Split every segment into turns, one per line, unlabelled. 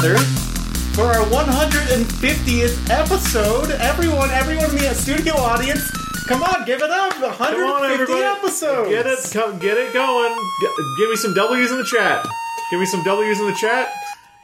together for our 150th episode. Everyone, everyone in the studio audience, come on, give it up! 150
Come on, everybody.
episodes.
Get it, come, get it going. G- give me some W's in the chat. Give me some W's in the chat.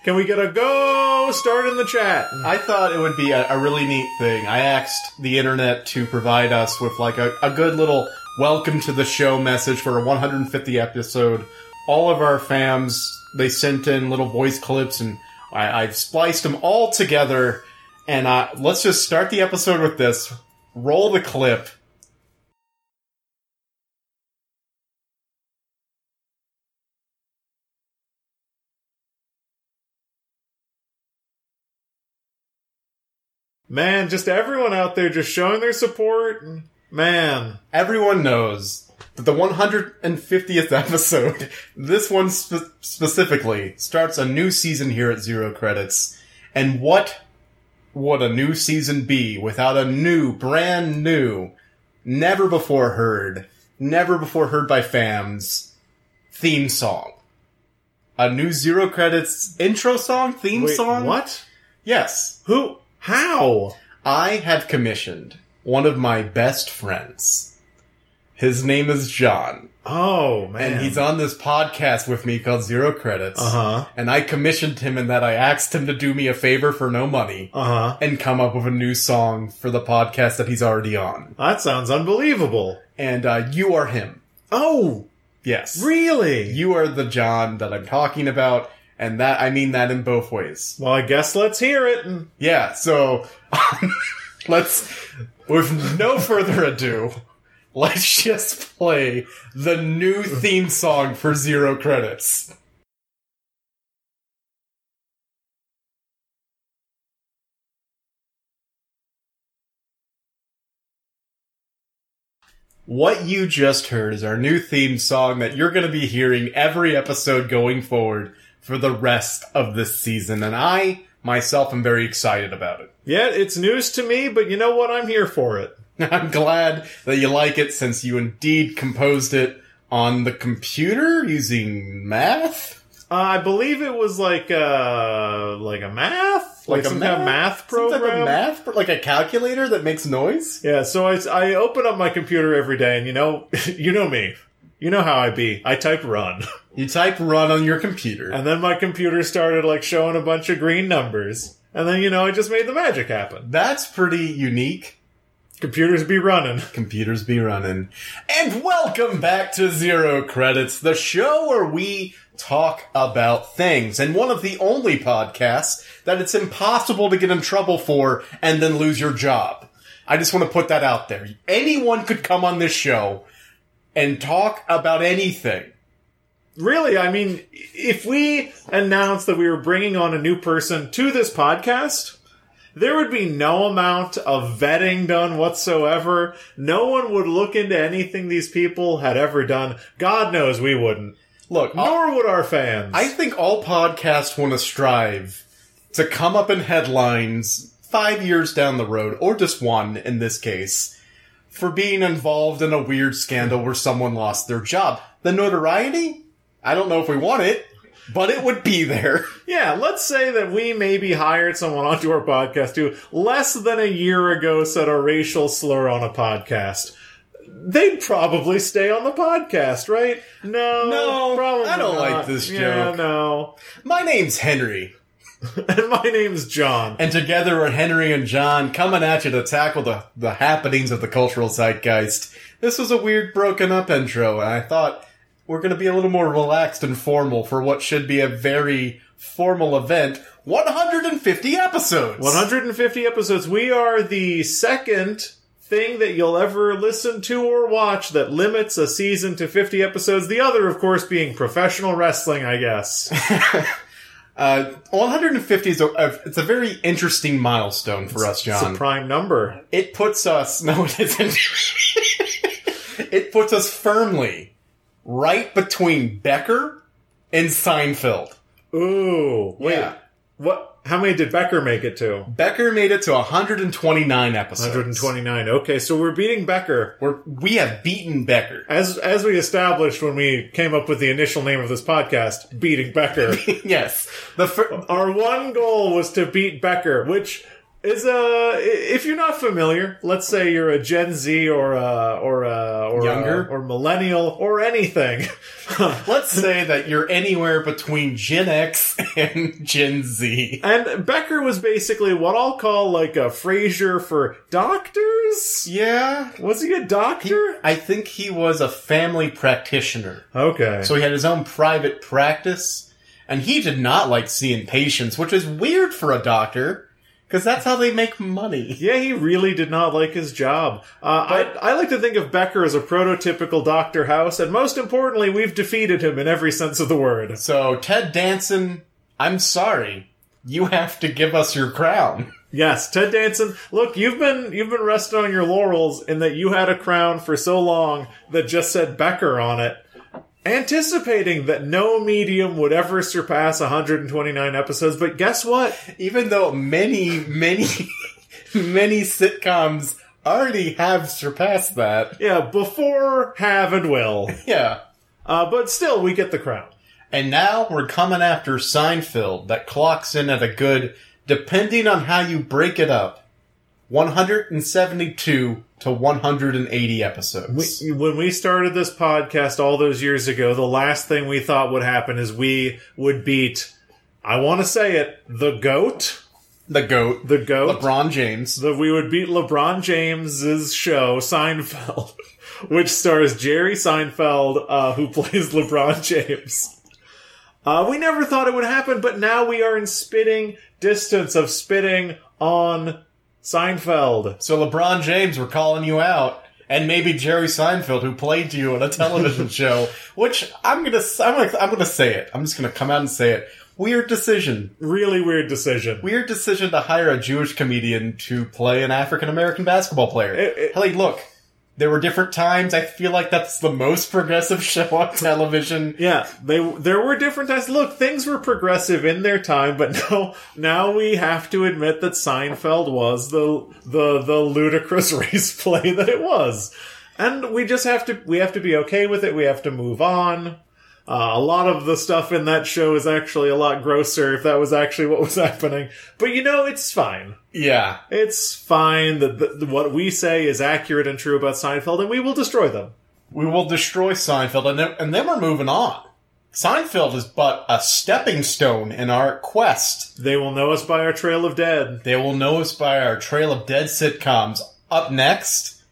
Can we get a go start in the chat?
I thought it would be a, a really neat thing. I asked the internet to provide us with like a, a good little welcome to the show message for a 150 episode. All of our fams, they sent in little voice clips and I, I've spliced them all together. And uh, let's just start the episode with this. Roll the clip.
Man, just everyone out there just showing their support. Man,
Everyone knows the 150th episode, this one spe- specifically, starts a new season here at Zero Credits. And what would a new season be without a new, brand new, never before heard, never before heard by fans theme song? A new Zero Credits intro song, theme
wait,
song?
what?
Yes.
Who? How?
I have commissioned one of my best friends. His name is John,
Oh man,
and he's on this podcast with me called Zero Credits.
Uh huh.
And I commissioned him in that I asked him to do me a favor for no money
Uh huh.
and come up with a new song for the podcast that he's already on.
That sounds unbelievable.
And uh, you are him.
Oh,
Yes.
really?
You are the John that I'm talking about, and that I mean that in both ways.
Well, I guess let's hear it.
Yeah, so let's, with no further ado, let's just play the new theme song for Zero Credits. What you just heard is our new theme song that you're going to be hearing every episode going forward for the rest of this season, and I myself am very excited about it.
yeah, it's news to me, but you know what? I'm here for it.
I'm glad that you like it since you indeed composed it on the computer using math.
Uh, I believe it was like uh like a math, like, some kind of math
some
program.
type of math, like a calculator that makes noise.
Yeah, so I, I open up my computer every day, and you know, you know me, you know how I be. I type run,
You type run on your computer.
and then my computer started like showing a bunch of green numbers, and then you know I just made the magic happen.
That's pretty unique.
Computers be running.
Computers be running. And welcome back to Zero Credits, the show where we talk about things, and one of the only podcasts that it's impossible to get in trouble for and then lose your job. I just want to put that out there. Anyone could come on this show and talk about anything.
Really, I mean, if we announced that we were bringing on a new person to this podcast, there would be no amount of vetting done whatsoever. No one would look into anything these people had ever done. God knows we wouldn't.
Look,
Nor would our fans.
I think all podcasts want to strive to come up in headlines five years down the road, or just one in this case, for being involved in a weird scandal where someone lost their job. The notoriety? I don't know if we want it, but it would be there.
yeah, let's say that we maybe hired someone onto our podcast who less than a year ago said a racial slur on a podcast. They'd probably stay on the podcast, right? No,
No,
probably
I don't like
not.
this
Yeah,
joke.
no.
My name's Henry,
And my name's John.
and together we're Henry and John coming at you to tackle the, the happenings of the cultural zeitgeist. This was a weird broken up intro, and I thought we're going to be a little more relaxed and formal for what should be a very formal event. 150 episodes!
150 episodes. We are the second thing that you'll ever listen to or watch that limits a season to 50 episodes. The other, of course, being professional wrestling, I guess.
Uh, 150 is a, a- it's a very interesting milestone for us, John.
It's a prime number.
it puts us, no it isn't. it puts us firmly right between Becker and Seinfeld.
Ooh, wait.
Yeah.
What? How many did Becker make it to?
Becker made it to 129 episodes.
129. Okay, so we're beating Becker.
We're, we have beaten Becker.
As as we established when we came up with the initial name of this podcast, beating Becker.
yes. The fir-
Our one goal was to beat Becker, which is uh, a if you're not familiar, let's say you're a Gen Z or a or a or
Younger?
a, or millennial or anything.
let's say that you're anywhere between Gen X and Gen Z.
and Becker was basically what I'll call like a Frasier for doctors.
Yeah.
Was he a doctor?
I think he was a family practitioner.
Okay.
So he had his own private practice, and he did not like seeing patients, which is weird for a doctor, because that's how they make money.
Yeah, he really did not like his job. Uh,
But-
I, I like to think of Becker as a prototypical Doctor House, and most importantly, we've defeated him in every sense of the word.
So, Ted Danson, I'm sorry. You have to give us your crown.
Yes, Ted Danson. Look, you've been you've been resting on your laurels in that you had a crown for so long that just said Becker on it, anticipating that no medium would ever surpass 129 episodes. But guess what?
Even though many, many, many sitcoms already have surpassed that.
Yeah, before, have, and will.
Yeah.
Uh, but still, we get the crown.
And now we're coming after Seinfeld that clocks in at a good, depending on how you break it up, 172 to 180 episodes.
We, when we started this podcast all those years ago, the last thing we thought would happen is we would beat, I want to say it, the GOAT.
the GOAT,
The GOAT.
LeBron James.
that we would beat LeBron James's show Seinfeld, which stars Jerry Seinfeld, uh, who plays LeBron James. Uh, we never thought it would happen, but now we are in spitting distance of spitting on Seinfeld.
So LeBron James, we're calling you out. And maybe Jerry Seinfeld, who played to you on a television show, which I'm gonna, I'm gonna, I'm gonna say it. I'm just gonna come out and say it. Weird decision.
Really weird decision.
Weird decision to hire a Jewish comedian to play an African American basketball player.
It- it-
hey, look, there were different times. I feel like that's the most progressive show on television.
Yeah, they there were different times. Look, things were progressive in their time, but now now we have to admit that Seinfeld was the the the ludicrous race play that it was, and we just have to we have to be okay with it. We have to move on. Uh, a lot of the stuff in that show is actually a lot grosser if that was actually what was happening. But you know, it's fine.
Yeah.
It's fine that what we say is accurate and true about Seinfeld, and we will destroy them.
We will destroy Seinfeld, and then, and then we're moving on. Seinfeld is but a stepping stone in our quest.
They will know us by our trail of dead.
They will know us by our trail of dead sitcoms. Up next,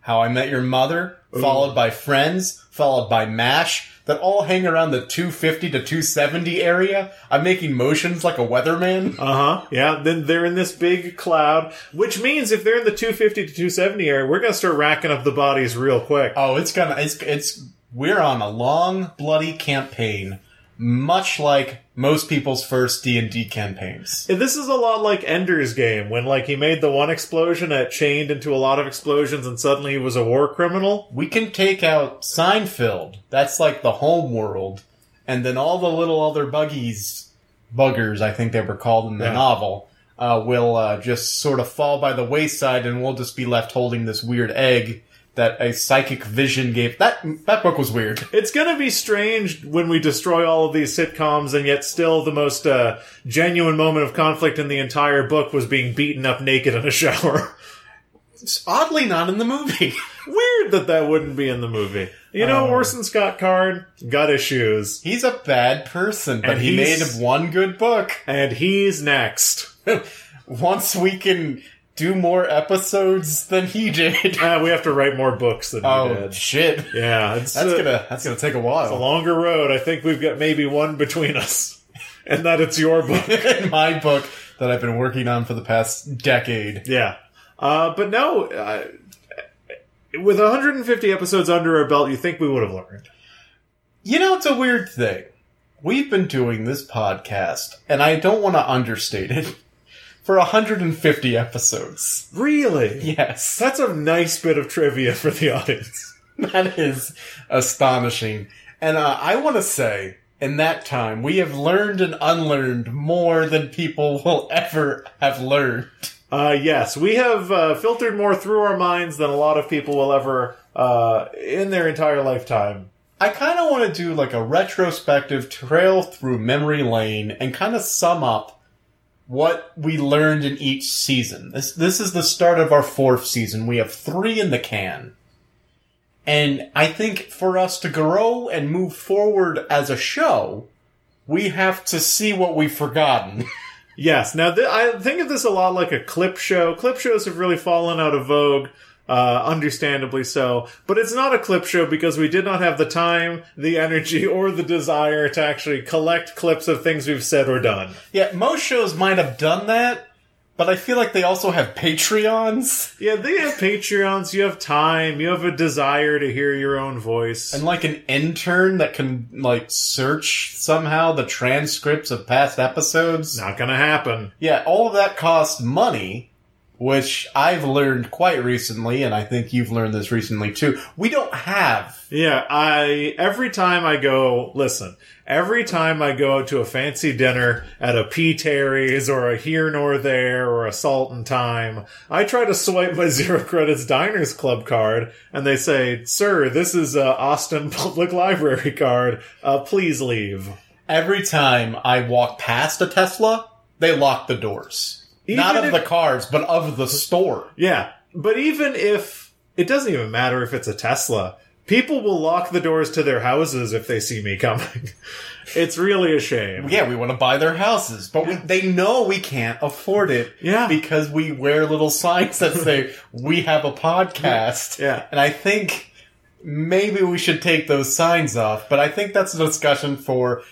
How I Met Your Mother, followed by Friends, followed by MASH, that all hang around the 250 to 270 area. I'm making motions like a weatherman.
Uh huh. Yeah. Then they're in this big cloud, which means if they're in the 250 to 270 area, we're gonna start racking up the bodies real quick.
Oh, it's gonna, it's, it's, we're on a long, bloody campaign, much like most people's first D&D campaigns.
This is a lot like Ender's Game, when like he made the one explosion that chained into a lot of explosions, and suddenly he was a war criminal.
We can take out Seinfeld. That's like the home world. And then all the little other buggies, buggers, I think they were called in the
Yeah.
novel, uh, will uh, just sort of fall by the wayside and we'll just be left holding this weird egg that a psychic vision gave. That, that book was weird.
It's gonna be strange when we destroy all of these sitcoms, and yet still the most uh, genuine moment of conflict in the entire book was being beaten up naked in a shower.
It's oddly not in the movie.
Weird that that wouldn't be in the movie. You know,
Oh.
Orson Scott Card got issues,
He's a bad person, but
And
he made one good book.
and he's next.
Once we can do more episodes than he did.
Ah, we have to write more books than
Oh
did.
shit.
Yeah,
That's
uh,
gonna that's gonna take a while.
It's a longer road. I think we've got maybe one between us, and that it's your book.
in my book that I've been working on for the past decade.
yeah, uh, but no. Uh, with 150 episodes under our belt, you think we would have learned?
You know, it's a weird thing. We've been doing this podcast, and I don't want to understate it, for 150 episodes.
Really?
Yes,
That's a nice bit of trivia for the audience.
that is astonishing. And uh, I want to say, in that time, we have learned and unlearned more than people will ever have learned.
Uh, yes, we have uh, filtered more through our minds than a lot of people will ever uh, in their entire lifetime.
I kind of want to do like a retrospective trail through memory lane and kind of sum up what we learned in each season. This this is the start of our fourth season. We have three in the can. And I think for us to grow and move forward as a show, we have to see what we've forgotten.
Yes. Now, th- I think of this a lot like a clip show. Clip shows have really fallen out of vogue, uh, understandably so. But it's not a clip show because we did not have the time, the energy, or the desire to actually collect clips of things we've said or done.
yeah, most shows might have done that, but I feel like they also have Patreons.
Yeah, they have Patreons, you have time, you have a desire to hear your own voice.
And like an intern that can like search somehow the transcripts of past episodes.
not gonna happen.
Yeah, all of that costs money, which I've learned quite recently, and I think you've learned this recently too. We don't have.
Yeah, I every time I go, listen, every time I go to a fancy dinner at a P. Terry's or a Here Nor There or a Salt and Time, I try to swipe my Zero Credits Diners Club card, and they say, "Sir, this is a Austin Public Library card. Uh, please leave."
Every time I walk past a Tesla, they lock the doors. Not of
Even
the cars, but of the store.
Yeah, but even if it doesn't even matter if it's a Tesla, people will lock the doors to their houses if they see me coming. it's really a shame.
Yeah, we want to buy their houses, but we, they know we can't afford it.
Yeah.
because we wear little signs that say we have a podcast.
Yeah.
and I think maybe we should take those signs off. But I think that's a discussion for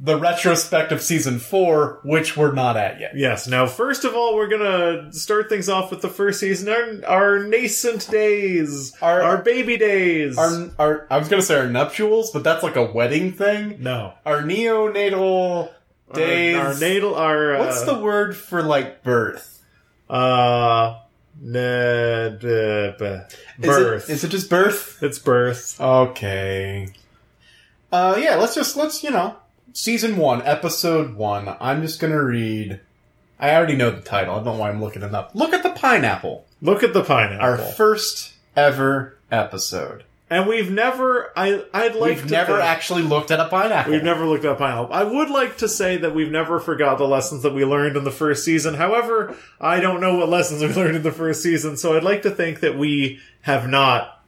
the retrospective season four, which we're not at yet.
Yes. Now, first of all, we're gonna start things off with the first season, our, our nascent days,
Our-
our, baby days.
Our, our, I was gonna say our nuptials, but that's like a wedding thing.
no
Our neonatal days.
Our, our natal. Our uh,
What's the word for like birth?
uh de- be-
Is it-
birth?
Is it just birth?
it's birth.
Okay. Uh, yeah, let's just, let's, you know, season one, episode one. I'm just gonna read. I already know the title. I don't know why I'm looking it up. Look at the pineapple.
Look at the pineapple.
Our first ever episode.
and we've never. I I'd like
We've
to
never
think-
actually looked at a pineapple.
We've never looked up pineapple. I would like to say that we've never forgot the lessons that we learned in the first season. However, I don't know what lessons we learned in the first season, so I'd like to think that we have not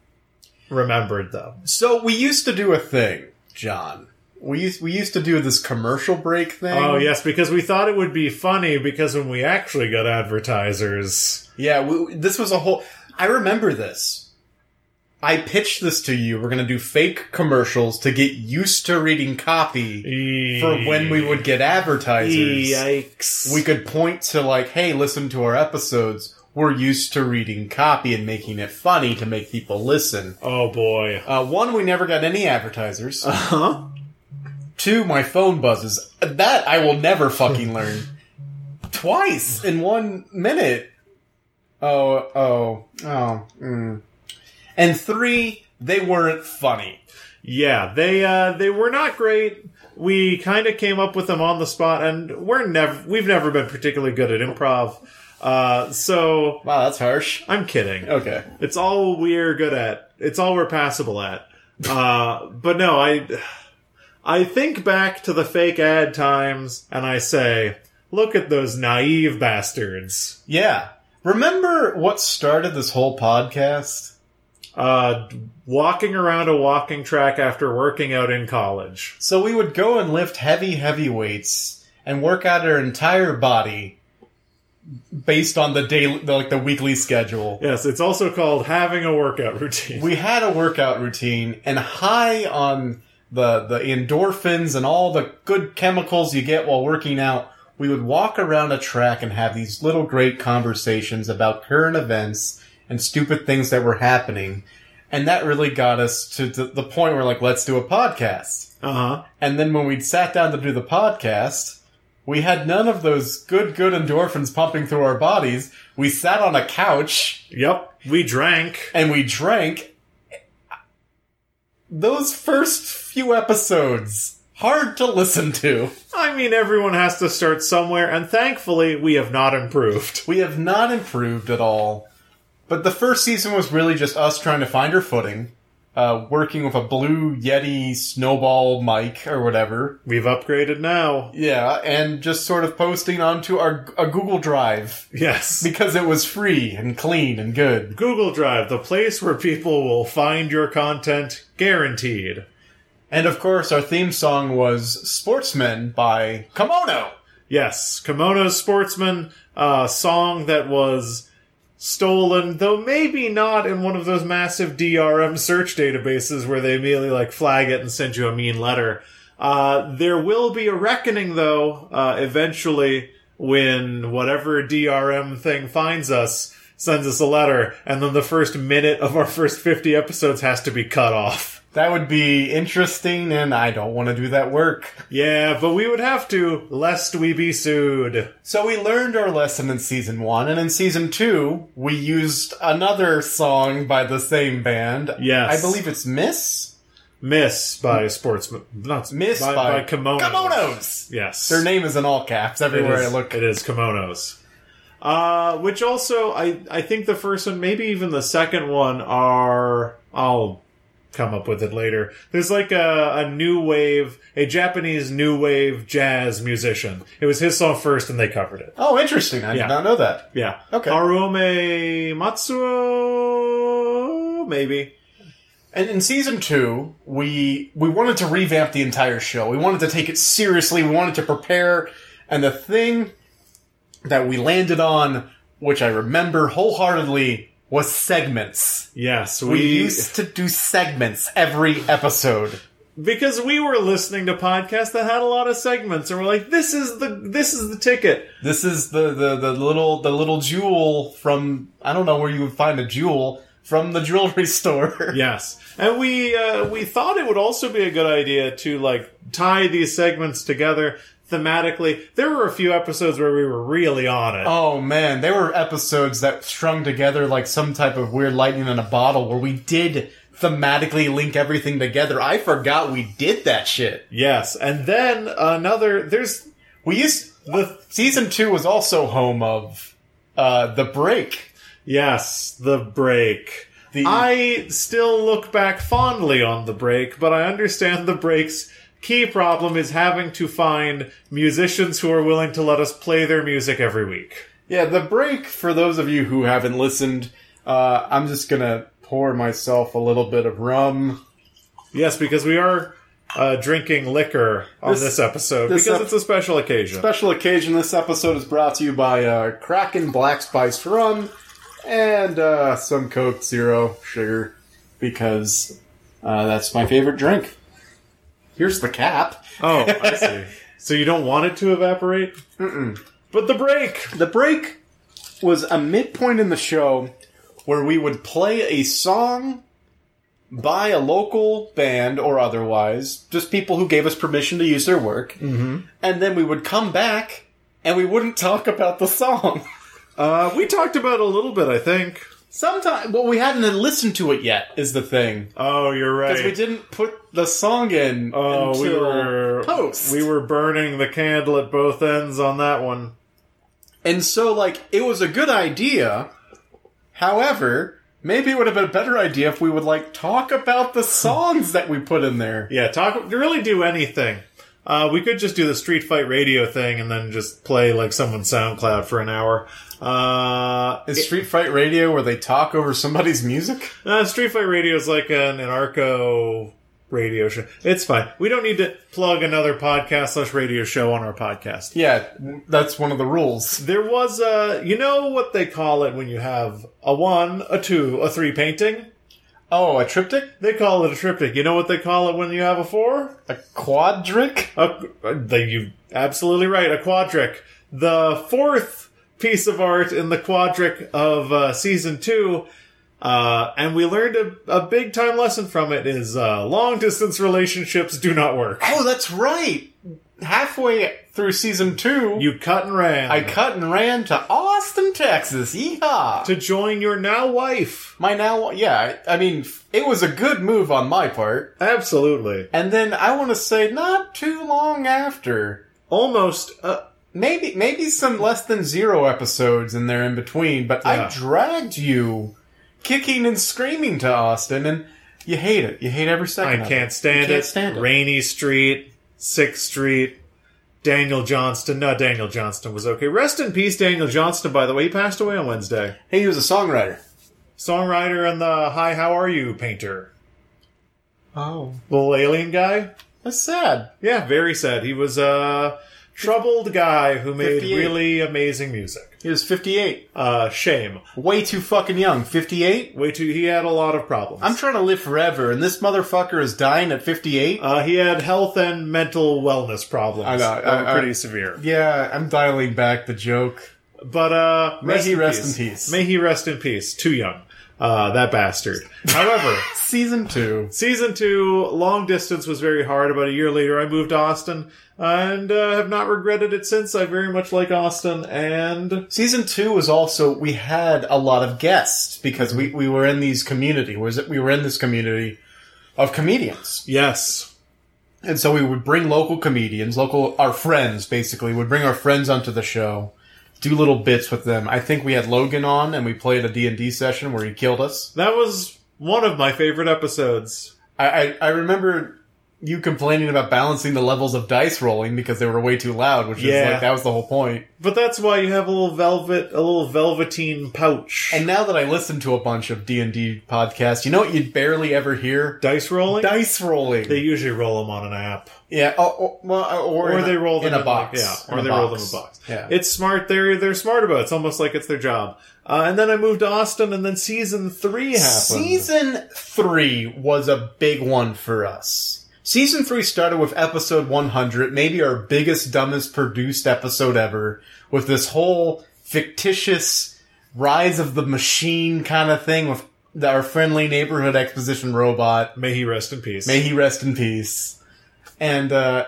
remembered them.
So we used to do a thing, John. We used, we used to do this commercial break thing.
Oh, yes, because we thought it would be funny because when we actually got advertisers.
Yeah, we, this was a whole. I remember this. I pitched this to you. We're going to do fake commercials to get used to reading copy for when we would get advertisers.
Yikes.
We could point to, like, hey, listen to our episodes. We're used to reading copy and making it funny to make people listen.
oh, boy.
Uh, one, we never got any advertisers.
Uh huh?
Two, my phone buzzes. That I will never fucking learn. Twice in one minute. Oh, oh, oh. Mm. And three, they weren't funny.
Yeah, they uh they were not great. We kind of came up with them on the spot, and we're never we've never been particularly good at improv. Uh, so
Wow, that's harsh.
I'm kidding.
Okay.
It's all we're good at. It's all we're passable at. Uh, but no, I I think back to the fake ad times, and I say, look at those naive bastards.
Yeah. Remember what started this whole podcast?
Uh, walking around a walking track after working out in college.
So we would go and lift heavy, heavy weights and work out our entire body based on the daily, like the weekly schedule.
Yes, it's also called having a workout routine.
we had a workout routine and high on the the endorphins and all the good chemicals you get while working out we would walk around a track and have these little great conversations about current events and stupid things that were happening and that really got us to, the point where like let's do a podcast
Uh huh.
and then when we'd sat down to do the podcast we had none of those good good endorphins pumping through our bodies we sat on a couch
Yep. We drank.
and we drank. those first few episodes hard to listen to.
I mean, everyone has to start somewhere, and thankfully, we have not improved.
We have not improved at all. But the first season was really just us trying to find our footing, uh, working with a blue Yeti snowball mic or whatever.
We've upgraded now.
Yeah, and just sort of posting onto our a Google Drive
Yes.
because it was free and clean and good.
Google Drive, the place where people will find your content, guaranteed.
And of course, our theme song was "Sportsman" by Kimono.
Yes, Kimono Sportsman, a song that was stolen, though maybe not in one of those massive DRM search databases where they immediately like flag it and send you a mean letter. Uh, there will be a reckoning though, uh, eventually when whatever DRM thing finds us sends us a letter and then the first minute of our first 50 episodes has to be cut off.
That would be interesting, and I don't want to do that work.
Yeah, but we would have to, lest we be sued.
So we learned our lesson in season one, and in season two, we used another song by the same band.
Yes.
I believe it's Miss?
Miss by Sportsman. Not
Miss
by,
by,
by kimonos.
Kimonos!
Yes.
Their name is in all caps everywhere
is-
I look.
It is kimonos. Uh, which also, I, I think the first one, maybe even the second one, are. I'll come up with it later. There's like a, a new wave, a Japanese new wave jazz musician. It was his song first, and they covered it.
Oh, interesting. I
Yeah.
did not know that.
Yeah.
Okay.
Harume Matsuo? Maybe.
And in season two, we we wanted to revamp the entire show. We wanted to take it seriously. We wanted to prepare, and the thing that we landed on, which I remember wholeheartedly, was segments.
Yes,
We used to do segments every episode.
because we were listening to podcasts that had a lot of segments, and we're like, "This is the this is the ticket."
This is the, the, the little the little jewel from I don't know where you would find a jewel from the jewelry store.
Yes, and we uh, we thought it would also be a good idea to like tie these segments together thematically. There were a few episodes where we were really on it.
Oh man, there were episodes that strung together like some type of weird lightning in a bottle where we did thematically link everything together. I forgot we did that shit.
Yes, and then another. There's
We used the season two was also home of uh the break.
yes the break.
The
I still look back fondly on the break, but I understand the break's key problem is having to find musicians who are willing to let us play their music every week.
Yeah, the break, for those of you who haven't listened, uh, I'm just gonna pour myself a little bit of rum.
Yes, because we are uh, drinking liquor on
This-
this, episode
this
because
ep-
it's a special occasion.
Special occasion, this episode is brought to you by uh, Kraken Black Spice Rum and uh, some Coke Zero Sugar, because uh, that's my favorite drink. Here's the cap.
oh, I see. So you don't want it to evaporate? Mm-mm. But the break.
The break was a midpoint in the show where we would play a song by a local band or otherwise, just people who gave us permission to use their work, mm-hmm. and then we would come back and we wouldn't talk about the song.
Uh, we talked about it a little bit, I think.
Sometimes, well, we hadn't listened to it yet. Is the thing
Oh, you're right.
because we didn't put the song in
Oh,
until
we were
post.
We were burning the candle at both ends on that one.
And so, like, it was a good idea. However, maybe it would have been a better idea if we would, like, talk about the songs that we put in there.
Yeah, talk. Really, do anything. Uh, we could just do the Street Fight Radio thing and then just play like someone's SoundCloud for an hour. Uh,
Is Street Fight Radio where they talk over somebody's music?
uh, Street Fight Radio is like an anarcho radio show. It's fine. We don't need to plug another podcast slash radio show on our podcast.
Yeah, that's one of the rules.
There was a, you know what they call it when you have a one, a two, a three painting?
Oh, a triptych?
They call it a triptych. You know what they call it when you have a four?
A quadric?
A, the, you absolutely right. A quadric. The fourth piece of art in the quadric of uh, season two, uh, and we learned a, a big time lesson from it: is uh, long distance relationships do not work.
Oh, that's right. halfway through season two,
You cut and ran.
I cut and ran to Austin, Texas. Yeehaw!
to join your now wife.
My now, yeah, I mean, it was a good move on my part.
Absolutely.
And then I want to say, not too long after,
Almost. Uh,
maybe maybe some less than zero episodes in there in between, but
Yeah.
I dragged you kicking and screaming to Austin, and you hate it. You hate every second.
I
of
can't
it.
stand
You can't
it.
stand it.
Rainey Street, Sixth Street, Daniel Johnston. No, Daniel Johnston was okay. Rest in peace, Daniel Johnston. By the way, he passed away on Wednesday.
Hey, he was a songwriter.
Songwriter and the Hi, How Are You painter.
Oh,
Little alien guy.
that's sad.
Yeah, very sad. He was a troubled guy who made
58.
really amazing music.
He was fifty-eight.
Uh, shame.
Way too fucking young. Fifty-eight.
Way too. He had a lot of problems.
I'm trying to live forever, and this motherfucker is dying at fifty-eight.
Uh, he had health and mental wellness problems.
I know,
that
I-
were
I-
pretty severe.
yeah, I'm dialing back the joke.
But uh,
May he rest in peace.
May he rest in peace. Too young, uh, that bastard. However,
Season two.
season two, long distance was very hard. About a year later, I moved to Austin, and uh, have not regretted it since. I very much like Austin, and
Season two was also we had a lot of guests because we, we were in these community was it we were in this community of comedians
yes,
and so we would bring local comedians local our friends basically would bring our friends onto the show do little bits with them I think we had Logan on and we played a D and D session where he killed us
that was one of my favorite episodes.
I, I I remember you complaining about balancing the levels of dice rolling because they were way too loud which is
Yeah.
like that was the whole point
But that's why you have a little velvet, a little velveteen pouch.
and now that I listen to a bunch of D and D podcasts you know what you'd barely ever hear
dice rolling.
dice rolling.
They usually roll them on an app,
yeah, oh, oh, well, uh, or,
or they
a,
roll them
in a
like-
box.
yeah, or
a
they roll them in a box.
Yeah,
It's smart. They're they're smart about it. It's almost like it's their job. Uh, and then I moved to Austin, and then season three happened.
season three was a big one for us. Season three started with episode 100, maybe our biggest, dumbest produced episode ever, with this whole fictitious rise of the machine kind of thing with our friendly neighborhood exposition robot.
May he rest in peace.
May he rest in peace. And uh,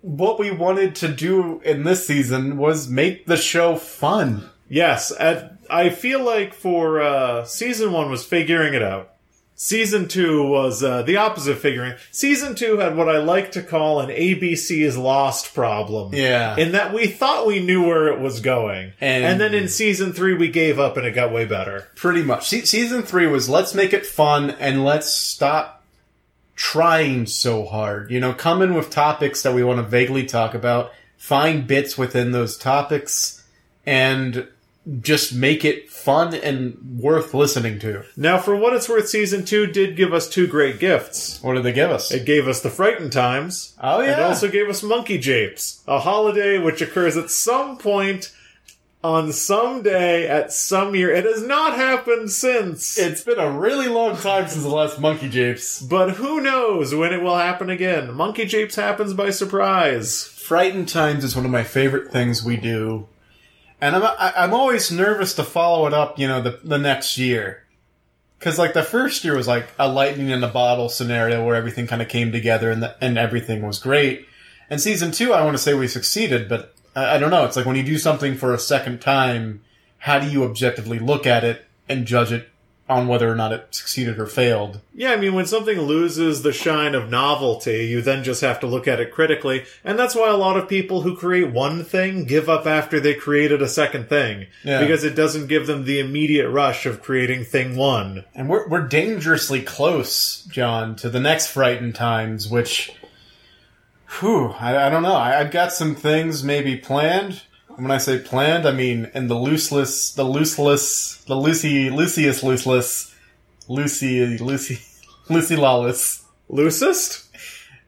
what we wanted to do in this season was make the show fun.
yes, at, I feel like for uh, season one was figuring it out. Season two was uh, the opposite of figuring. Season two had what I like to call an ABC's lost problem.
Yeah.
In that we thought we knew where it was going.
And-
and then in season three we gave up and it got way better.
Pretty much. Se- season three was let's make it fun and let's stop trying so hard. You know, come in with topics that we want to vaguely talk about, find bits within those topics, and just make it fun and worth listening to.
Now, for what it's worth, season two did give us two great gifts.
What did they give us?
It gave us the Frightened Times.
Oh, yeah.
It also gave us Monkey Japes, a holiday which occurs at some point on some day at some year. It has not happened since.
It's been a really long time since the last Monkey Japes.
but who knows when it will happen again? Monkey Japes happens by surprise.
Frightened Times is one of my favorite things we do. And I'm, I'm always nervous to follow it up, you know, the, the next year. Cause like the first year was like a lightning in a bottle scenario where everything kind of came together and, the, and everything was great. And season two, I want to say we succeeded, but I, I don't know. It's like when you do something for a second time, how do you objectively look at it and judge it on whether or not it succeeded or failed?
Yeah, I mean, when something loses the shine of novelty, you then just have to look at it critically. And that's why a lot of people who create one thing give up after they created a second thing.
Yeah.
Because it doesn't give them the immediate rush of creating thing one.
And we're we're dangerously close, John, to the next Frightened Times, which, whew, I, I don't know. I, I've got some things maybe planned. When I say planned, I mean in the looseless, the looseless, the Lucy, Lucius looseless, Lucy, Lucy, Lucy lawless,
Loosest?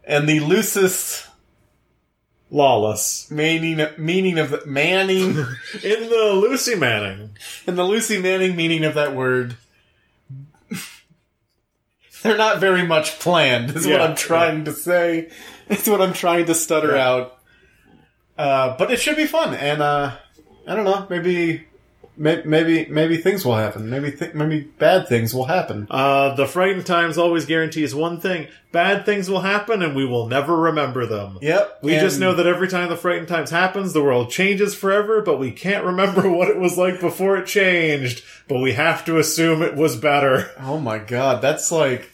and the loosest
Lawless.
meaning meaning of the, Manning,
In the Lucy Manning.
In the Lucy Manning meaning of that word. They're not very much planned, is what I'm trying to say. It's what I'm trying to stutter
Yeah.
out. Uh, but it should be fun, and uh, I don't know, maybe maybe maybe things will happen. Maybe th- maybe bad things will happen.
Uh, the Frightened Times always guarantees one thing: bad things will happen, and we will never remember them.
Yep.
We just know that every time the Frightened Times happens, the world changes forever, but we can't remember what it was like before it changed. But we have to assume it was better.
Oh my god, that's like.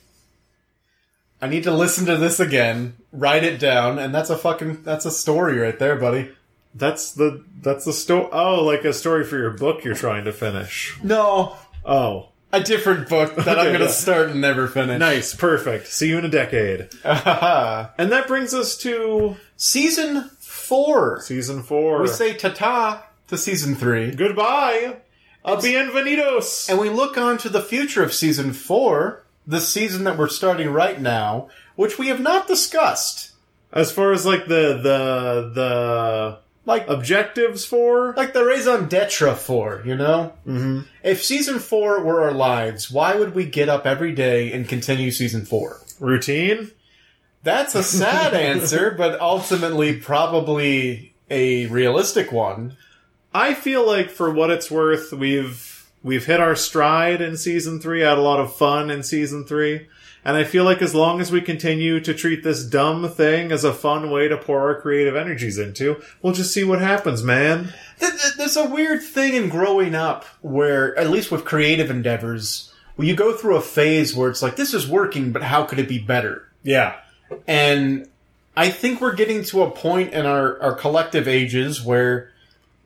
I need to listen to this again, write it down, and that's a fucking that's a story right there, buddy.
That's the that's the story. Oh, like a story for your book you're trying to finish.
No,
Oh,
a different book that I'm gonna
yeah.
start and never finish.
nice, perfect. See you in a decade. And that brings us to
Season four.
season four.
We say ta-ta to season three,
goodbye. A bienvenidos.
and we look on to the future of season four, the season that we're starting right now, which we have not discussed.
As far as like the the the
Like
objectives for
like the raison d'etre for, you know? Mm-hmm. If season four were our lives, why would we get up every day and continue season four?
routine.
That's a sad answer, but ultimately probably a realistic one.
I feel like for what it's worth, we've we've hit our stride in season three. Had a lot of fun in season three, and I feel like as long as we continue to treat this dumb thing as a fun way to pour our creative energies into, we'll just see what happens, man.
Th- th- There's a weird thing in growing up where, at least with creative endeavors, where you go through a phase where it's like, this is working, but how could it be better?
Yeah,
And I think we're getting to a point in our, our collective ages where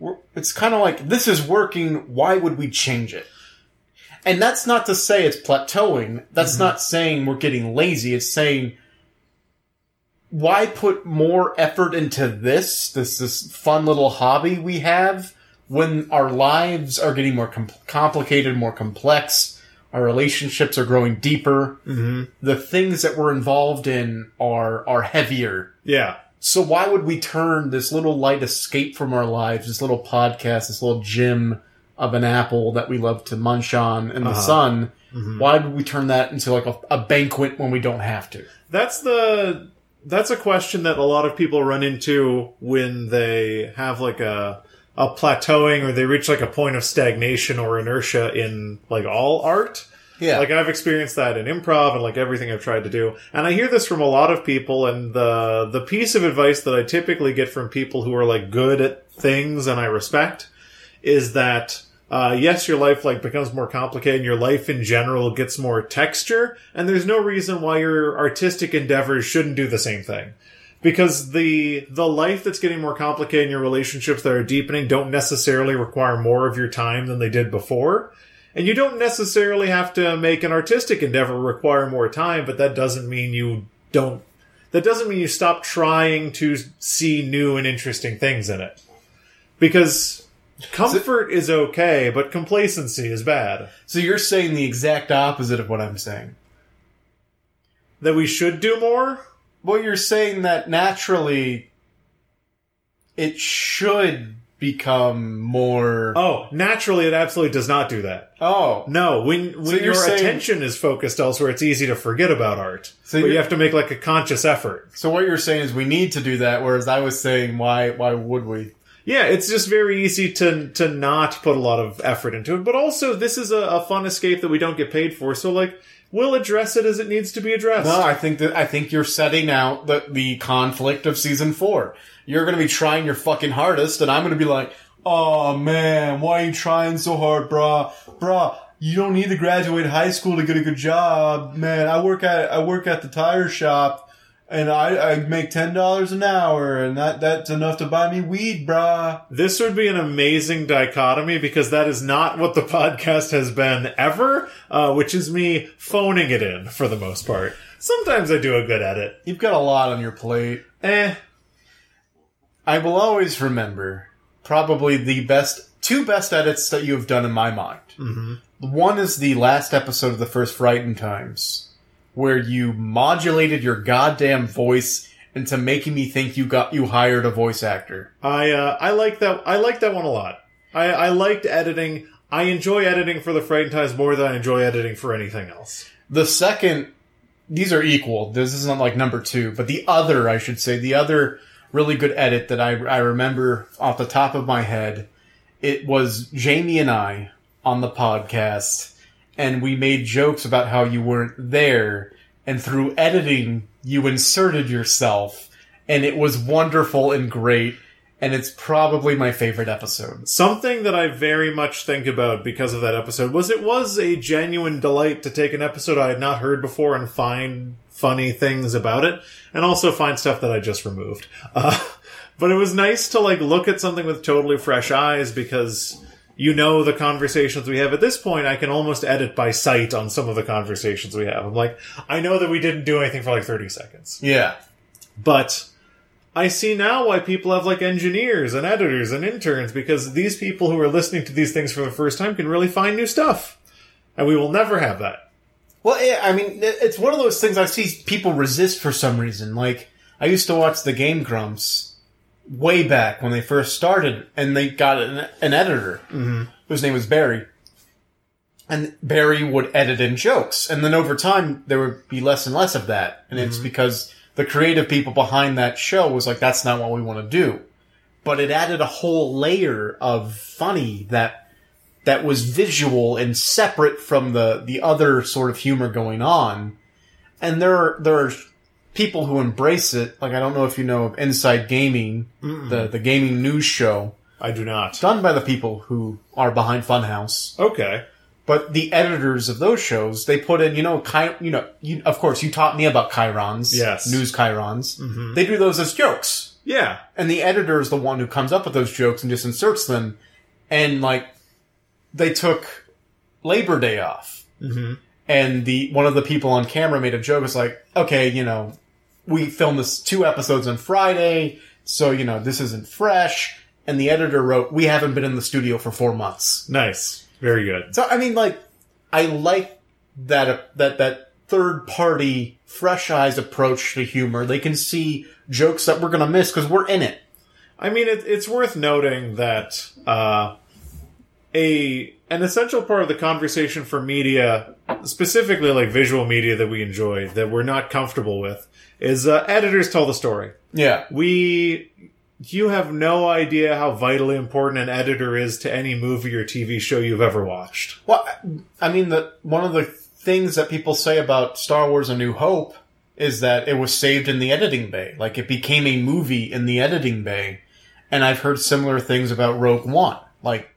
we're, it's kind of like, this is working, why would we change it? And that's not to say it's plateauing. That's not saying we're getting lazy. It's saying, why put more effort into this, this, this fun little hobby we have when our lives are getting more com- complicated, more complex, our relationships are growing deeper,
mm-hmm.
the things that we're involved in are are heavier.
yeah,
So why would we turn this little light escape from our lives, this little podcast, this little gem of an apple that we love to munch on in the
Uh-huh.
sun? Why would we turn that into like a, a banquet when we don't have to?
that's the that's a question that a lot of people run into when they have like a a plateauing or they reach like a point of stagnation or inertia in like all art.
Yeah.
Like I've experienced that in improv and like everything I've tried to do. And I hear this from a lot of people and the the piece of advice that I typically get from people who are like good at things and I respect is that uh, yes, your life like becomes more complicated and your life in general gets more texture and there's no reason why your artistic endeavors shouldn't do the same thing. Because the the life that's getting more complicated and your relationships that are deepening don't necessarily require more of your time than they did before. And you don't necessarily have to make an artistic endeavor require more time, but that doesn't mean you don't. That doesn't mean you stop trying to see new and interesting things in it. Because comfort is okay, but complacency is bad.
so you're saying the exact opposite of what I'm saying.
That we should do more?
Well, you're saying that naturally it should become more.
Oh, naturally, it absolutely does not do that.
Oh,
No, when when
you're
your
saying-
attention is focused elsewhere, it's easy to forget about art.
So
you have to make like a conscious effort.
so what you're saying is we need to do that, whereas I was saying why why would we?
Yeah, it's just very easy to to not put a lot of effort into it. But also, this is a, a fun escape that we don't get paid for. So, like, we'll address it as it needs to be addressed.
No, I think that I think you're setting out the the conflict of season four. You're going to be trying your fucking hardest, and I'm going to be like, "Oh man, why are you trying so hard, brah, brah? You don't need to graduate high school to get a good job, man. I work at I work at the tire shop, and I I make ten dollars an hour, and that that's enough to buy me weed, brah."
This would be an amazing dichotomy because that is not what the podcast has been ever, uh, which is me phoning it in for the most part. Sometimes I do a good edit.
You've got a lot on your plate.
Eh,
I will always remember probably the best two best edits that you have done in my mind. Mm-hmm. One is the last episode of the first Frightened Times, where you modulated your goddamn voice into making me think you got you hired a voice actor.
I uh, I like that. I like that one a lot. I, I liked editing. I enjoy editing for the Frightened Times more than I enjoy editing for anything else.
The second, these are equal. This isn't like number two, but the other, I should say, the other really good edit that I, I remember off the top of my head it was Jamie and I on the podcast, and we made jokes about how you weren't there, and through editing, you inserted yourself, and it was wonderful and great, and it's probably my favorite episode.
Something that I very much think about because of that episode was it was a genuine delight to take an episode I had not heard before and find funny things about it, and also find stuff that I just removed. Uh, but it was nice to like look at something with totally fresh eyes because you know the conversations we have. At this point i can almost edit by sight on some of the conversations we have. I'm like i know that we didn't do anything for like 30 seconds.
Yeah.
but i see now why people have like engineers and editors and interns because these people who are listening to these things for the first time can really find new stuff. And we will never have that.
Well, yeah, I mean, it's one of those things I see people resist for some reason. Like, I used to watch the Game Grumps way back when they first started, and they got an, an editor mm-hmm. whose name was Barry. And Barry would edit in jokes, and then over time there would be less and less of that, and it's mm-hmm. because the creative people behind that show was like, "That's not what we want to do," but it added a whole layer of funny that that was visual and separate from the the other sort of humor going on. And there are there are people who embrace it. Like I don't know if you know of Inside Gaming, the the gaming news show
i do not
done by the people who are behind Funhaus.
okay
But the editors of those shows, they put in, you know, Chi- you know, you, of course, you taught me about chirons,
Yes.
news chirons. They do those as jokes
yeah
and the editor is the one who comes up with those jokes and just inserts them. And like, they took Labor Day off, mm-hmm. and the one of the people on camera made a joke. It's like, okay, you know, we filmed this two episodes on Friday, so you know this isn't fresh. And the editor wrote, "We haven't been in the studio for four months."
nice very good
So I mean, like, I like that that that third party, fresh eyes approach to humor. They can see jokes that we're gonna miss because we're in it.
I mean, it, it's worth noting that uh, a an essential part of the conversation for media, specifically like visual media that we enjoy, that we're not comfortable with, is uh, editors tell the story.
Yeah.
We, you have no idea how vitally important an editor is to any movie or TV show you've ever watched.
Well, I mean, the one of the things that people say about Star Wars: A New Hope is that it was saved in the editing bay. Like it became a movie in the editing bay. And I've heard similar things about Rogue One. Like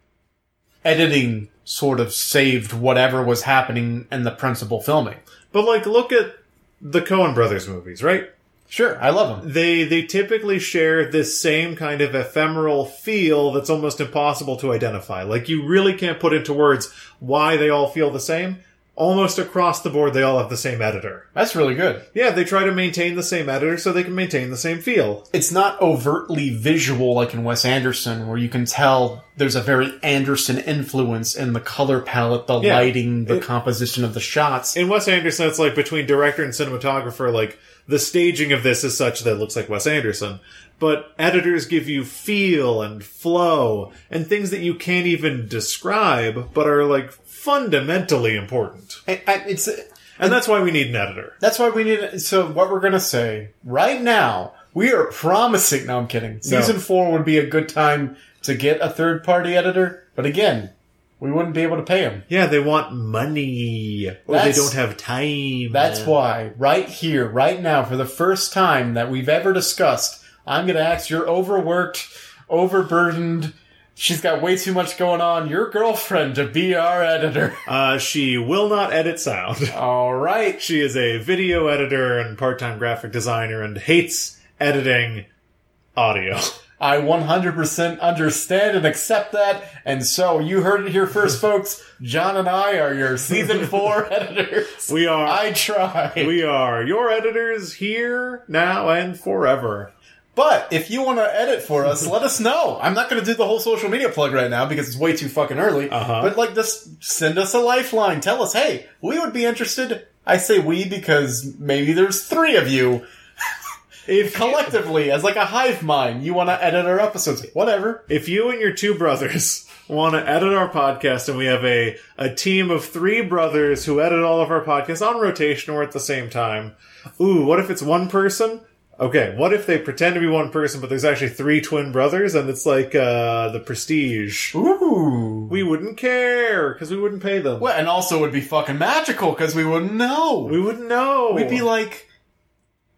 editing sort of saved whatever was happening in the principal filming.
But like, look at the Coen Brothers movies, right?
Sure, I love them.
they they typically share this same kind of ephemeral feel that's almost impossible to identify. Like you really can't put into words why they all feel the same. Almost across the board, they all have the same editor.
That's really good.
Yeah, they try to maintain the same editor so they can maintain the same feel.
It's not overtly visual like in Wes Anderson, where you can tell there's a very Anderson influence in the color palette, the
Yeah.
lighting, the
It-
composition of the shots.
In Wes Anderson, it's like between director and cinematographer, like the staging of this is such that it looks like Wes Anderson. But editors give you feel and flow and things that you can't even describe, but are like fundamentally important.
I- I- it's uh,
And that's why we need an editor.
That's why we need. So what we're gonna say right now, we are promising. No, I'm kidding. Season four would be a good time to get a third party editor, but again, we wouldn't be able to pay them.
Yeah, they want money. Or
That's-
they don't have time.
That's why, right here, right now, for the first time that we've ever discussed, I'm gonna ask your overworked, overburdened. She's got way too much going on. Your girlfriend to be our editor.
Uh, she will not edit sound.
All right.
she is a video editor and part-time graphic designer and hates editing audio.
I 100% understand and accept that. And so you heard it here first, folks. John and I are your season four editors.
We are
I try.
we are your editors here, now, and forever.
But if you want to edit for us, let us know. I'm not going to do the whole social media plug right now because it's way too fucking early.
Uh-huh.
But like, just send us a lifeline. Tell us, hey, we would be interested. I say we because maybe there's three of you
If
collectively as like a hive mind. You want to edit our episodes. Whatever.
if you and your two brothers want to edit our podcast and we have a, a team of three brothers who edit all of our podcasts on rotation or at the same time. Ooh, what if it's one person? Okay, what if they pretend to be one person, but there's actually three twin brothers, and it's like uh, the Prestige?
Ooh.
We wouldn't care because we wouldn't pay them.
well, and also it would be fucking magical because we wouldn't know.
We wouldn't know.
We'd be like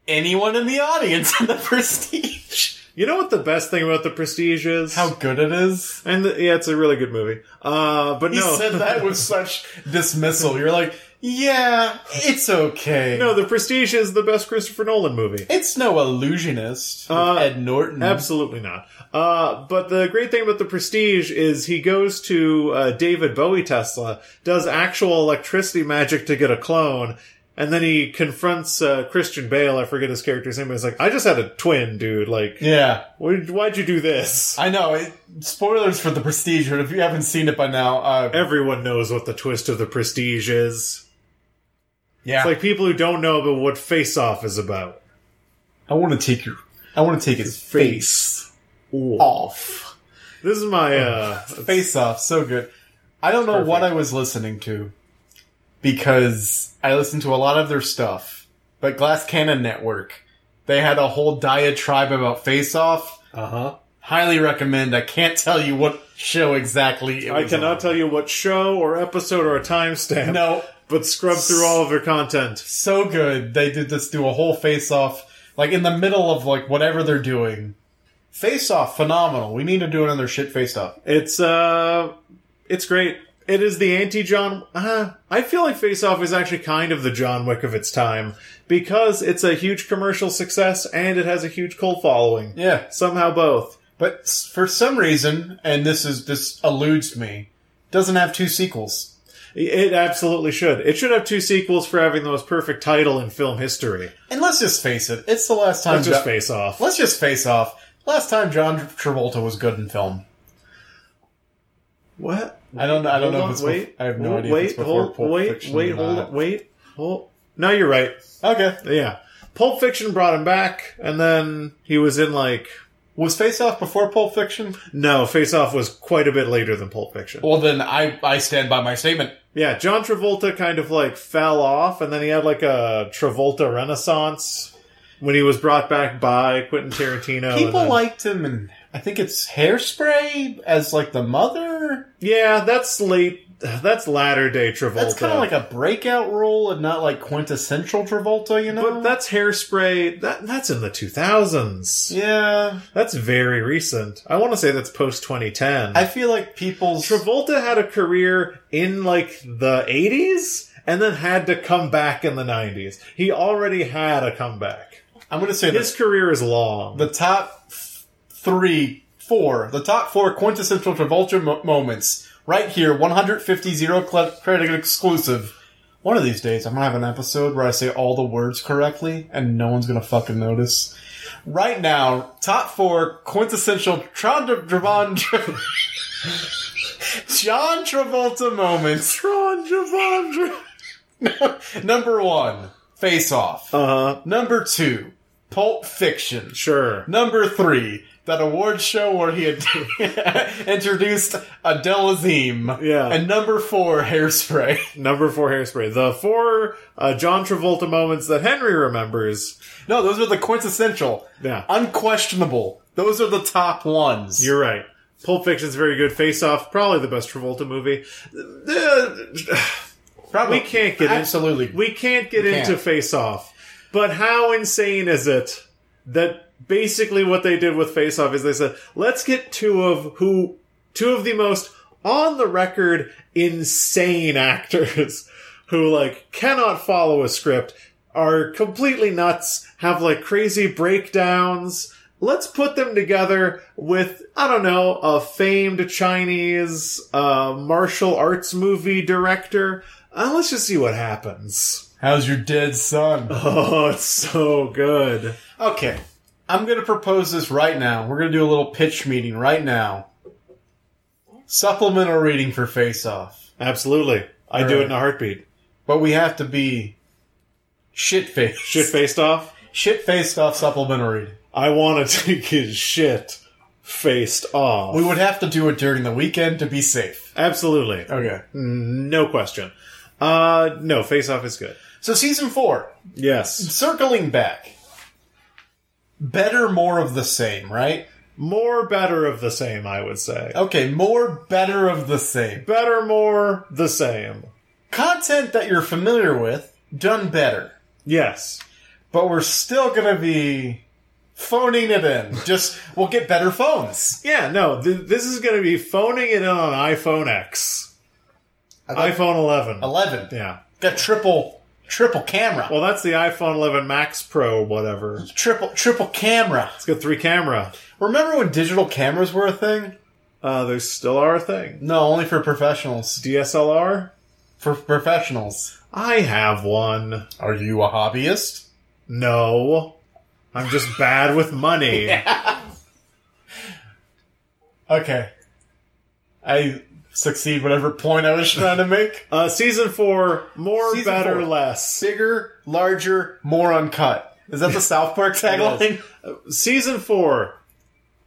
anyone in the audience in the Prestige.
you know what the best thing about the Prestige is?
How good it is.
and the, yeah, it's a really good movie. Uh, but
He
no,
said that with such dismissal. You're like, yeah, it's okay.
no, the Prestige is the best Christopher Nolan movie.
it's no illusionist. with
Uh,
Ed Norton.
Absolutely not. Uh, but the great thing about the Prestige is he goes to uh, David Bowie Tesla, does actual electricity magic to get a clone, and then he confronts uh, Christian Bale. I forget his character's name. but He's like, "I just had a twin, dude. Like,
Yeah.
why- why'd you do this?"
I know. It, spoilers for the Prestige, but if you haven't seen it by now, uh,
Everyone knows what the twist of the Prestige is.
Yeah.
It's like people who don't know about what Face Off is about.
I want to take your, I want to take his face off.
This is my uh,
Face off, so good. I don't know what I was listening to because I listened to a lot of their stuff, but Glass Cannon Network, they had a whole diatribe about Face Off.
uh huh.
Highly recommend. I can't tell you what show exactly. It
I cannot
on.
tell you what show or episode or a timestamp.
No,
but scrub through all of their content.
so good. They did this do a whole face off, like in the middle of like whatever they're doing. Face off, phenomenal. We need to do another shit face off.
It's uh, it's great. It is the anti John. Uh, I feel like Face Off is actually kind of the John Wick of its time because it's a huge commercial success and it has a huge cult following.
Yeah,
Somehow both.
but for some reason, and this is this eludes me, doesn't have two sequels.
It absolutely should. It should have two sequels for having the most perfect title in film history.
And let's just face it, it's the last time.
Let's just
Jo-
face off.
let's just face off. Last time John Travolta was good in film.
What?
I don't. I don't
Hold
know
on,
if it's.
wait.
bef- I have no
Hold-
idea.
Wait, hold,
Pulp
wait,
Fiction
wait, hold,
not.
wait, hold. No, you're right.
Okay.
Yeah. Pulp Fiction brought him back, and then he was in like
Was Face Off before Pulp Fiction?
no. Face Off was quite a bit later than Pulp Fiction.
Well, then I I stand by my statement.
Yeah, John Travolta kind of like fell off, and then he had like a Travolta renaissance when he was brought back by Quentin Tarantino.
People
then-
liked him, and I think it's Hairspray as like the mother.
yeah, that's late. That's latter day Travolta.
That's kind of like a breakout role, and not like quintessential Travolta. You know,
but that's hairspray. That that's in the two thousands.
yeah.
That's very recent. I want to say that's post twenty ten.
I feel like people's
Travolta had a career in like the 80s and then had to come back in the 90s. He already had a comeback.
I'm going to say
that
His
career is long.
the top three, four, the top four quintessential Travolta mo- moments, right here, 150 zero credit exclusive. One of these days, I'm gonna have an episode where I say all the words correctly, and no one's gonna fucking notice. Right now, top four quintessential Tron Javon John Travolta moments.
Tron Javandra.
Number one, Face Off.
Uh huh.
Number two, Pulp Fiction.
Sure.
Number three, that award show where he had introduced Adele Dazeem.
Yeah.
And number four, Hairspray.
Number four, Hairspray. The four uh, John Travolta moments that Henry remembers.
No, those are the quintessential.
Yeah.
Unquestionable. Those are the top ones.
You're right. Pulp Fiction's very good. Face Off, probably the best Travolta movie.
Probably.
we can't get in-
Absolutely.
We can't get
We
into
can't.
Face Off. But how insane is it that basically what they did with Face Off is they said, let's get two of who, two of the most on the record insane actors who like cannot follow a script, are completely nuts, have like crazy breakdowns. Let's put them together with, I don't know, a famed Chinese uh, martial arts movie director. Uh, let's just see what happens.
How's your dead son?
Oh, it's so good.
Okay. I'm going to propose this right now. We're going to do a little pitch meeting right now. Supplemental reading for Face Off.
Absolutely. I do it in a heartbeat.
But we have to be shit faced.
Shit faced off.
Shit faced off supplemental reading.
I want to take his shit faced off.
We would have to do it during the weekend to be safe.
Absolutely.
Okay.
No question. Uh, no, face off is good.
So season four,
Yes.
circling back. Better, more of the same, right?
More better of the same, I would say.
Okay, more better of the same.
Better, more the same.
Content that you're familiar with, done better.
Yes.
But we're still gonna be phoning it in. Just, we'll get better phones.
Yeah, no, th- this is going to be phoning it in on iPhone X. iPhone 11.
11.
Yeah.
Got triple, triple camera.
Well, that's the iPhone 11 Max Pro, whatever.
triple, triple camera.
It's got three camera.
Remember when digital cameras were a thing?
Uh, they still are a thing.
No, only for professionals.
DSLR?
For professionals.
I have one.
Are you a hobbyist?
No. I'm just bad with money.
Okay. I succeed whatever point I was trying to make.
Uh, season four, more,
Season
better,
four.
less.
Bigger, larger, more uncut. Is that the South Park tagline?
Season four,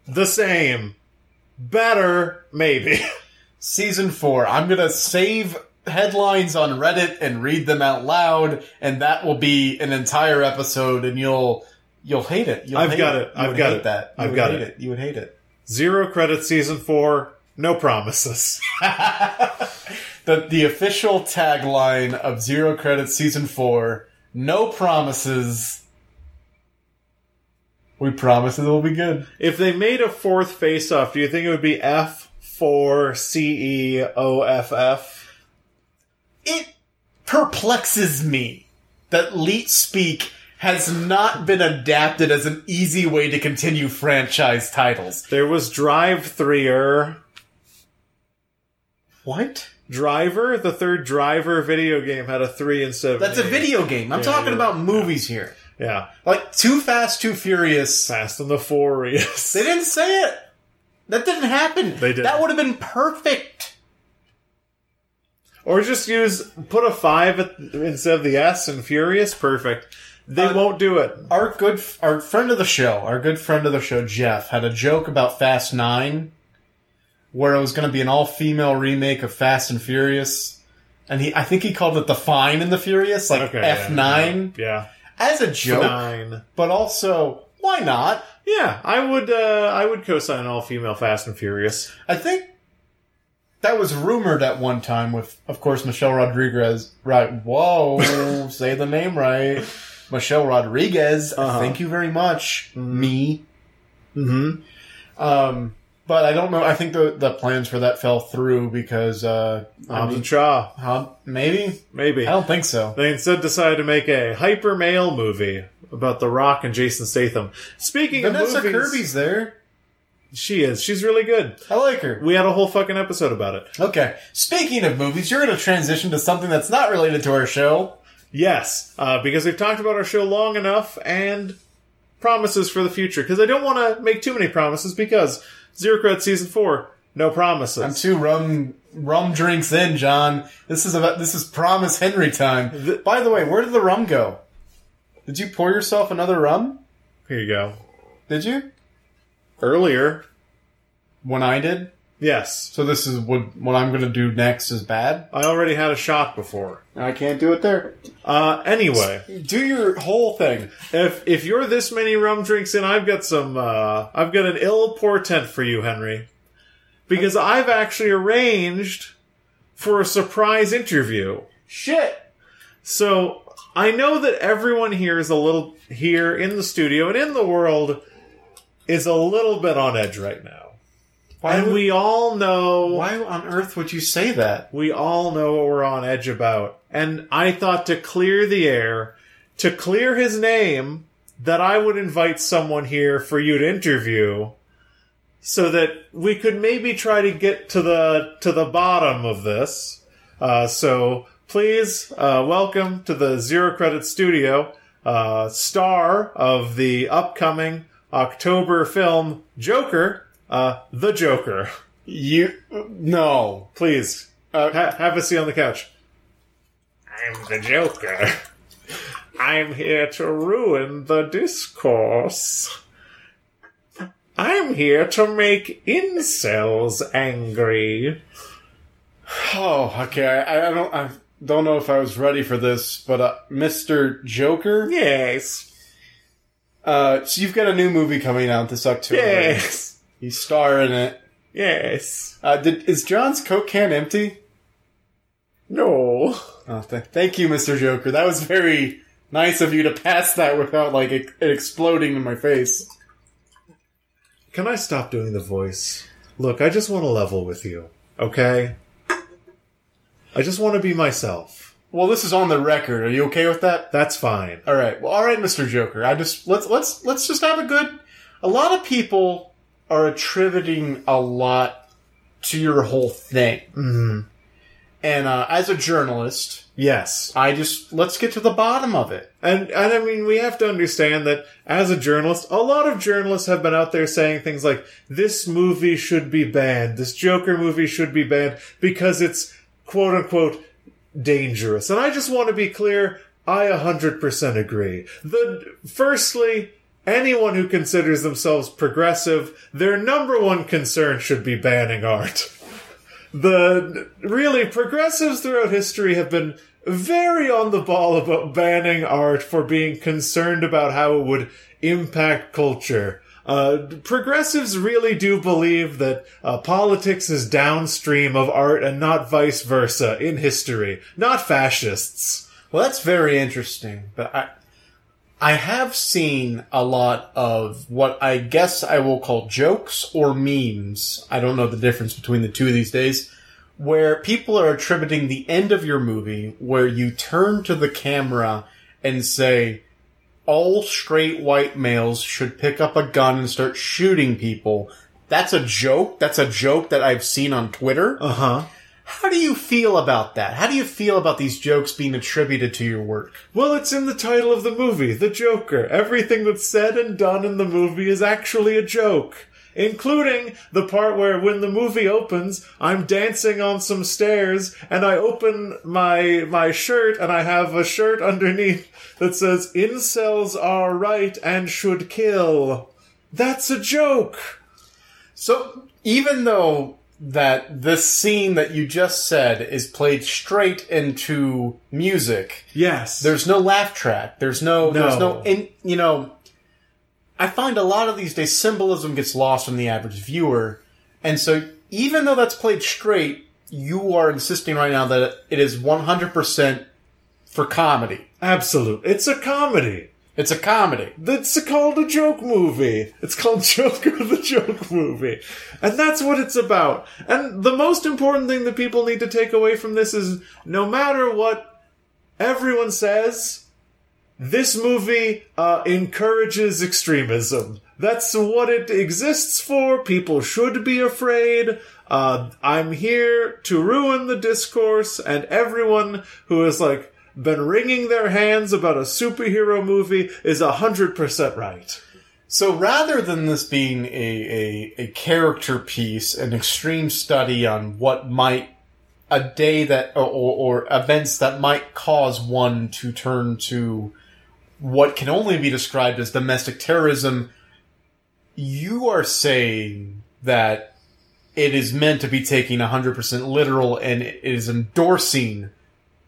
the same. Better, maybe.
Season four. I'm gonna save headlines on Reddit and read them out loud, and that will be an entire episode, and you'll you'll hate it. You'll
I've
hate
got
it. You
I've
would
got
hate
it.
that. You
I've
would
got
hate
it.
You would hate it.
Zero credit season four, no promises.
the the official tagline of Zero Credit Season Four: No promises. We promise it will be good.
If they made a fourth face off, do you think it would be F four C E O F F?
It perplexes me that Leet Speak has not been adapted as an easy way to continue franchise titles.
There was Drive Threer.
What?
Driver, the third Driver video game had a three instead of
That's a
eight.
video game. I'm
Yeah,
talking about movies here.
Yeah,
Like Too Fast, Too Furious.
Fast and the Furious.
They didn't say it. That didn't happen.
They didn't.
That would have been perfect.
Or just use put a five at, instead of the S and Furious. Perfect. They
Uh,
won't do it.
Our good, our friend of the show, our good friend of the show, Jeff, had a joke about Fast Nine, where it was going to be an all-female remake of Fast and Furious, and he, I think he called it the Fine and the Furious, like
Okay,
F nine,
Yeah,
as a joke,
nine.
but also why not?
Yeah, I would. Uh, I would co-sign all female Fast and Furious.
I think that was rumored at one time with, of course, Michelle Rodriguez. Right? Whoa, say the name right. Michelle Rodriguez.
Uh-huh.
Thank you very much. Me.
Mm-hmm.
Um, but I don't know. I think the the plans for that fell through because uh,
Hobbs and Shaw,
huh, maybe
maybe.
I don't think so.
They instead decided to make a hyper male movie about The Rock and Jason Statham. Speaking
Vanessa
of movies,
Kirby's there.
she is. She's really good.
I like her.
We had a whole fucking episode about it.
Okay. Speaking of movies, you're going to transition to something that's not related to our show.
Yes, uh, because we've talked about our show long enough and promises for the future. Because I don't want to make too many promises. Because Zero Credit Season Four, no promises.
I'm two rum rum drinks in, John. This is about this is Promise Henry time.
The-
By the way, where did the rum go? Did you pour yourself another rum?
Here you go.
Did you?
Earlier,
When I did.
Yes,
So this is what what I'm going to do next is bad.
I already had a shot before.
I can't do it there.
Uh, anyway,
Do your whole thing.
if if you're this many rum drinks in, I've got some. Uh, I've got an ill portent for you, Henry, because I've actually arranged for a surprise interview.
Shit.
So I know that everyone here is a little here in the studio and in the world is a little bit on edge right now,
Why
and
would-
we all know
Why on earth would you say that?
we all know what we're on edge about. And I thought to clear the air, to clear his name, that I would invite someone here for you to interview so that we could maybe try to get to the to the bottom of this. Uh, so please uh, welcome to the Zero Credit Studio, uh, star of the upcoming October film Joker, uh, the Joker.
You no.
Please
Uh,
Ha- have a seat on the couch. I'm the Joker. I'm here to ruin the discourse. I'm here to make incels angry.
Oh, okay. I, I don't. I don't know if I was ready for this, but uh, Mr. Joker.
Yes.
Uh, so you've got a new movie coming out this October.
Yes.
You star in it.
Yes.
Uh, did, is John's Coke can empty?
No.
Oh, th- thank you, Mr. Joker. That was very nice of you to pass that without, like, it, it exploding in my face.
Can I stop doing the voice? Look, I just want to level with you, okay? I just want to be myself.
Well, this is on the record. Are you okay with that?
That's fine.
All right. Well, all right, Mr. Joker. I just let's let's let's just have a good. A lot of people are attributing a lot to your whole thing, mm-hmm. and uh, as a journalist,
Yes.
I just let's get to the bottom of it.
And and I mean we have to understand that as a journalist, a lot of journalists have been out there saying things like this movie should be banned, this Joker movie should be banned because it's quote unquote dangerous. And I just want to be clear, I 100% agree. The firstly, anyone who considers themselves progressive, their number one concern should be banning art. The really progressives throughout history have been very on the ball about banning art for being concerned about how it would impact culture. Uh, progressives really do believe that uh, politics is downstream of art and not vice versa in history, not fascists.
Well, that's very interesting, but I I have seen a lot of what I guess I will call jokes or memes. I don't know the difference between the two these days. Where people are attributing the end of your movie where you turn to the camera and say, all straight white males should pick up a gun and start shooting people. That's a joke. That's a joke that I've seen on Twitter.
Uh huh.
How do you feel about that? How do you feel about these jokes being attributed to your work?
Well, it's in the title of the movie, The Joker. Everything that's said and done in the movie is actually a joke. Including the part where when the movie opens, I'm dancing on some stairs and I open my, my shirt and I have a shirt underneath that says, incels are right and should kill. That's a joke.
So, even though that this scene that you just said is played straight into music,
Yes.
there's no laugh track. There's no, there's
No.
no, in, you know, I find a lot of these days symbolism gets lost from the average viewer. And so, even though that's played straight, you are insisting right now that it is 100% for comedy.
Absolute. It's a comedy.
It's a comedy.
It's called a joke movie. It's called Joker the Joke Movie. And that's what it's about. And the most important thing that people need to take away from this is no matter what everyone says, this movie uh, encourages extremism. That's what it exists for. People should be afraid. Uh, I'm here to ruin the discourse, and everyone who is like been wringing their hands about a superhero movie is a hundred percent right.
So rather than this being a, a, a character piece, an extreme study on what might a day that or, or events that might cause one to turn to what can only be described as domestic terrorism, you are saying that it is meant to be taking 100% literal and it is endorsing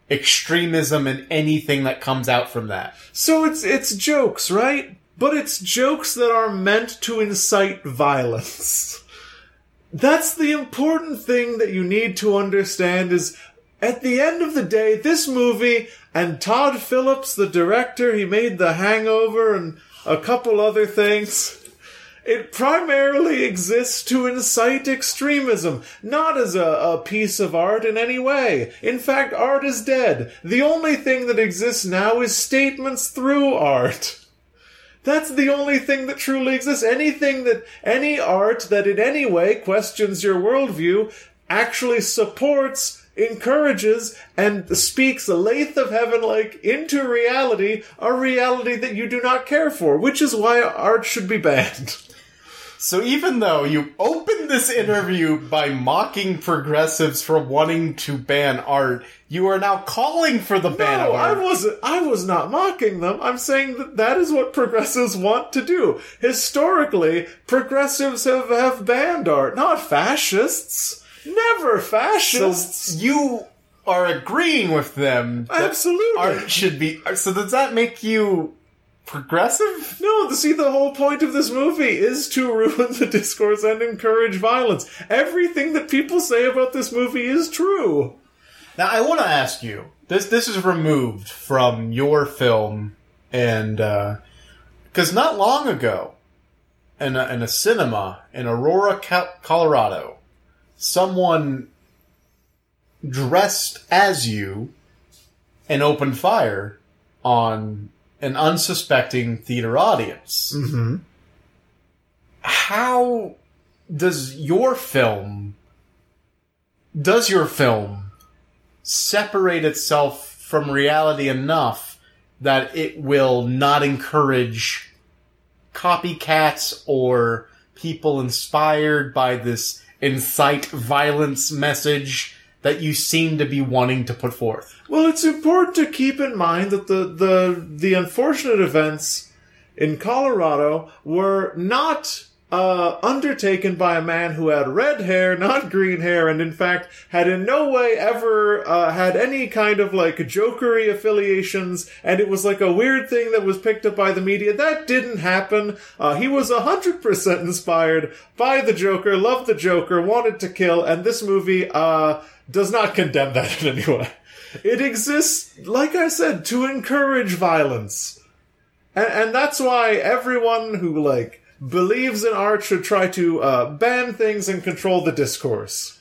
extremism and anything that comes out from that.
So it's it's jokes, right? But it's jokes that are meant to incite violence. That's the important thing that you need to understand is at the end of the day, this movie and Todd Phillips, the director, he made The Hangover and a couple other things. It primarily exists to incite extremism, not as a, a piece of art in any way. In fact, art is dead. The only thing that exists now is statements through art. That's the only thing that truly exists. Anything that, any art that in any way questions your worldview actually supports, encourages, and speaks a lathe of heaven like into reality, a reality that you do not care for, which is why art should be banned.
So even though you opened this interview by mocking progressives for wanting to ban art, you are now calling for the ban
No,
of
I wasn't. I was not mocking them. I'm saying that that is what progressives want to do. Historically, progressives have have banned art, not fascists. Never
so
fascists.
you are agreeing with them
Absolutely.
art should be. So does that make you progressive?
No, see, the whole point of this movie is to ruin the discourse and encourage violence. Everything that people say about this movie is true.
Now, I want to ask you. This this is removed from your film, and uh, because not long ago, in a, in a cinema in Aurora, Colorado, someone dressed as you and opened fire on an unsuspecting theater audience.
Mm-hmm.
How does your film does your film separate itself from reality enough that it will not encourage copycats or people inspired by this incite violence message that you seem to be wanting to put forth?
Well, it's important to keep in mind that the, the, the unfortunate events in Colorado were not uh, undertaken by a man who had red hair, not green hair, and in fact had in no way ever uh, had any kind of like jokery affiliations, and it was like a weird thing that was picked up by the media. That didn't happen. Uh, he was hundred percent inspired by the Joker, loved the Joker, wanted to kill, and this movie uh, does not condemn that in any way. It exists, like I said, to encourage violence. And, and that's why everyone who, like, believes in art should try to uh, ban things and control the discourse.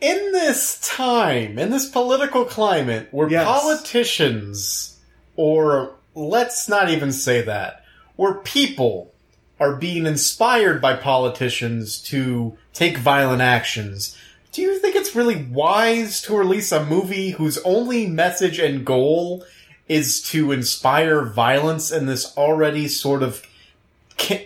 In this time, in this political climate, where
Yes.
politicians, or let's not even say that, where people are being inspired by politicians to take violent actions, do you think it's really wise to release a movie whose only message and goal is to inspire violence in this already sort of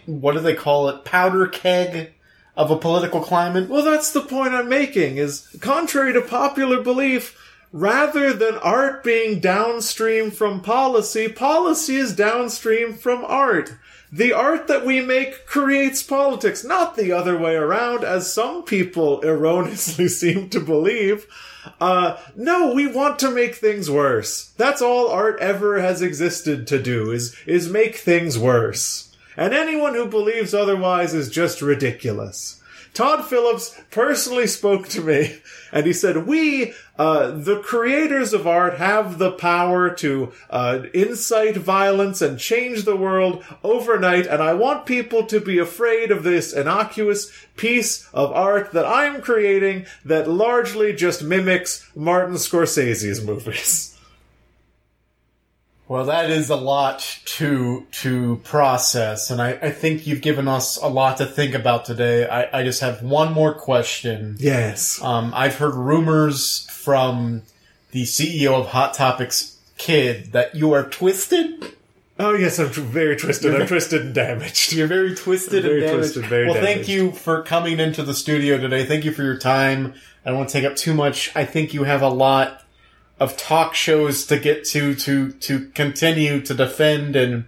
what do they call it powder keg of a political climate?
Well, that's the point I'm making, is contrary to popular belief, rather than art being downstream from policy, policy is downstream from art. The art that we make creates politics, not the other way around, as some people erroneously seem to believe. Uh, no, we want to make things worse. That's all art ever has existed to do, is, is make things worse. And anyone who believes otherwise is just ridiculous. Todd Phillips personally spoke to me and he said, we, uh, the creators of art have the power to, uh, incite violence and change the world overnight. And I want people to be afraid of this innocuous piece of art that I'm creating that largely just mimics Martin Scorsese's movies.
Well, that is a lot to to process, and I, I think you've given us a lot to think about today. I, I just have one more question.
Yes.
Um, I've heard rumors from the CEO of Hot Topics Kid that you are twisted.
Oh yes, I'm very twisted. I'm twisted and damaged.
You're very twisted
Very
and damaged.
twisted, very
well, thank you for coming into the studio today. Thank you for your time. I don't want to take up too much. I think you have a lot of talk shows to get to to to continue to defend and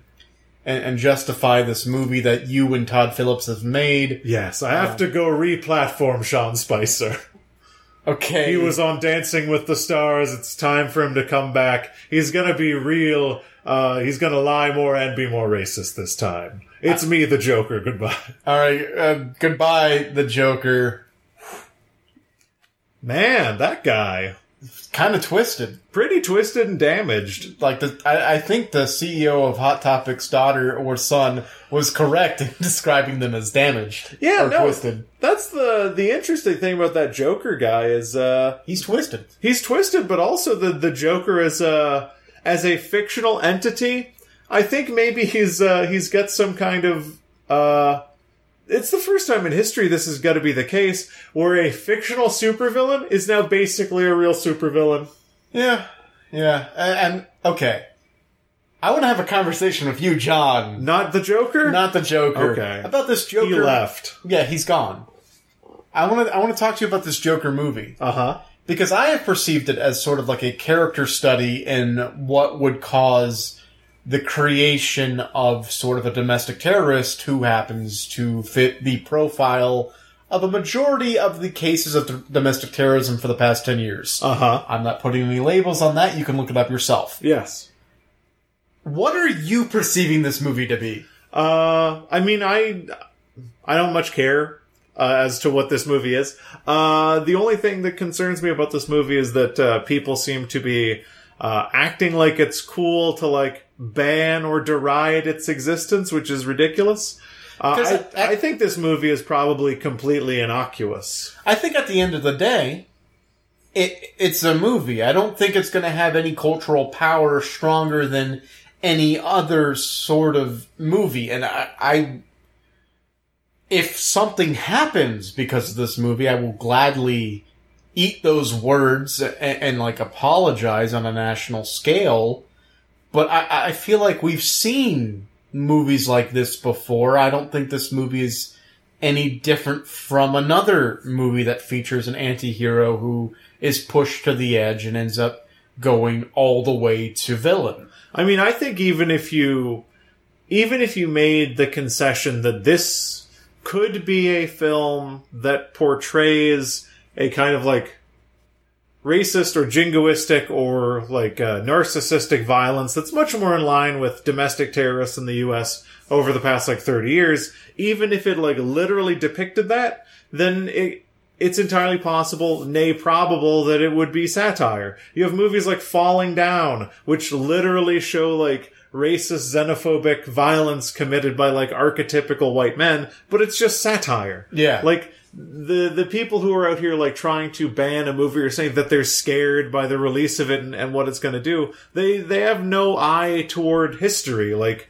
and, and justify this movie that you and Todd Phillips have made.
Yes, I have to go re-platform Sean Spicer.
Okay,
He was on Dancing with the Stars. It's time for him to come back. He's gonna be real. Uh, he's gonna lie more and be more racist this time. It's me, the Joker. Goodbye.
all right. Uh, goodbye, the Joker.
Man, that guy.
Kind of twisted.
Pretty twisted and damaged.
Like the, I, I think the CEO of Hot Topic's daughter or son was correct in describing them as damaged.
Yeah,
or
no.
twisted.
That's the the interesting thing about that Joker guy is uh
He's twisted.
he's twisted, but also the the Joker as a as a fictional entity. I think maybe he's uh, he's got some kind of. Uh, it's the first time in history this has got to be the case where a fictional supervillain is now basically a real supervillain.
Yeah, yeah, A- and, okay. I want to have a conversation with you, John,
Not the Joker.
not the Joker.
Okay.
About this Joker.
he left.
Yeah, he's gone. I want to. I want to talk to you about this Joker movie
Uh huh.
because I have perceived it as sort of like a character study in what would cause the creation of sort of a domestic terrorist who happens to fit the profile of a majority of the cases of d- domestic terrorism for the past 10 years.
Uh huh.
I'm not putting any labels on that. You can look it up yourself.
Yes.
what are you perceiving this movie to be?
Uh, I mean, I I don't much care uh, as to what this movie is. Uh, the only thing that concerns me about this movie is that uh, people seem to be uh, acting like it's cool to like ban or deride its existence, which is ridiculous. Uh, I,
it-
I think this movie is probably completely innocuous.
I think at the end of the day, it it's a movie. I don't think it's going to have any cultural power stronger than any other sort of movie. And I, I if something happens because of this movie, I will gladly eat those words and, and like apologize on a national scale. But I, I feel like we've seen movies like this before. I don't think this movie is any different from another movie that features an anti-hero who is pushed to the edge and ends up going all the way to villain.
I mean, I think even if you, even if you made the concession that this could be a film that portrays a kind of like racist or jingoistic or like uh, narcissistic violence that's much more in line with domestic terrorists in the U.S. over the past like 30 years, even if it like literally depicted that, then it, it's entirely possible, nay probable, that it would be satire. You have movies like Falling Down, which literally show like racist, xenophobic violence committed by like archetypical white men, but it's just satire.
Yeah.
Like, the the people who are out here like trying to ban a movie or saying that they're scared by the release of it and, and what it's going to do they they have no eye toward history. Like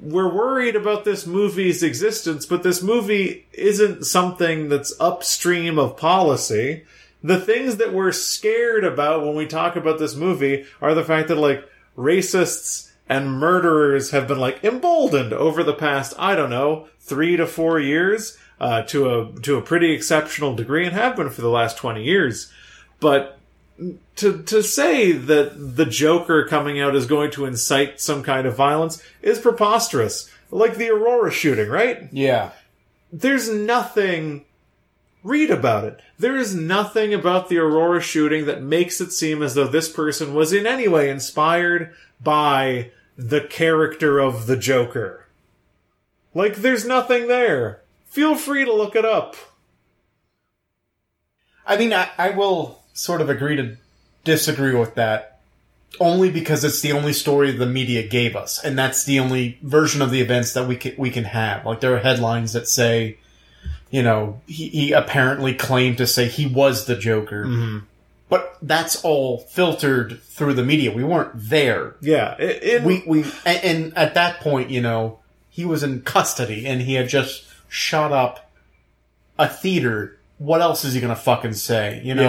we're worried about this movie's existence but this movie isn't something that's upstream of policy. The things that we're scared about when we talk about this movie are the fact that like racists and murderers have been like emboldened over the past i don't know 3 to 4 years uh, to a to a pretty exceptional degree and have been for the last 20 years but to to say that the Joker coming out is going to incite some kind of violence is preposterous. Like the Aurora shooting, right?
Yeah.
There's nothing. Read about it. There is nothing about the Aurora shooting that makes it seem as though this person was in any way inspired by the character of the Joker. Like, there's nothing there. Feel free to look it up.
I mean, I, I will sort of agree to disagree with that only because it's the only story the media gave us, and that's the only version of the events that we can, we can have. Like there are headlines that say, you know, he, he apparently claimed to say he was the Joker, mm-hmm. but that's all filtered through the media. We weren't there.
Yeah, it, it,
We we and, and at that point, you know, he was in custody and he had just shot up a theater. What else is he gonna fucking say? You know.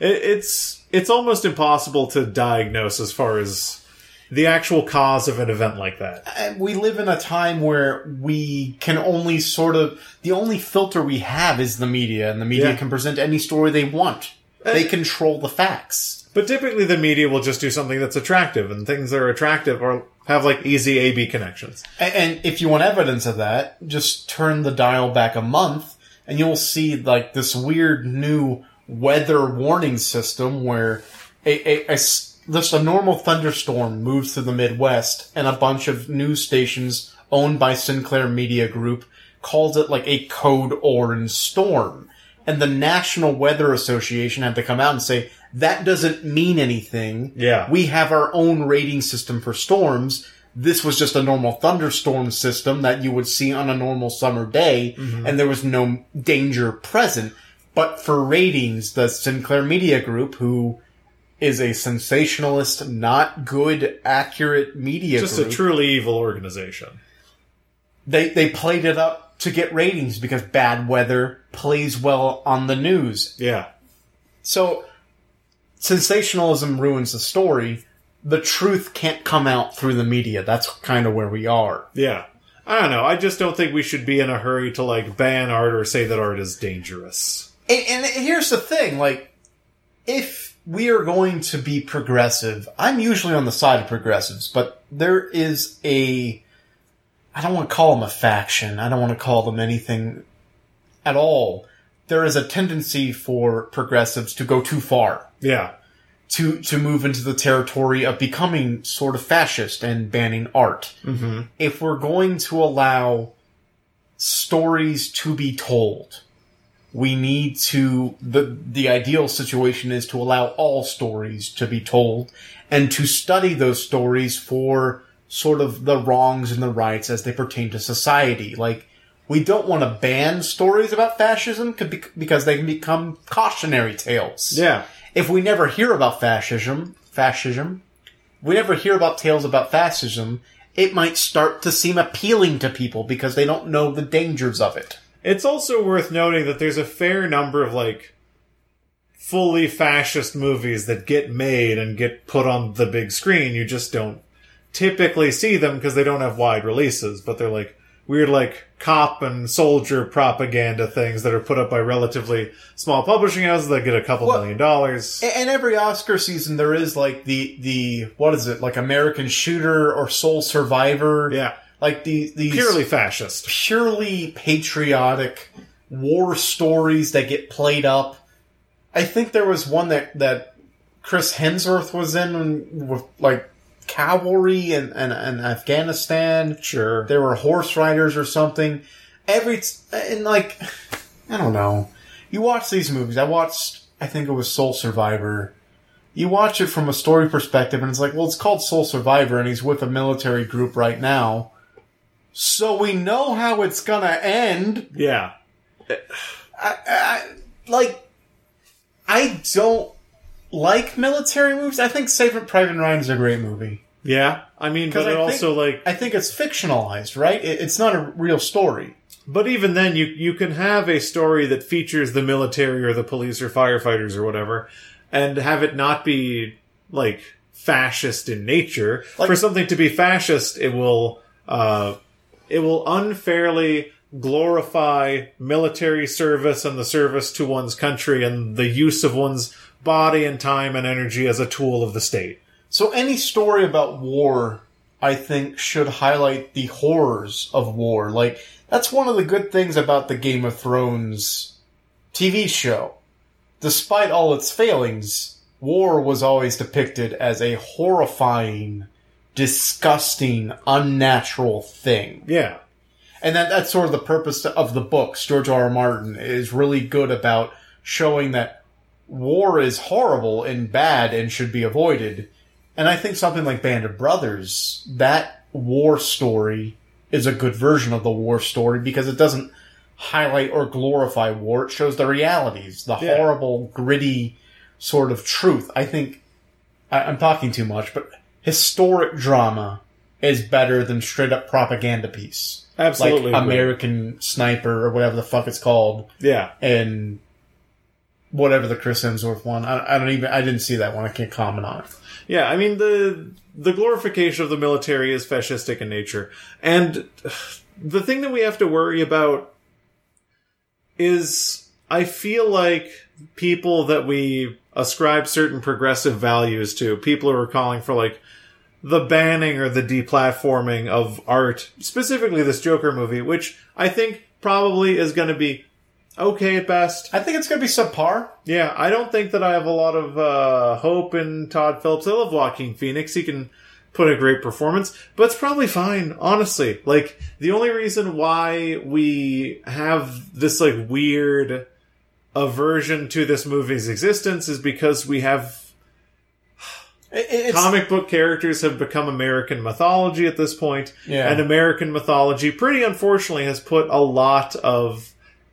Yeah. It, it's it's almost impossible to diagnose as far as the actual cause of an event like that.
Uh, and we live in a time where we can only sort of the only filter we have is the media, and the media
Yeah.
can present any story they want. They control the facts.
But typically, the media will just do something that's attractive, and things that are attractive or have like easy A B connections.
And if you want evidence of that, just turn the dial back a month, and you'll see like this weird new weather warning system where a, a- a just a normal thunderstorm moves through the Midwest, and a bunch of news stations owned by Sinclair Media Group calls it like a code orange storm. And the National Weather Association had to come out and say, that doesn't mean anything.
Yeah.
We have our own rating system for storms. This was just a normal thunderstorm system that you would see on a normal summer day, mm-hmm. and there was no danger present. But for ratings, the Sinclair Media Group, who is a sensationalist, not good, accurate media
Just
group,
a truly evil organization.
they they played it up to get ratings because bad weather plays well on the news.
Yeah.
So sensationalism ruins the story. The truth can't come out through the media. That's kind of where we are.
Yeah. I don't know. I just don't think we should be in a hurry to like ban art or say that art is dangerous.
And, and here's the thing, like, if we are going to be progressive, I'm usually on the side of progressives, but there is a, I don't want to call them a faction. I don't want to call them anything at all. There is a tendency for progressives to go too far.
Yeah.
to to move into the territory of becoming sort of fascist and banning art.
Mm-hmm.
If we're going to allow stories to be told, we need to the the ideal situation is to allow all stories to be told and to study those stories for sort of the wrongs and the rights as they pertain to society. Like we don't want to ban stories about fascism because they can become cautionary tales
Yeah.
if we never hear about fascism, fascism, we never hear about tales about fascism, it might start to seem appealing to people because they don't know the dangers of it.
It's also worth noting that there's a fair number of like fully fascist movies that get made and get put on the big screen. You just don't typically see them because they don't have wide releases, but they're like weird like cop and soldier propaganda things that are put up by relatively small publishing houses that get a couple
Well-
million dollars.
And every Oscar season, there is like the the what is it like American Shooter or Soul Survivor?
Yeah.
like the these
Purely fascist.
purely patriotic war stories that get played up. I think there was one that that Chris Hemsworth was in with like cavalry and, and, and Afghanistan.
Sure.
There were horse riders or something. Every and like I don't know. You watch these movies. I watched. I think it was Soul Survivor. You watch it from a story perspective, and it's like, well, it's called Soul Survivor, and he's with a military group right now. So we know how it's gonna end.
Yeah.
I, I, like, I don't like military movies. I think Saving Private Ryan is a great movie.
Yeah. I mean, but it
I think-
also like
I think it's fictionalized, right? It, it's not a real story.
But even then, you you can have a story that features the military or the police or firefighters or whatever, and have it not be like fascist in nature.
Like-
For something to be fascist, it will uh, it will unfairly glorify military service and the service to one's country and the use of one's body and time and energy as a tool of the state.
So any story about war, I think, should highlight the horrors of war. Like, that's one of the good things about the Game of Thrones TV show. Despite all its failings, war was always depicted as a horrifying, disgusting, unnatural thing.
Yeah.
And that, that's sort of the purpose of the books. George R. R. Martin is really good about showing that war is horrible and bad and should be avoided. And I think something like Band of Brothers, that war story is a good version of the war story because it doesn't highlight or glorify war. It shows the realities, the
Yeah.
horrible, gritty sort of truth. I think I, I'm talking too much, but historic drama is better than straight up propaganda piece
Absolutely.
like. American Sniper or whatever the fuck it's called,
Yeah.
and whatever the Chris Hemsworth one. I, I don't even. I didn't see that one. I can't comment on it.
Yeah, I mean the the glorification of the military is fascistic in nature, and the thing that we have to worry about is I feel like people that we ascribe certain progressive values to, people who are calling for like the banning or the deplatforming of art, specifically this Joker movie, which I think probably is going to be okay at best.
I think it's gonna be subpar.
Yeah, I don't think that I have a lot of uh, hope in Todd Phillips. I love Joaquin Phoenix. He can put a great performance, but it's probably fine, honestly. Like, the only reason why we have this, like, weird aversion to this movie's existence is because we have
it's,
comic book characters have become American mythology at this point,
Yeah.
and American mythology, pretty unfortunately, has put a lot of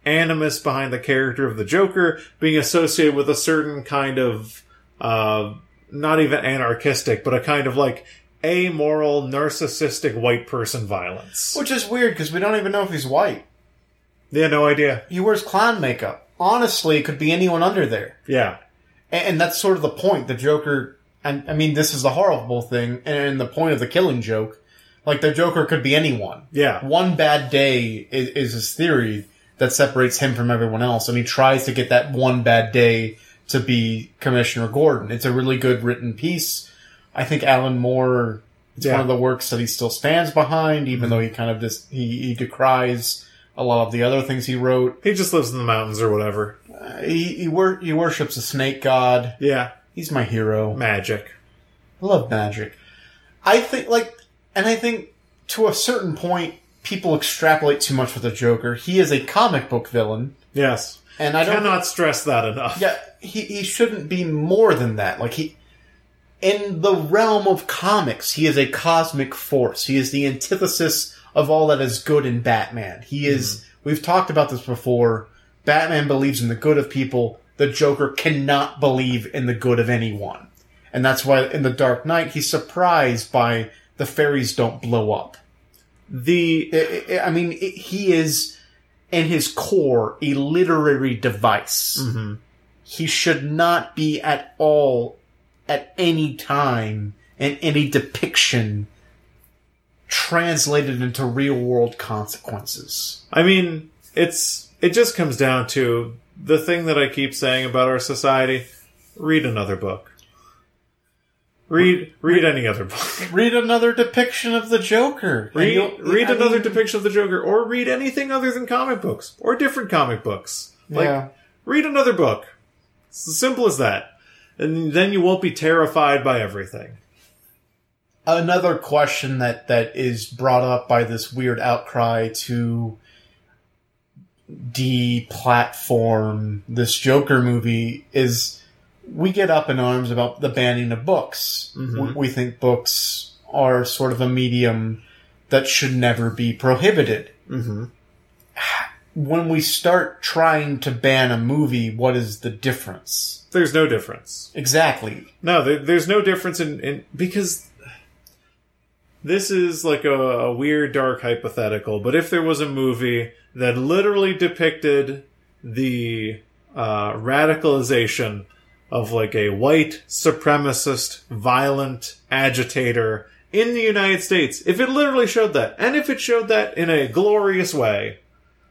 animus behind the character of the Joker being associated with a certain kind of, uh, not even anarchistic, but a kind of like amoral, narcissistic white person violence.
which is weird because we don't even know if he's white.
Yeah, no idea.
He wears clown makeup. Honestly, it could be anyone under there,
Yeah.
and, and that's sort of the point. The Joker. And I mean, this is the horrible thing, and the point of the killing joke. Like the Joker could be anyone.
Yeah.
one bad day is, is his theory that separates him from everyone else, and he tries to get that one bad day to be Commissioner Gordon. It's a really good written piece. I think Alan Moore. It's
Yeah.
one of the works that he still stands behind, even though he kind of just he, he decries a lot of the other things he wrote.
He just lives in the mountains or whatever.
Uh, he he, wor- he worships a snake god.
Yeah.
He's my hero.
Magic.
I love magic. I think like, and I think to a certain point, people extrapolate too much with the Joker. He is a comic book villain,
Yes.
and I don't.
Cannot stress that enough.
yeah, he he shouldn't be more than that. Like he, in the realm of comics, he is a cosmic force. He is the antithesis of all that is good in Batman. He hmm. is. We've talked about this before. Batman believes in the good of people. The Joker cannot believe in the good of anyone. And that's why in The Dark Knight, he's surprised by the ferries don't blow up.
The
I- mean, it, he is, in his core, a literary device. Mm-hmm. He should not be at all, at any time, in any depiction, translated into real world consequences.
I mean, it's it just comes down to the thing that I keep saying about our society. Read another book. Read read any other book.
Read another depiction of the Joker.
Read read
I
another
mean,
depiction of the Joker, or read anything other than comic books or different comic books. Like
Yeah.
read another book. It's as simple as that, and then you won't be terrified by everything.
another question that that is brought up by this weird outcry to deplatform this Joker movie is we get up in arms about the banning of books. We, we think books are sort of a medium that should never be prohibited.
Mm-hmm.
When we start trying to ban a movie, what is the difference?
There's no difference.
Exactly.
No, there, there's no difference in, in because this is like a, a weird, dark hypothetical. But if there was a movie that literally depicted the uh, radicalization of like a white supremacist, violent agitator in the United States, if it literally showed that, and if it showed that in a glorious way,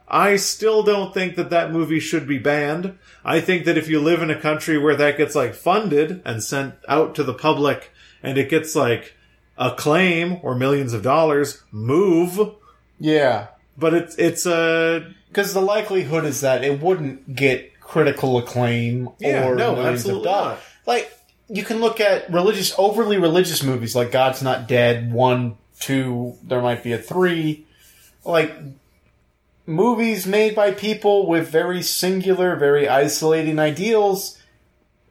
I still don't think that that movie should be banned. I think that if you live in a country where that gets like funded and sent out to the public and it gets like acclaim or millions of dollars, move.
Yeah.
But it's, it's a,
Because the likelihood is that it wouldn't get critical acclaim
Yeah,
or
no,
millions of dollars.
not.
Like you can look at religious, overly religious movies like God's Not Dead, one, two. There might be a three. Like movies made by people with very singular, very isolating ideals.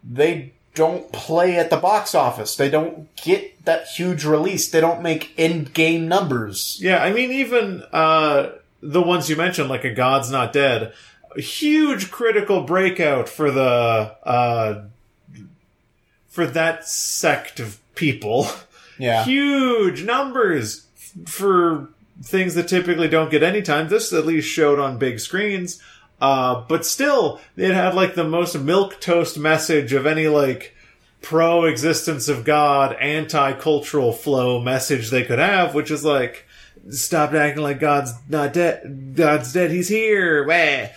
They don't play at the box office. They don't get that huge release. They don't make end game numbers.
yeah, I mean, even, uh, the ones you mentioned, like a God's Not Dead, a huge critical breakout for the, uh, for that sect of people.
Yeah.
huge numbers f- for things that typically don't get any time. This at least showed on big screens. Uh, but still, it had like the most milk toast message of any like pro existence of God, anti cultural flow message they could have, which is like, stop acting like God's not dead. God's dead. He's here. Wah.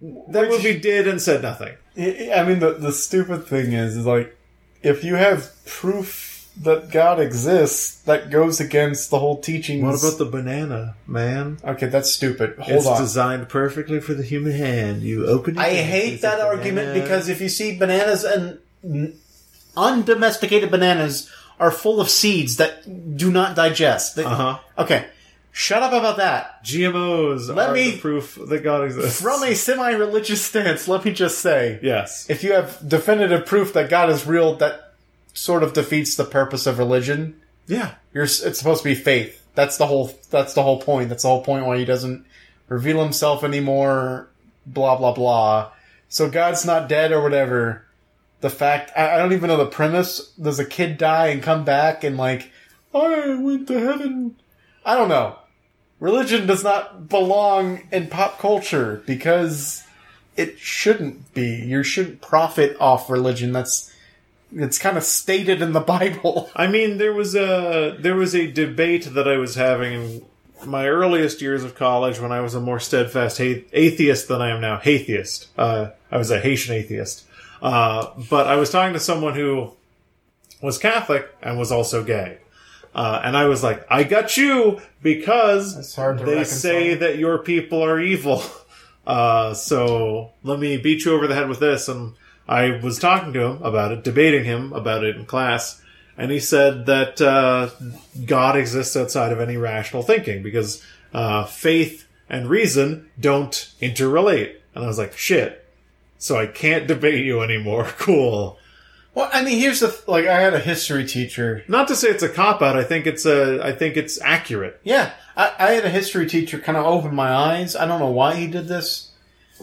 That movie did and said nothing.
I I mean, the the stupid thing is, is like, if you have proof that God exists, that goes against the whole teachings.
What about the banana, man?
Okay, that's stupid. Hold
it's
on.
designed perfectly for the human hand. You open it.
I
and
hate that argument because if you see bananas and undomesticated bananas are full of seeds that do not digest. They-
uh huh.
Okay, shut up about that.
GMOs
Let
are
me-
the proof that God exists.
From a semi-religious stance, let me just say,
yes,
if you have definitive proof that God is real, that sort of defeats the purpose of religion.
yeah,
You're, it's supposed to be faith. That's the whole. That's the whole point. That's the whole point why he doesn't reveal himself anymore. Blah blah blah. So God's not dead or whatever. The fact I, I don't even know the premise. Does a kid die and come back and like I went to heaven? I don't know. Religion does not belong in pop culture because it shouldn't be. You shouldn't profit off religion. That's it's kind of stated in the Bible.
I mean there was a there was a debate that I was having in my earliest years of college when I was a more steadfast ha- atheist than I am now. Atheist. Uh, I was a Haitian atheist. Uh, but I was talking to someone who was Catholic and was also gay. Uh, and I was like, I got you because they
reconcile.
say that your people are evil. Uh, so let me beat you over the head with this. And I was talking to him about it, debating him about it in class, and he said that uh, God exists outside of any rational thinking because uh, faith and reason don't interrelate. And I was like, shit. So I can't debate you anymore. Cool.
Well, I mean, here's the th- like. I had a history teacher.
Not to say it's a cop out. I think it's a. I think it's accurate.
Yeah, I, I had a history teacher kind of open my eyes. I don't know why he did this,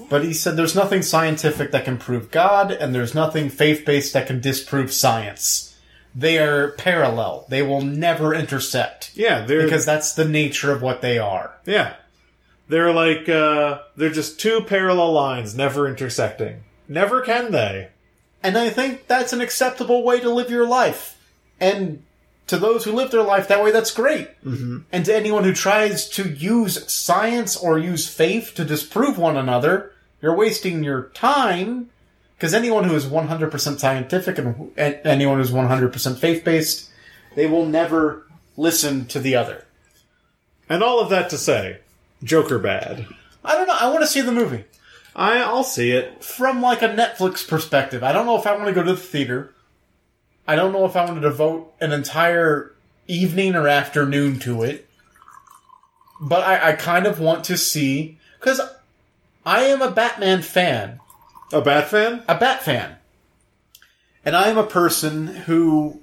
but he said there's nothing scientific that can prove God, and there's nothing faith based that can disprove science. They are parallel. They will never intersect
Yeah, they're
because that's the nature of what they are.
yeah, they're like uh, they're just two parallel lines, never intersecting. Never can they.
And I think that's an acceptable way to live your life. And to those who live their life that way, that's great. Mm-hmm. And to anyone who tries to use science or use faith to disprove one another, you're wasting your time. Because anyone who is 100% scientific and, and anyone who's 100% faith based, they will never listen to the other.
And all of that to say, Joker bad.
I don't know. I want to see the movie
I I'll see it.
from like a Netflix perspective. I don't know if I want to go to the theater. I don't know if I want to devote an entire evening or afternoon to it. But I, I kind of want to see because I am a Batman fan,
A Bat fan?
a Bat fan, and I am a person who,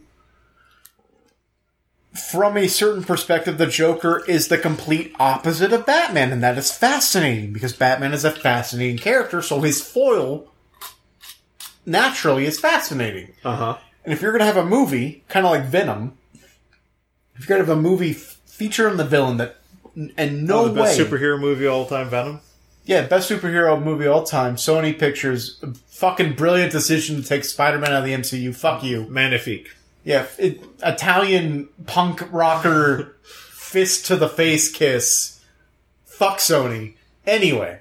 from a certain perspective, the Joker is the complete opposite of Batman, and that is fascinating because Batman is a fascinating character, so his foil naturally is fascinating.
Uh huh.
And if you're going to have a movie, kind of like Venom, if you're going to have a movie f- featuring the villain that, and no
Oh, the best
way,
superhero movie all time, Venom.
yeah, best superhero movie all time, Sony Pictures, fucking brilliant decision to take Spider-Man out of the MCU. Fuck you.
Magnifique.
Yeah, it, Italian punk rocker fist to the face kiss. Fuck Sony. Anyway,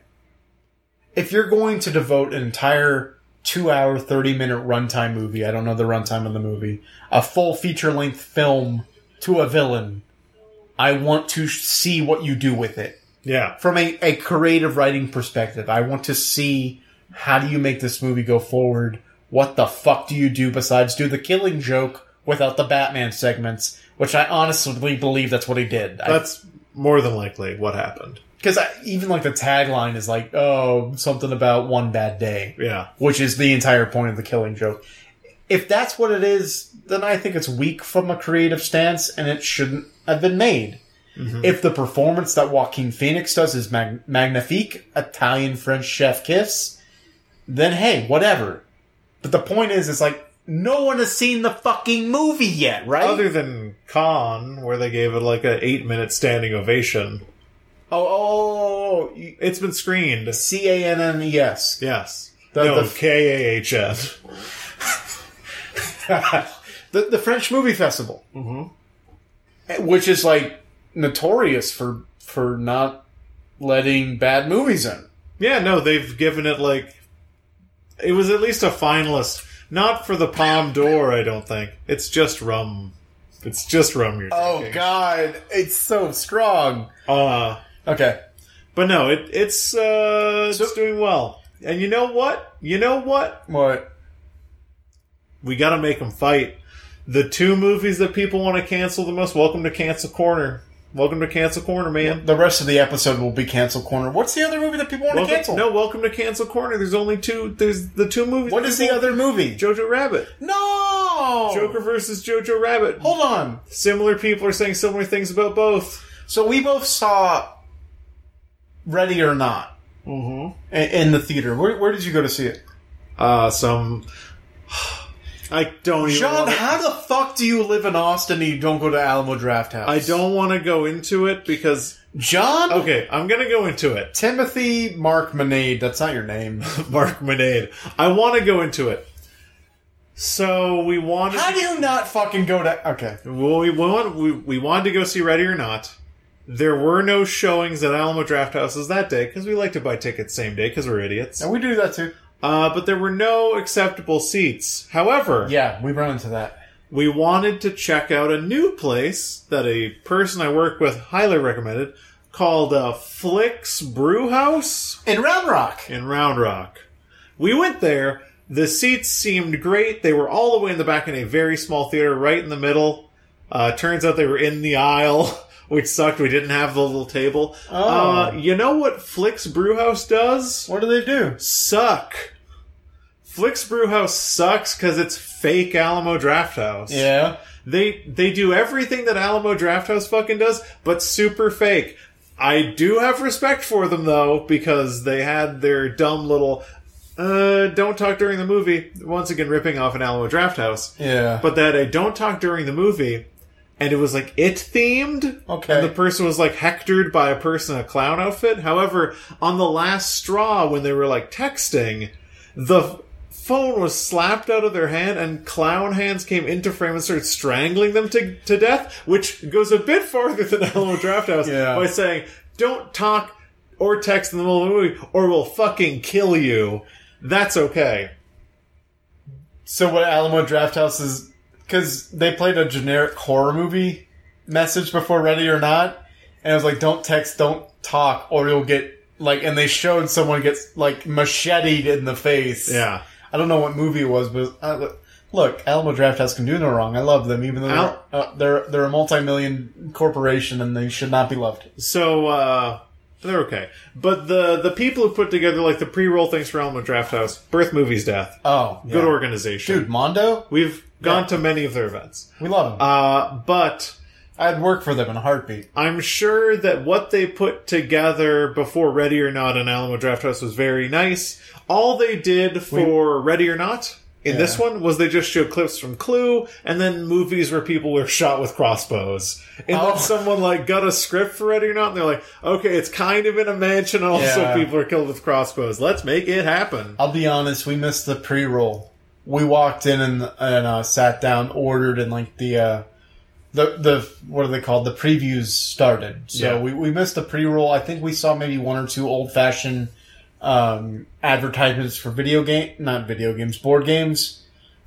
if you're going to devote an entire two hour, 30 minute runtime movie, I don't know the runtime of the movie, a full feature length film to a villain, I want to see what you do with it.
Yeah.
From a, a creative writing perspective, I want to see how do you make this movie go forward? What the fuck do you do besides do the killing joke without the Batman segments? Which I honestly believe that's what he did.
That's more than likely what happened.
Because even like the tagline is like, oh, something about one bad day,
Yeah.
which is the entire point of the killing joke. If that's what it is, then I think it's weak from a creative stance and it shouldn't have been made. Mm-hmm. If the performance that Joaquin Phoenix does is mag- magnifique, Italian French chef kiss, then hey, whatever. But the point is, it's like, no one has seen the fucking movie yet, right?
Other than Con, where they gave it like an eight minute standing ovation.
oh, oh, oh,
It's been screened.
C A N N E S.
Yes.
The-
no,
the-
K A H N.
the the French Movie Festival, mm-hmm. which is like notorious for for not letting bad movies in.
Yeah, no, they've given it like it was at least a finalist, not for the Palme d'Or. I don't think it's just rum. It's just rum you're
Oh
drinking.
God, it's so strong.
Uh,
Okay,
but no, it it's uh, it's
So-
doing well. And you know what? You know what?
what?
We got to make them fight. The two movies that people want to cancel the most. Welcome to Cancel Corner. Welcome to Cancel Corner, man.
The rest of the episode will be cancel corner. What's the other movie that people want to cancel?
no, welcome to Cancel Corner. There's only two. There's the two movies.
What is the other movie?
Jojo Rabbit.
no,
Joker versus Jojo Rabbit.
Hold on.
Similar people are saying similar things about both.
So we both saw Ready or Not
Mm-hmm.
in the theater. Where, where did you go to see it?
Uh, some. I don't even.
John,
wanna,
how the fuck do you live in Austin and you don't go to Alamo Drafthouse?
I don't want to go into it because.
John?
Okay, I'm gonna go into it.
Timothy Mark Manade, that's not your name.
Mark Manade. I want to go into it. So we wanted.
How do you not fucking go to. Okay.
Well, we, want, we, we wanted to go see Ready or Not. There were no showings at Alamo Drafthouses that day because we like to buy tickets same day because we're idiots.
And we do that too.
Uh, but there were no acceptable seats. However,
Yeah, we run into that.
we wanted to check out a new place that a person I work with highly recommended called uh, Flicks Brew House
In Round Rock.
in Round Rock. We went there. The seats seemed great. They were all the way in the back in a very small theater, right in the middle. Uh, turns out they were in the aisle, which sucked. We didn't have the little table.
Oh.
Uh, you know what Flix Brewhouse does?
What do they do?
Suck. Flix Brewhouse sucks because it's fake Alamo Drafthouse.
Yeah.
They they do everything that Alamo Drafthouse fucking does, but super fake. I do have respect for them though because they had their dumb little uh don't talk during the movie once again ripping off an Alamo Drafthouse.
Yeah.
But that a don't talk during the movie and it was like it themed.
Okay.
And the person was like hectored by a person in a clown outfit. However, on the last straw when they were like texting, the phone was slapped out of their hand and clown hands came into frame and started strangling them to, to death, which goes a bit farther than Alamo Drafthouse
Yeah.
by saying, don't talk or text in the middle of the movie or we'll fucking kill you. That's okay.
So what Alamo Drafthouse is because they played a generic horror movie message before Ready or Not, and it was like, "Don't text, don't talk, or you'll get like." And they showed someone gets like macheted in the face.
Yeah.
I don't know what movie it was, but uh, look- Alamo Drafthouse can do no wrong. I love them, even though
Al-
they're, uh, they're they're a multi-million corporation and they should not be loved.
So uh they're okay. But the the people who put together like the pre-roll things for Alamo Drafthouse, Birth Movies Death,
Oh,
good
yeah.
organization.
dude, Mondo,
We've gone
Yeah.
to many of their events.
we love them.
Uh but
I'd work for them in a heartbeat.
I'm sure that what they put together before Ready or Not and Alamo Drafthouse was very nice. All they did for Ready or Not in this one was they just showed clips from Clue and then movies where people were shot with crossbows. And
Oh.
then someone like got a script for Ready or Not and they're like, okay, it's kind of in a mansion and also
Yeah.
people are killed with crossbows. Let's make it happen.
I'll be honest, we missed the pre-roll. We walked in and, and uh, sat down, ordered, and like the uh, the the what are they called? The previews started. So
Yeah.
we, we missed the pre-roll. I think we saw maybe one or two old-fashioned um, advertisements for video game, not video games, board games.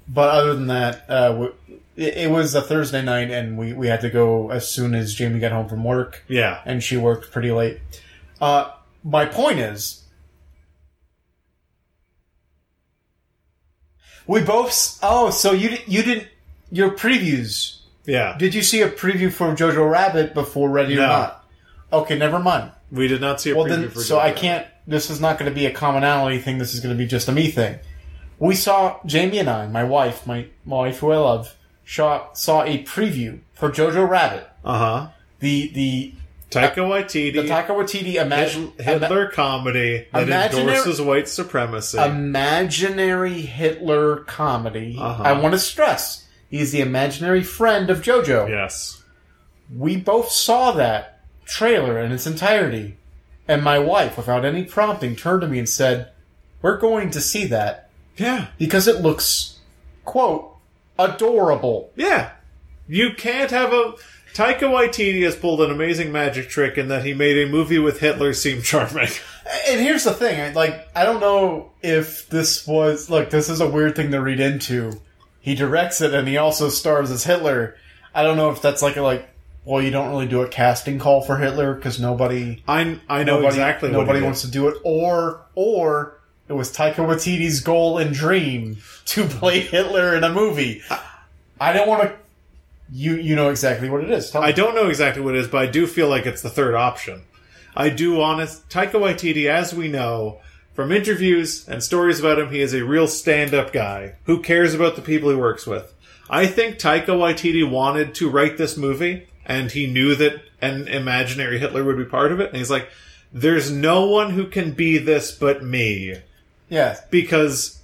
But other than that, uh, it, it was a Thursday night, and we, we had to go as soon as Jamie got home from work
Yeah.
and she worked pretty late. Uh, my point is, we both. Oh, so you you didn't your previews?
Yeah.
Did you see a preview for Jojo Rabbit before Ready or Not? Okay, never mind.
We did not see a
Well,
preview
then,
for
so I can't. This is not going to be a commonality thing. This is going to be just a me thing. We saw Jamie and I, my wife, my, my wife who I love, saw, saw a preview for Jojo Rabbit.
Uh-huh.
The the
Taika Waititi.
the Taika Waititi imagine
Hitler comedy that endorses white supremacy.
imaginary Hitler comedy.
Uh-huh.
I want to stress he's the imaginary friend of JoJo.
yes.
We both saw that trailer in its entirety, and my wife, without any prompting, turned to me and said, "We're going to see that
Yeah.
because it looks, quote, adorable."
Yeah. You can't have a. Taika Waititi has pulled an amazing magic trick in that he made a movie with Hitler seem charming.
And here's the thing, like, I don't know if this was, look, this is a weird thing to read into. He directs it and he also stars as Hitler. I don't know if that's like a, like, well, you don't really do a casting call for Hitler because nobody,
I I know
nobody,
exactly
nobody wants to do it, or, or it was Taika Waititi's goal and dream to play Hitler in a movie. I don't want to, you, you know exactly what it is.
I don't know exactly what it is, but I do feel like it's the third option. I do honest Taika Waititi, as we know from interviews and stories about him, he is a real stand-up guy who cares about the people he works with. I think Taika Waititi wanted to write this movie, and he knew that an imaginary Hitler would be part of it, and he's like, "There's no one who can be this but me."
Yeah.
because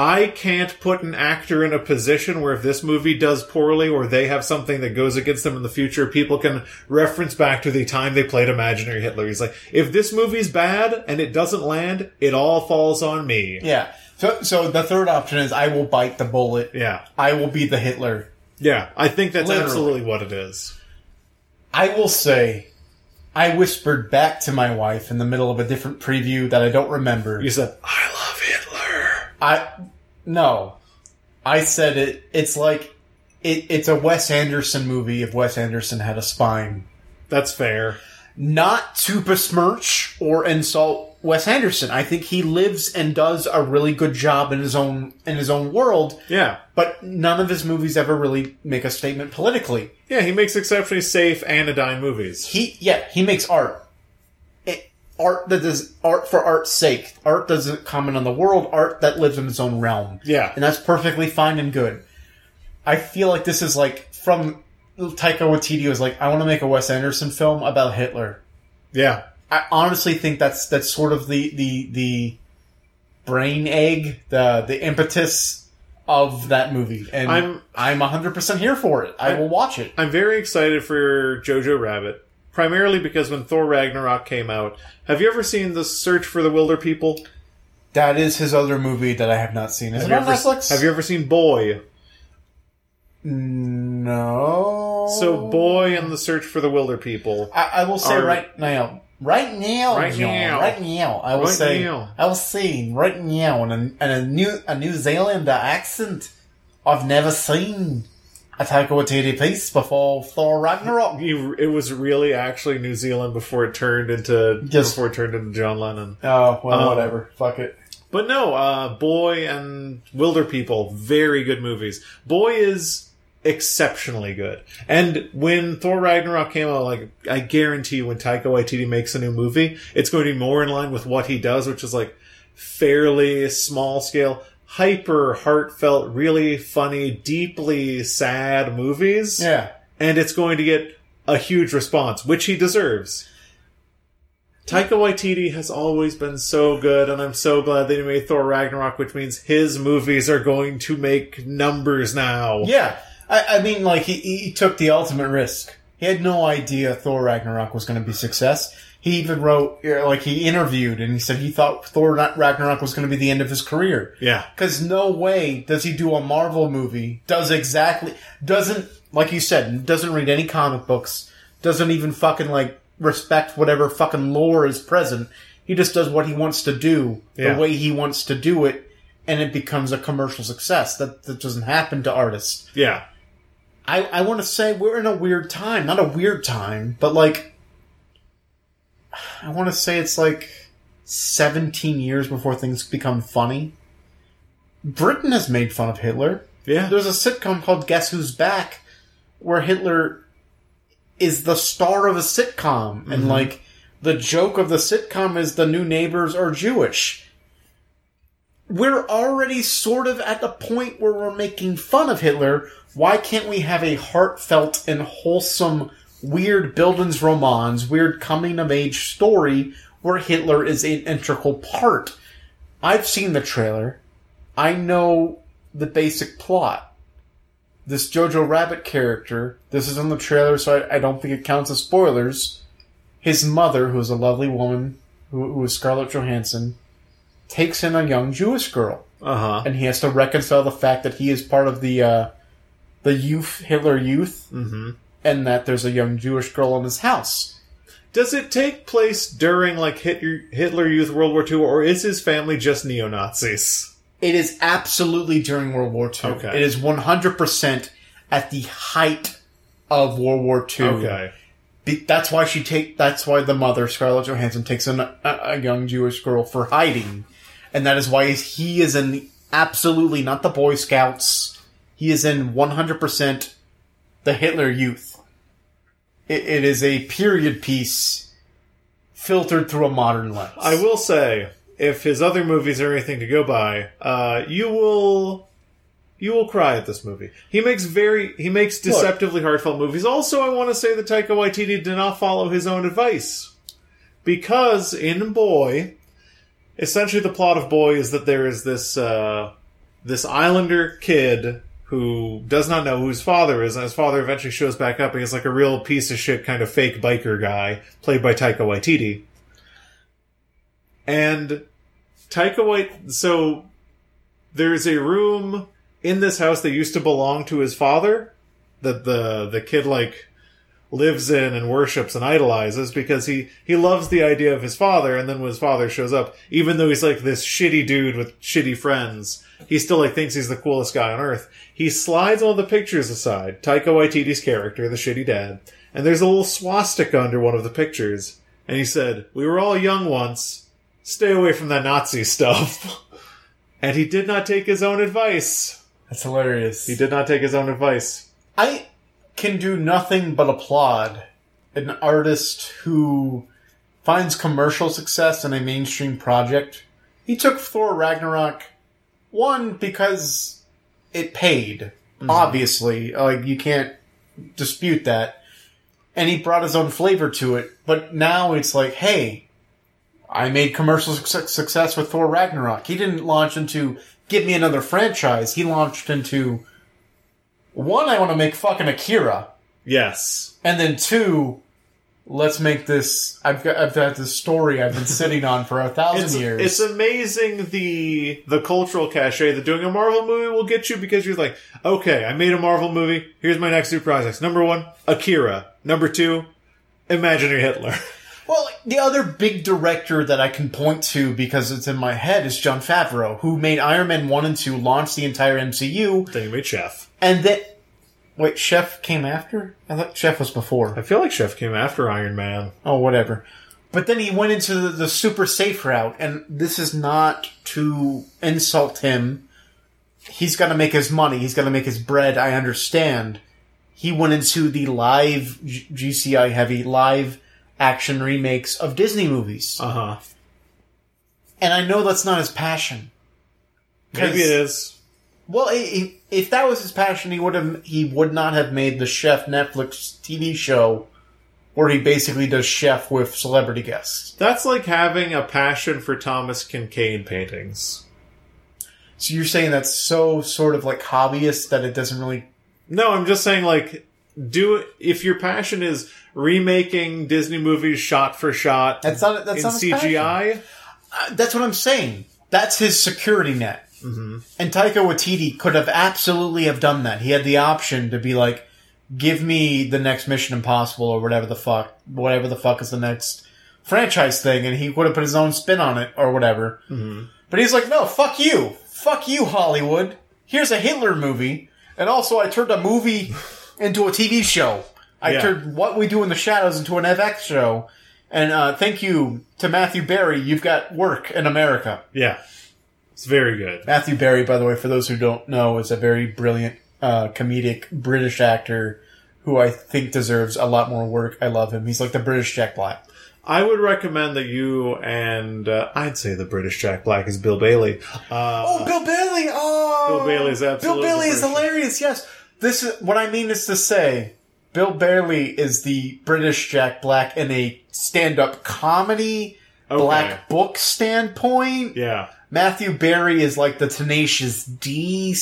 I can't put an actor in a position where if this movie does poorly or they have something that goes against them in the future, people can reference back to the time they played imaginary Hitler. He's like, if this movie's bad and it doesn't land, it all falls on me.
Yeah. So, so the third option is I will bite the bullet.
Yeah.
I will be the Hitler.
Yeah. I think that's
Literally.
absolutely what it is.
I will say, I whispered back to my wife in the middle of a different preview that I don't remember.
You said, I love.
I no, I said it. It's like it, it's a Wes Anderson movie if Wes Anderson had a spine.
That's fair.
not to besmirch or insult Wes Anderson. I think he lives and does a really good job in his own in his own world,
Yeah.
but none of his movies ever really make a statement politically.
Yeah, he makes exceptionally safe anodyne movies.
He yeah, he makes art. Art that is art for art's sake. Art doesn't comment on the world, art that lives in its own realm.
Yeah.
And that's perfectly fine and good. I feel like this is like from Taika Waititi was like, I want to make a Wes Anderson film about Hitler.
Yeah.
I honestly think that's that's sort of the the the brain egg, the the impetus of that movie, and
I'm-
I'm I'm hundred percent here for it. I will watch it.
I'm very excited for Jojo Rabbit, primarily because when Thor Ragnarok came out, have you ever seen The Search for the Wilder People?
That is his other movie that I have not seen. Is
Have
it
you,
on
ever,
Netflix?
have you ever seen Boy?
No.
So Boy and The Search for the Wilder People.
I, I will say
Are-
right now, right now,
Right now.
right now, I will
Right
say,
now.
I will say right now, in a, in a new a New Zealander accent, I've never seen a Taika Waititi piece before Thor Ragnarok.
You, it was really actually New Zealand before it turned into
Just-
before it turned into John Lennon.
Oh well,
Um,
whatever. Fuck it.
But no, uh, Boy and Wilder People, very good movies. Boy is exceptionally good. And when Thor Ragnarok came out, like, I guarantee you when Taika Waititi makes a new movie, it's going to be more in line with what he does, which is like fairly small scale, hyper heartfelt, really funny, deeply sad movies.
Yeah.
And it's going to get a huge response, which he deserves. Taika Waititi has always been so good, and I'm so glad that he made Thor Ragnarok, which means his movies are going to make numbers now.
Yeah. I, I mean, like he, he took the ultimate risk. He had no idea Thor Ragnarok was going to be success. He even wrote, uh, like, he interviewed and he said he thought Thor Ragnarok was going to be the end of his career.
Yeah.
Because no way does he do a Marvel movie, does exactly, doesn't, like you said, doesn't read any comic books, doesn't even fucking, like, respect whatever fucking lore is present. He just does what he wants to do,
Yeah.
the way he wants to do it, and it becomes a commercial success. That, that doesn't happen to artists.
Yeah.
I, I want to say we're in a weird time. Not a weird time, but like, I want to say it's like 17 years before things become funny. Britain has made fun of Hitler.
Yeah.
There's a sitcom called Guess Who's Back where Hitler is the star of a sitcom. And mm-hmm. like, the joke of the sitcom is the new neighbors are Jewish. We're already sort of at the point where we're making fun of Hitler. Why can't we have a heartfelt and wholesome, weird Bildungsromans, weird coming of age story where Hitler is an integral part? I've seen the trailer. I know the basic plot. This Jojo Rabbit character, this is in the trailer, so I, I don't think it counts as spoilers. His mother, who is a lovely woman, who, who is Scarlett Johansson, takes in a young Jewish girl,
Uh huh.
and he has to reconcile the fact that he is part of the uh, the youth Hitler Youth,
hmm
and that there's a young Jewish girl in his house.
Does it take place during like Hitler, Hitler Youth World War II, or is his family just neo Nazis?
It is absolutely during World War II.
Okay.
It is 100% at the height of World War II.
Okay.
Be- that's why she take. That's why the mother Scarlett Johansson takes in a, a young Jewish girl for hiding, and that is why he is in the, absolutely not the Boy Scouts. He is in one hundred percent the Hitler Youth. It, it is a period piece filtered through a modern lens.
I will say, if his other movies are anything to go by, uh, you will you will cry at this movie. He makes very he makes deceptively heartfelt movies. Also, I want to say that Taika Waititi did not follow his own advice because in Boy, essentially the plot of Boy is that there is this uh, this Islander kid who does not know who his father is, and his father eventually shows back up, and he's like a real piece of shit kind of fake biker guy, played by Taika Waititi. And Taika White, so there's a room in this house that used to belong to his father that the the kid like lives in and worships and idolizes because he he loves the idea of his father and then when his father shows up even though he's like this shitty dude with shitty friends he still like thinks he's the coolest guy on earth he slides all the pictures aside taika waititi's character the shitty dad and there's a little swastika under one of the pictures. And he said, "We were all young once. Stay away from that Nazi stuff." and he did not take his own advice.
That's hilarious.
He did not take his own advice.
I can do nothing but applaud an artist who finds commercial success in a mainstream project. He took Thor Ragnarok one because it paid. Mm-hmm. Obviously, like you can't dispute that. And he brought his own flavor to it. But now it's like, hey, I made commercial suc- success with Thor Ragnarok. He didn't launch into give me another franchise. He launched into one. I want to make fucking Akira.
Yes.
And then two, let's make this. I've got I've got this story I've been sitting on for a thousand
It's,
years.
it's amazing the the cultural cachet that doing a Marvel movie will get you because you're like, okay, I made a Marvel movie. Here's my next two projects. Number one, Akira. Number two, Imaginary Hitler.
well, the other big director that I can point to because it's in my head is Jon Favreau, who made Iron Man one and two, launched the entire MCU,
then you made Chef.
and then wait, Chef came after. I thought Chef was before.
I feel like Chef came after Iron Man.
Oh, whatever. But then he went into the, the super safe route, and this is not to insult him. He's got to make his money. He's got to make his bread. I understand. He went into the live G- GCI heavy live action remakes of Disney movies,
Uh huh.
and I know that's not his passion.
Maybe it is.
Well, i- i- if that was his passion, he would have. He would not have made the Chef Netflix TV show, where he basically does chef with celebrity guests.
That's like having a passion for Thomas Kinkade paintings.
So you're saying that's so sort of like hobbyist that it doesn't really.
No, I'm just saying like do if your passion is remaking Disney movies shot for shot
That's not. That's
in
not.
CGI.
Uh, that's what I'm saying. That's his security net. Mm-hmm. And Taika Waititi could have absolutely have done that. He had the option to be like, "Give me the next Mission Impossible or whatever the fuck, whatever the fuck is the next franchise thing," and he would have put his own spin on it or whatever. Mm-hmm. But he's like, "No, fuck you, fuck you, Hollywood. Here's a Hitler movie, and also I turned a movie into a TV show. I
Yeah.
turned What We Do in the Shadows into an FX show." And uh, thank you to Matthew Berry. You've got work in America.
Yeah. It's very good.
Matthew Berry, by the way, for those who don't know, is a very brilliant uh, comedic British actor who I think deserves a lot more work. I love him. He's like the British Jack Black.
I would recommend that you and uh, I'd say the British Jack Black is Bill Bailey. Uh,
Oh, Bill Bailey! Oh,
Bill Bailey is absolutely
Bill Bailey is hilarious. Yes, this is what I mean is to say. Bill Bailey is the British Jack Black in a stand-up comedy
Okay.
black book standpoint.
yeah.
Matthew Berry is like the Tenacious D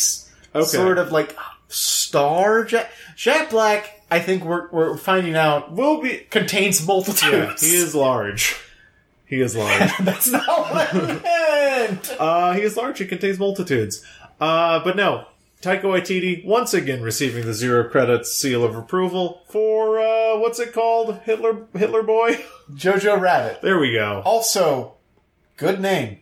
Okay.
sort of like star. Jack, Jack Black, I think we're we're finding out
Will be.
contains multitudes.
Yeah, he is large. He is large.
That's not what I meant.
uh, he is large. He contains multitudes. Uh, but no, Taika Waititi once again receiving the zero credits seal of approval for uh, what's it called? Hitler Hitler Boy.
Jojo Rabbit.
There we go.
Also, good name.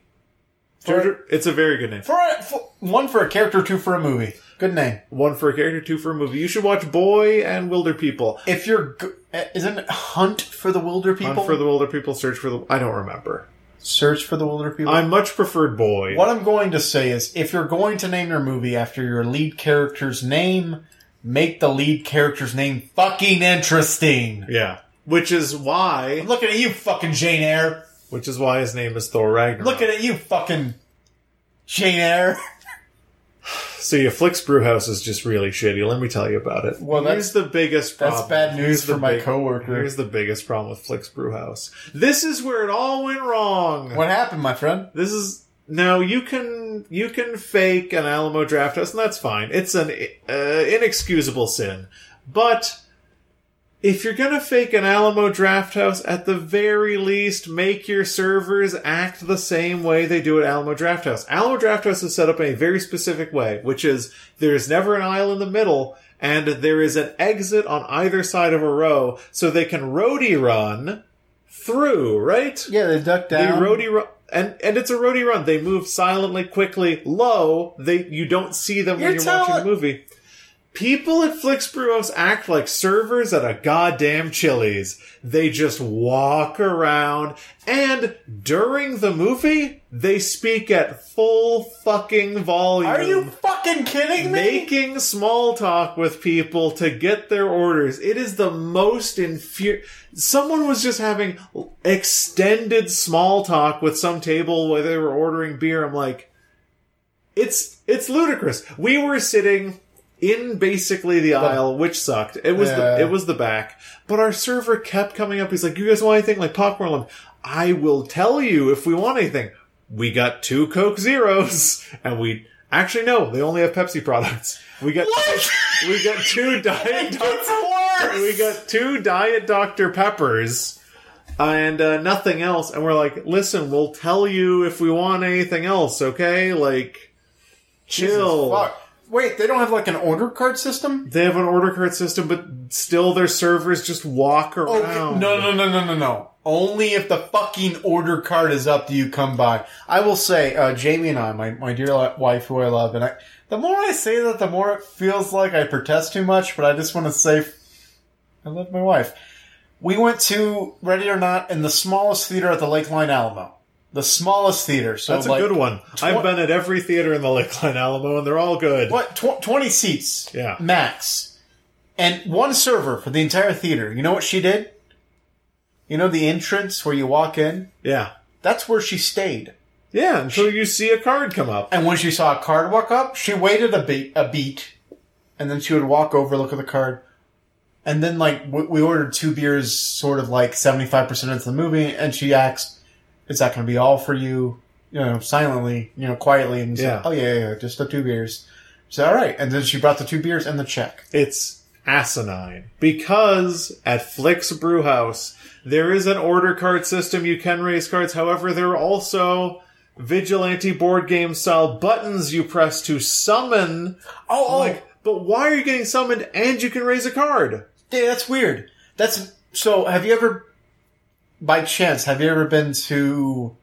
For,
Jojo- It's a very good name.
for, a, for one for a character, two for a movie. Good name.
One for a character, two for a movie. You should watch Boy and Wilder People.
If you're, go- uh, isn't it Hunt for the Wilder People?
Hunt for the Wilder People, search for the. I don't remember.
Search for the Wilder People.
I much preferred Boy.
What I'm going to say is, if you're going to name your movie after your lead character's name, make the lead character's name fucking interesting.
Yeah. Which is why.
I'm looking at you, fucking Jane Eyre.
Which is why his name is Thor Ragnarok.
Looking at you, fucking Jane Eyre.
See, a Flix Brewhouse is just really shitty. Let me tell you about it.
Well,
here's the biggest problem.
That's bad news
Here's
for my
big-
coworker.
Here's the biggest problem with Flix Brewhouse. This is where it all went wrong.
What happened, my friend?
This is now you can you can fake an Alamo Drafthouse, and that's fine. It's an uh, inexcusable sin, but if you're gonna fake an Alamo Drafthouse, at the very least, make your servers act the same way they do at Alamo Drafthouse. Alamo Drafthouse is set up in a very specific way, which is there's never an aisle in the middle, and there is an exit on either side of a row, so they can roadie run through, right?
Yeah, they
They
down.
roadie run, and and it's a roadie run. They move silently, quickly, low. They you don't see them
You're
when you're watching the movie. People at Flix Brewhouse act like servers at a goddamn Chili's. They just walk around, and during the movie, they speak at full fucking volume.
Are you fucking kidding me?
making small talk with people to get their orders. It is the most infuri. Someone was just having extended small talk with some table where they were ordering beer. I'm like, it's it's ludicrous. We were sitting in basically the aisle, which sucked. It was
Yeah.
the it was the back, but our server kept coming up. He's like, "You guys want anything like popcorn?" Like, I will tell you if we want anything. We got two Coke Zeros, and we actually no, they only have Pepsi products. We got
What?
we got two Diet
It
Doc-
gets worse.
we got two Diet Dr Peppers and uh, nothing else. And we're like, listen, we'll tell you if we want anything else. Okay, like chill.
Wait, they don't have like an order card system?
They have an order card system, but still their servers just walk
Okay.
around.
No, no, no, no, no, no. Only if the fucking order card is up do you come by. I will say, uh, Jamie and I, my, my dear wife who I love, and I, the more I say that, the more it feels like I protest too much, but I just want to say, I love my wife. We went to Ready or Not in the smallest theater at the Lakeline Alamo. The smallest theater. So
That's
like,
a good one. I've been at every theater in the Lakeline Alamo, and they're all good.
What? Tw- 20 seats.
Yeah.
Max. And one server for the entire theater. You know what she did? You know the entrance where you walk in?
Yeah,
That's where she stayed.
yeah. Until you see a card come up.
And when she saw a card walk up, she waited a beat, a beat, and then she would walk over, look at the card, and then like we, we ordered two beers, sort of like seventy five percent into the movie, and she asked, "Is that going to be all for you?" You know, silently, you know, quietly, and
Yeah.
said, "Oh yeah, yeah, yeah, just the two beers." Said, "All right," and then she brought the two beers and the check.
It's asinine because at Flix Brewhouse there is an order card system. You can raise cards. However, there are also vigilante board game style buttons you press to summon.
Oh, oh,
Like, but why are you getting summoned and you can raise a card?
Yeah, that's weird. That's so. Have you ever, by chance, have you ever been to,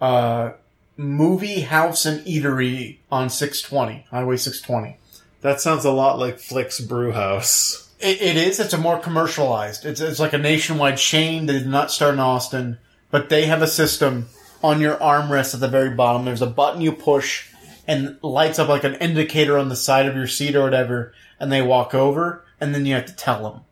uh, movie house and eatery on six twenty Highway six twenty?
That sounds a lot like Flix Brewhouse.
It, it is. It's a more commercialized. It's it's like a nationwide chain. They did not start in Austin, but they have a system on your armrest at the very bottom. There's a button you push and lights up like an indicator on the side of your seat or whatever, and they walk over, and then you have to tell them.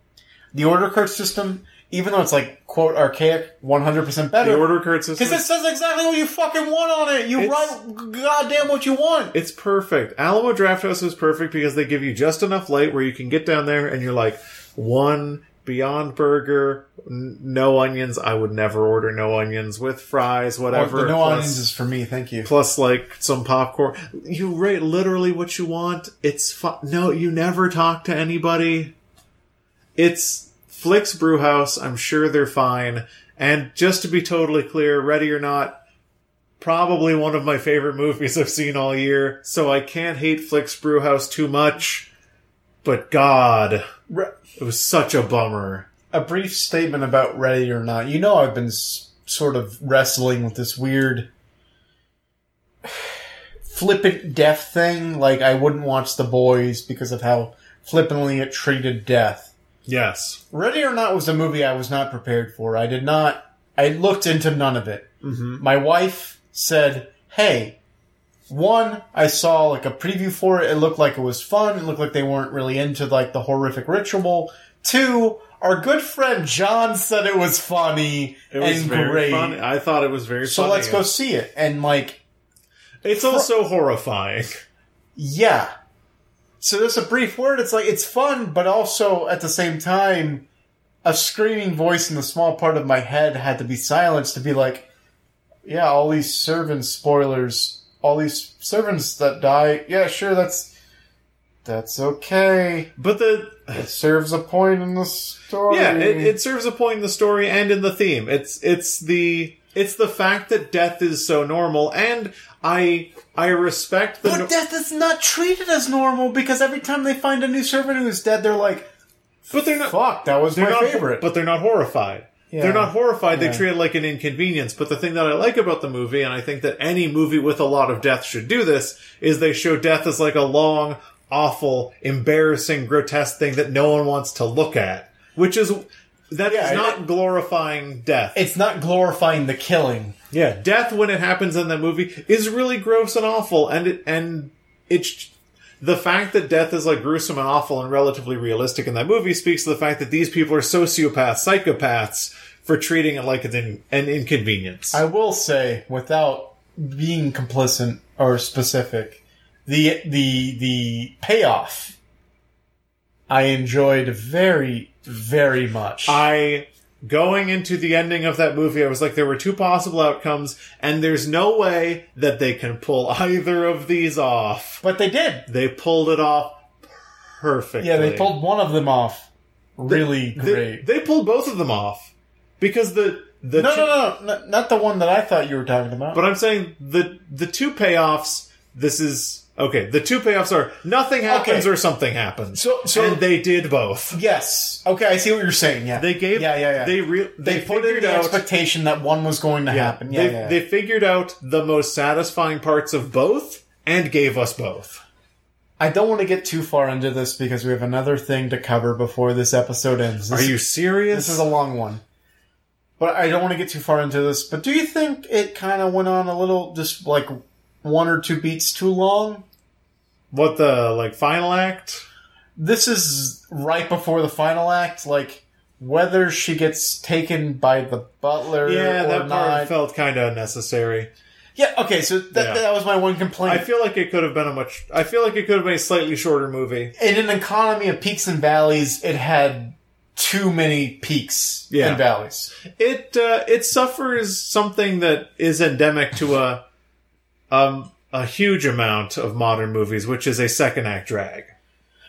The order card system, even though it's like quote archaic, 100%
The
better.
order card system.
because it says exactly what you fucking want on it. You
It's-
write goddamn what you want.
It's perfect. Alamo Drafthouse is perfect because they give you just enough light where you can get down there and you're like, one Beyond Burger, n- no onions. I would never order no onions with fries, oh, whatever.
the no
plus,
onions is for me. Thank you.
plus like some popcorn. You rate literally what you want. It's fun. No, you never talk to anybody. It's Flix Brewhouse. I'm sure they're fine. And just to be totally clear, Ready or Not, probably one of my favorite movies I've seen all year. So I can't hate Flix Brewhouse too much. But God,
Re-
it was such a bummer.
a brief statement about Ready or Not. You know, I've been s- sort of wrestling with this weird flippant death thing. Like, I wouldn't watch The Boys because of how flippantly it treated death.
Yes.
Ready or Not was a movie I was not prepared for. I did not. I looked into none of it.
Mm-hmm.
My wife said, "Hey." One, I saw like a preview for it. It looked like it was fun. It looked like they weren't really into like the horrific ritual. Two, our good friend John said it was funny
It was
and
very
great.
funny. I thought it was very
So
funny.
let's go see it. And like,
It's also horrifying.
yeah. So there's a brief word. It's like it's fun, but also at the same time, a screaming voice in the small part of my head had to be silenced to be like, yeah, all these servants spoilers, all these servants that die. Yeah, sure, that's that's okay.
But the
It serves a point in the story.
yeah, it, it serves a point in the story and in the theme. It's it's the it's the fact that death is so normal, and I I respect the.
but
no-
death is not treated as normal because every time they find a new servant who's dead, they're like,
but they're not.
"Fuck, that was my
not,
favorite."
but they're not horrified.
Yeah.
They're not horrified. They treat it like an inconvenience. But the thing that I like about the movie, and I think that any movie with a lot of death should do this, is they show death as like a long, awful, embarrassing, grotesque thing that no one wants to look at. Which is that is
Yeah,
not
it-
glorifying death.
It's not glorifying the killing.
Yeah, death when it happens in the movie is really gross and awful, and it and it's the fact that death is like gruesome and awful and relatively realistic in that movie speaks to the fact that these people are sociopaths, psychopaths for treating it like it's in, an inconvenience.
I will say, without being complicit or specific, the the the payoff I enjoyed very very much.
I going into the ending of that movie, I was like, there were two possible outcomes, and there's no way that they can pull either of these off.
but they did.
They pulled it off perfectly.
Yeah, they pulled one of them off really
They-
great.
They, pulled both of them off because the the
no,
two-
no, no, no, not the one that I thought you were talking about.
But I'm saying the the two payoffs. This is okay. The two payoffs are nothing happens
Okay.
or something happens.
So- so-
and they did both.
yes, okay, I see what you're saying. Yeah,
They gave.
Yeah, yeah, yeah.
They re-
they, put in the
out.
expectation that one was going to happen. Yeah,
they,
yeah.
they figured out the most satisfying parts of both and gave us both.
I don't want to get too far into this because we have another thing to cover before this episode ends. This,
Are you serious?
This is a long one. But I don't want to get too far into this. But do you think it kind of went on a little, just like one or two beats too long?
what the like final act?
This is right before the final act. Like, whether she gets taken by the butler
Yeah,
or
that
not.
part felt kind of unnecessary.
yeah, okay, so that,
Yeah.
that was my one complaint.
I feel like it could have been a much. I feel like it could have been a slightly shorter movie.
In an economy of peaks and valleys, it had too many peaks
Yeah.
and valleys.
it uh, it suffers something that is endemic to a um a huge amount of modern movies, which is a second act drag.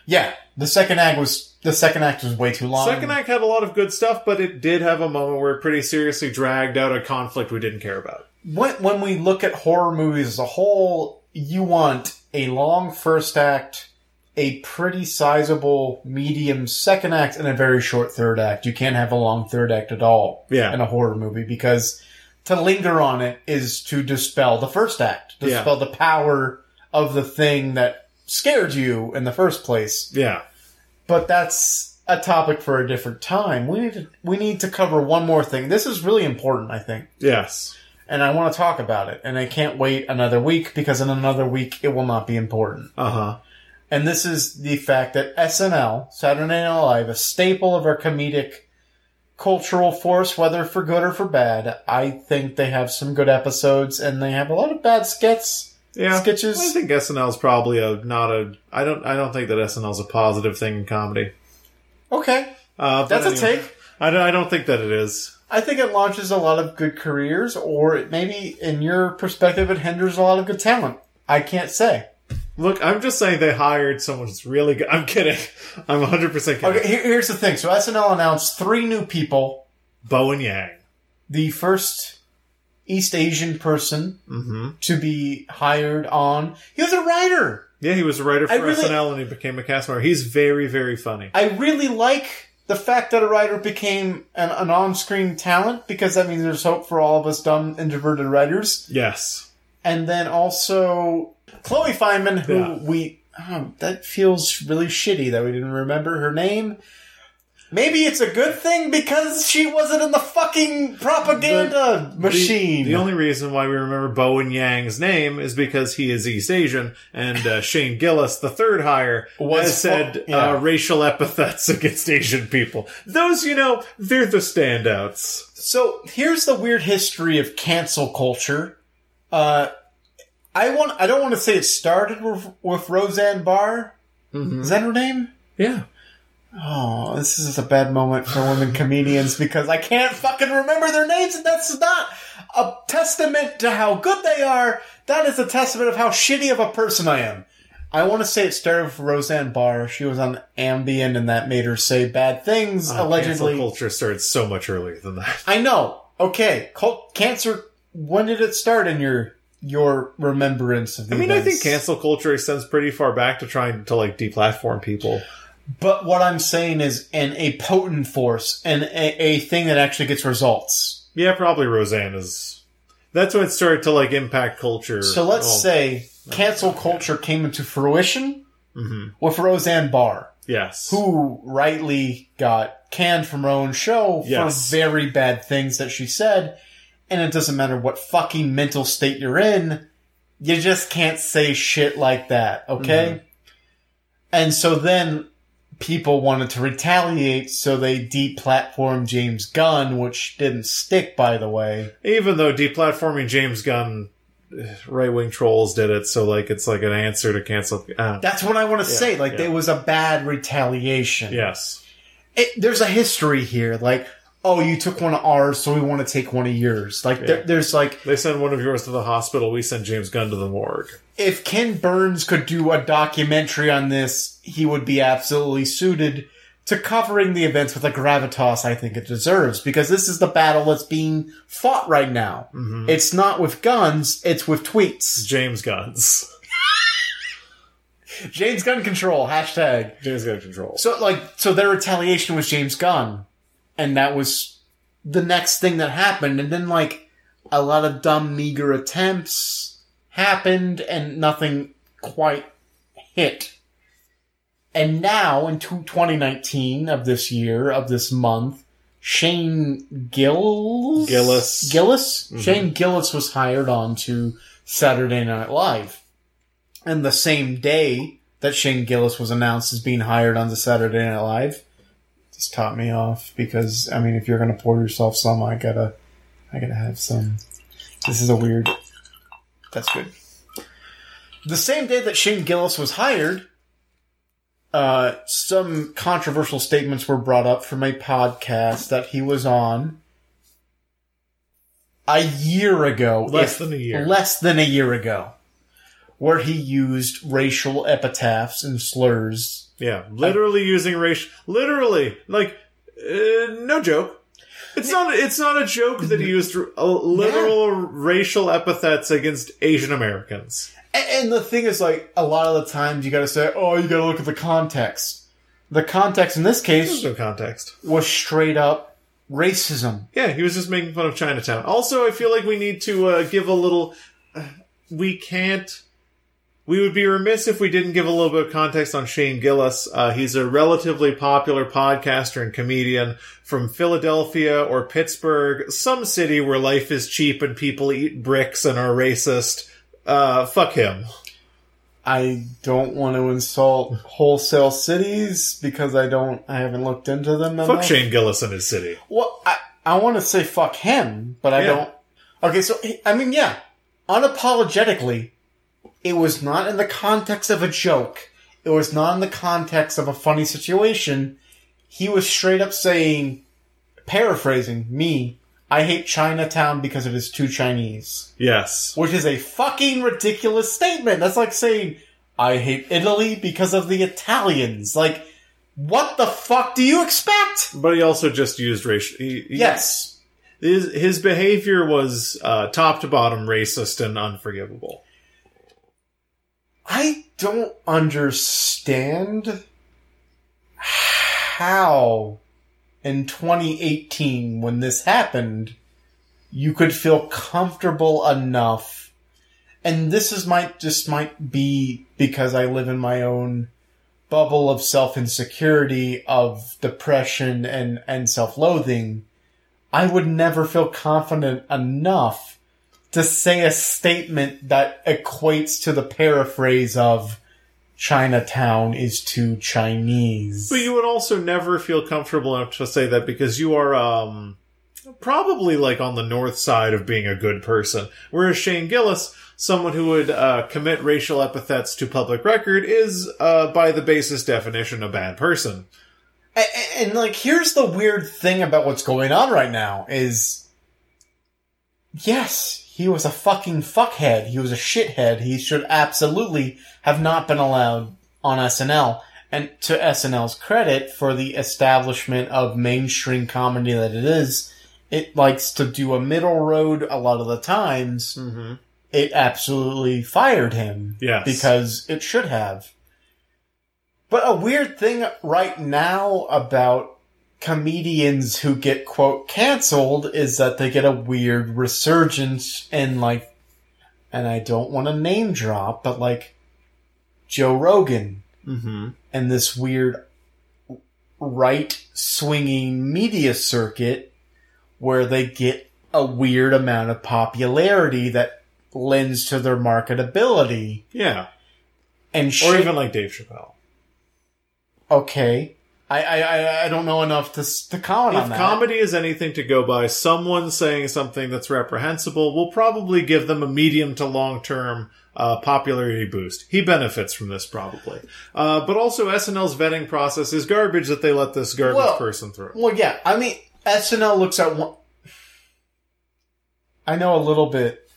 Yeah, the second act was the second act was way too long.
Second act had a lot of good stuff, but it did have a moment where it pretty seriously dragged out a conflict we didn't care about.
when when we look at horror movies as a whole, you want a long first act, a pretty sizable medium second act, and a very short third act. You can't have a long third act at all
Yeah.
in a horror movie because to linger on it is to dispel the first act,
Yeah.
dispel the power of the thing that scared you in the first place.
Yeah.
But that's a topic for a different time. We need to we need to cover one more thing. This is really important, I think
Yes.
and I want to talk about it. And I can't wait another week because in another week it will not be important.
Uh huh.
And this is the fact that SNL, Saturday Night Live, a staple of our comedic cultural force, whether for good or for bad, I think they have some good episodes and they have a lot of bad skits.
Yeah.
Sketches.
I think SNL is probably a not a. I don't. I don't think that SNL is a positive thing in comedy.
Okay,
Uh,
that's a take.
I don't, I don't think that it is.
I think it launches a lot of good careers, or it maybe, in your perspective, it hinders a lot of good talent. I can't say.
Look, I'm just saying they hired someone who's really good. I'm kidding. I'm 100 percent kidding.
Okay, here, here's the thing. So SNL announced three new people
Bowen Yang.
the first East Asian person
Mm-hmm.
to be hired on. He was a writer.
Yeah, he was a writer for
really-
SNL and he became a cast member. He's very, very funny.
I really like the fact that a writer became an, an on-screen talent because that means there's hope for all of us dumb introverted writers.
Yes.
And then also Chloe Fineman, who
Yeah.
we oh, that feels really shitty that we didn't remember her name. Maybe it's a good thing because she wasn't in the fucking propaganda
The-
machine.
The, only reason why we remember Bowen Yang's name is because he is East Asian, and uh, Shane Gillis, the third hire,
Was
has said
fu- yeah.
uh, racial epithets against Asian people. Those, you know, they're the standouts.
So here's the weird history of cancel culture. Uh, I want. I don't want to say it started with, with Roseanne Barr. Mm-hmm. Is that her name?
Yeah.
Oh, this is a bad moment for women comedians because I can't fucking remember their names, and that's not a testament to how good they are. That is a testament of how shitty of a person I am. I want to say it started with Roseanne Barr. She was on Ambien, and that made her say bad things.
Oh, cancel
allegedly,
culture started so much earlier than that.
I know. Okay, cult cancer. When did it start in your your remembrance of the
I mean, I think cancel culture extends pretty far back to trying to like deplatform people.
But what I'm saying is, an a potent force and a, a thing that actually gets results.
Yeah, probably Roseanne is. That's when it started to like impact culture.
So let's
Well,
say cancel culture came into fruition
hmm
with Roseanne Barr,
Yes.
who rightly got canned from her own show
Yes.
for very bad things that she said. And it doesn't matter what fucking mental state you're in, you just can't say shit like that, okay?
Mm-hmm.
And so then people wanted to retaliate, so they deplatformed James Gunn, which didn't stick, by the way.
Even though deplatforming James Gunn, right wing trolls did it, so like it's like an answer to cancel. Uh,
That's what I want to
Yeah,
say. Like,
yeah.
it was a bad retaliation.
yes.
it, there's a history here. Like, oh, you took one of ours, so we want to take one of yours. Like, there, there's like,
They send one of yours to the hospital. We send James Gunn to the morgue.
if Ken Burns could do a documentary on this, he would be absolutely suited to covering the events with the gravitas I think it deserves. Because this is the battle that's being fought right now.
Mm-hmm.
It's not with guns, it's with tweets.
James Guns.
James Gun Control, hashtag.
James Gunn control.
So like so their retaliation was James Gunn. And that was the next thing that happened. And then like a lot of dumb meager attempts happened and nothing quite hit. And now in 2019 of this year, of this month, Shane Gillis?
Gillis.
Gillis? Mm-hmm. Shane Gillis was hired on to Saturday Night Live. And the same day that Shane Gillis was announced as being hired on to Saturday Night Live, just taught me off because I mean, if you're gonna pour yourself some, I gotta, I gotta have some. This is a weird. That's good. The same day that Shane Gillis was hired, uh, some controversial statements were brought up from a podcast that he was on a year ago.
Less
if-
than a year.
Less than a year ago. Where he used racial epitaphs and slurs.
Yeah, literally using race. Literally, like, uh, no joke. It's not. It's not a joke that he used literal racial epithets against Asian Americans.
And, and the thing is, like, a lot of the times you gotta say, oh, you gotta look at the context. The context in this
There's
case
no context.
was straight up racism.
Yeah, he was just making fun of Chinatown. Also, I feel like we need to uh, give a little. Uh, we can't. We would be remiss if we didn't give a little bit of context on Shane Gillis. Uh, he's a relatively popular podcaster and comedian from Philadelphia or Pittsburgh, some city where life is cheap and people eat bricks and are racist. Uh, fuck him.
I don't want to insult wholesale cities because I don't, I haven't looked into them enough.
Fuck Shane Gillis and his city.
Well, I, I want to say fuck him, but I
Yeah.
don't. Okay, so, I mean, yeah, unapologetically, it was not in the context of a joke. It was not in the context of a funny situation. He was straight up saying, paraphrasing me, I hate Chinatown because it is too Chinese.
Yes.
Which is a fucking ridiculous statement. That's like saying, I hate Italy because of the Italians. Like, what the fuck do you expect?
But he also just used racial.
Yes.
His, his behavior was uh, top to bottom racist and unforgivable.
I don't understand how in 2018 when this happened you could feel comfortable enough. And this is might just might be because I live in my own bubble of self-insecurity of depression and and self-loathing. I would never feel confident enough to say a statement that equates to the paraphrase of Chinatown is too Chinese.
But you would also never feel comfortable enough to say that because you are um, probably like on the north side of being a good person. Whereas Shane Gillis, someone who would uh, commit racial epithets to public record, is uh, by the basis definition a bad person.
and, and like, here's the weird thing about what's going on right now is, yes, he was a fucking fuckhead. He was a shithead. He should absolutely have not been allowed on SNL. And to SNL's credit for the establishment of mainstream comedy that it is, it likes to do a middle road a lot of the times.
Mm-hmm.
It absolutely fired him.
Yes.
Because it should have. But a weird thing right now about comedians who get quote canceled is that they get a weird resurgence in like and I don't want to name drop, but like Joe Rogan
Mm-hmm.
and this weird right swinging media circuit where they get a weird amount of popularity that lends to their marketability
Yeah.
and
Or
shit-
even like Dave Chappelle.
okay I, I I- don't know enough to to comment on
If
that
comedy is anything to go by, someone saying something that's reprehensible will probably give them a medium to long term uh, popularity boost. He benefits from this probably. Uh, but also, SNL's vetting process is garbage that they let this garbage
Well-
person through.
Well, yeah. I mean, SNL looks at one. I know a little bit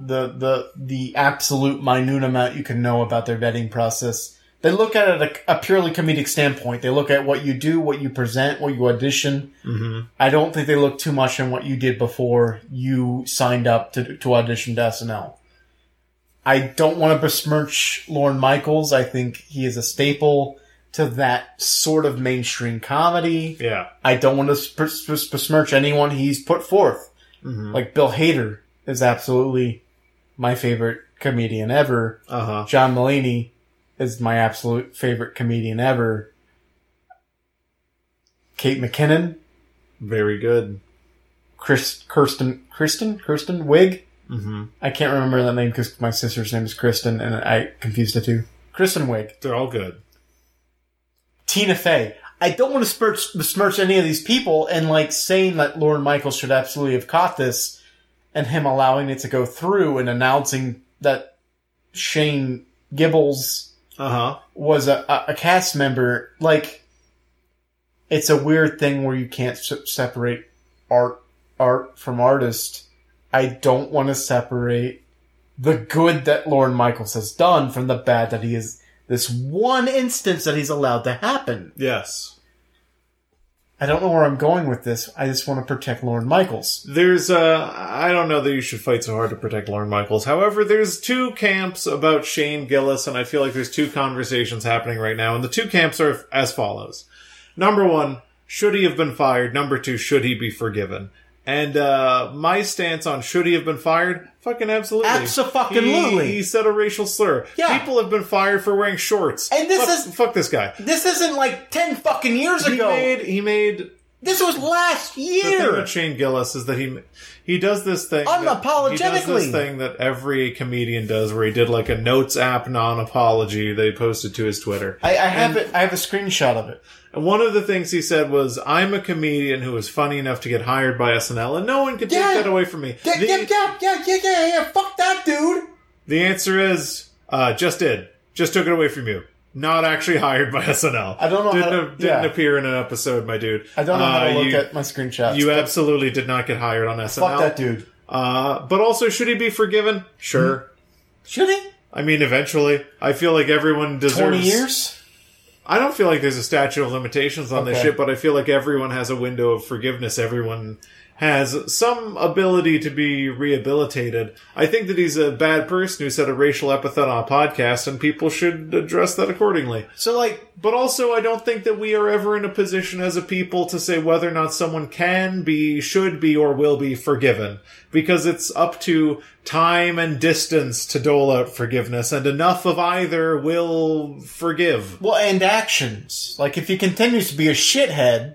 the the the absolute minute amount you can know about their vetting process. They look at it a, a purely comedic standpoint. They look at what you do, what you present, what you audition.
Mm-hmm.
I don't think they look too much on what you did before you signed up to to audition to SNL. I don't want to besmirch Lorne Michaels. I think he is a staple to that sort of mainstream comedy.
Yeah.
I don't want to besmirch anyone he's put forth.
Mm-hmm.
Like Bill Hader is absolutely my favorite comedian ever.
Uh huh.
John Mulaney is my absolute favorite comedian ever. Kate McKinnon,
Very good.
Chris, Kirsten, Kristen, Kirsten Wiig.
Mm-hmm.
I can't remember that name because my sister's name is Kristen, and I confused the two. Kristen Wiig,
They're all good.
Tina Fey. I don't want to besmirch, besmirch any of these people, and like saying that Lorne Michaels should absolutely have caught this, and him allowing it to go through and announcing that Shane Gibbles
Uh huh.
was a, a, a cast member, like it's a weird thing where you can't se- separate art art from artist. I don't want to separate the good that Lorne Michaels has done from the bad that he is this one instance that he's allowed to happen.
Yes.
I don't know where I'm going with this. I just want to protect Lorne Michaels.
There's, uh, I don't know that you should fight so hard to protect Lorne Michaels. However, there's two camps about Shane Gillis, and I feel like there's two conversations happening right now, and the two camps are as follows. Number one, should he have been fired? Number two, should he be forgiven? And, uh, my stance on should he have been fired? Fucking absolutely.
Abso-fucking-lutely.
He, he said a racial slur.
Yeah.
People have been fired for wearing shorts.
And this
fuck,
is-
fuck this guy.
This isn't like 10 fucking years
He
ago.
made, he made
this was last year.
the thing about Shane Gillis is that he he does this thing
Unapologetically.
He does this thing that every comedian does, where he did like a notes app non-apology. They posted to his Twitter.
I, I have it. I have a screenshot of it.
And one of the things he said was, "I'm a comedian who is funny enough to get hired by SNL, and no one can take that away from me."
Yeah,
the,
yeah, yeah, yeah, yeah, yeah, yeah. Fuck that dude.
the answer is, uh, "Just did, just took it away from you." Not actually hired by SNL.
I don't know
Didn't,
to-
didn't
yeah.
appear in an episode, my dude.
I don't know how to
Uh,
look
you,
at my screenshots.
You absolutely did not get hired on SNL.
fuck that dude.
Uh, but also, should he be forgiven? Sure.
Should he?
I mean, eventually. I feel like everyone deserves.
Twenty years.
I don't feel like there's a statute of limitations on this
Okay.
shit, but I feel like everyone has a window of forgiveness. Everyone has some ability to be rehabilitated. I think that he's a bad person who said a racial epithet on a podcast, and people should address that accordingly.
So like,
But also, I don't think that we are ever in a position as a people to say whether or not someone can be, should be, or will be forgiven. Because it's up to time and distance to dole out forgiveness, and enough of either will forgive.
well, and actions. Like, if he continues to be a shithead,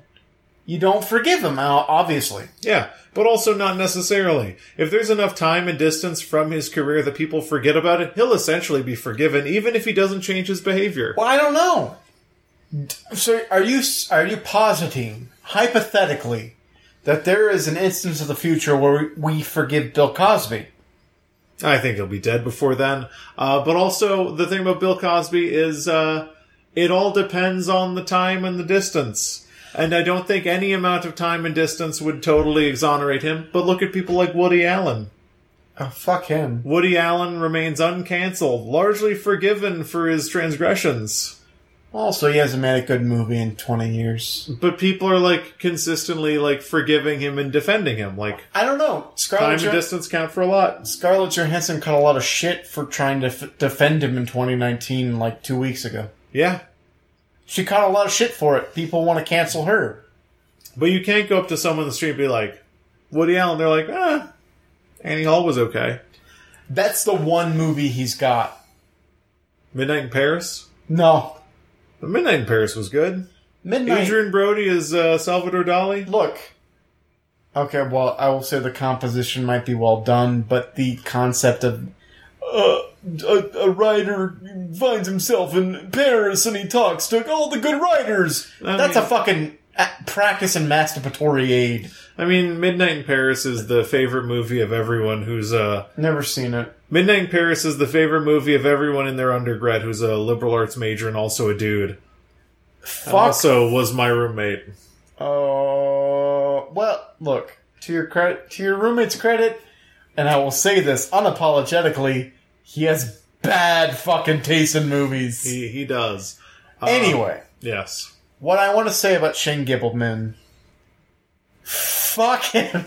you don't forgive him. Obviously.
Yeah, but also not necessarily. If there's enough time and distance from his career that people forget about it, he'll essentially be forgiven, even if he doesn't change his behavior.
Well, I don't know. So, are you are you positing hypothetically that there is an instance of the future where we, we forgive Bill Cosby?
I think he'll be dead before then. Uh, but also, the thing about Bill Cosby is, uh, it all depends on the time and the distance. And I don't think any amount of time and distance would totally exonerate him. But look at people like Woody Allen.
Oh, fuck him.
Woody Allen remains uncancelled, largely forgiven for his transgressions.
Also, he hasn't made a good movie in twenty years.
But people are like consistently like forgiving him and defending him. Like
I don't know.
time
Scarlett,
and distance count for a lot.
Scarlett Johansson caught a lot of shit for trying to f- defend him in 2019, like two weeks ago.
Yeah.
She caught a lot of shit for it. People want to cancel her.
But you can't go up to someone in the street and be like, Woody Allen, they're like, ah, Annie Hall was okay.
That's the one movie he's got.
Midnight in Paris?
No,
The Midnight in Paris was good.
Midnight.
Adrien Brody is uh, Salvador Dali.
Look. Okay, well, I will say the composition might be well done, but the concept of uh, a, a writer finds himself in Paris and he talks to all the good writers.
I
That's
mean-
a fucking uh, practice in masturbatory aid.
I mean, Midnight in Paris is the favorite movie of everyone who's uh
Never seen it.
Midnight in Paris is the favorite movie of everyone in their undergrad who's a liberal arts major and also a dude. And
Fuck.
Also was my roommate.
Oh well, look to your credit, to your roommate's credit, and I will say this unapologetically: he has bad fucking taste in movies.
He he does. Uh,
anyway,
Yes.
what I want to say about Shane Gibbleman, fuck him.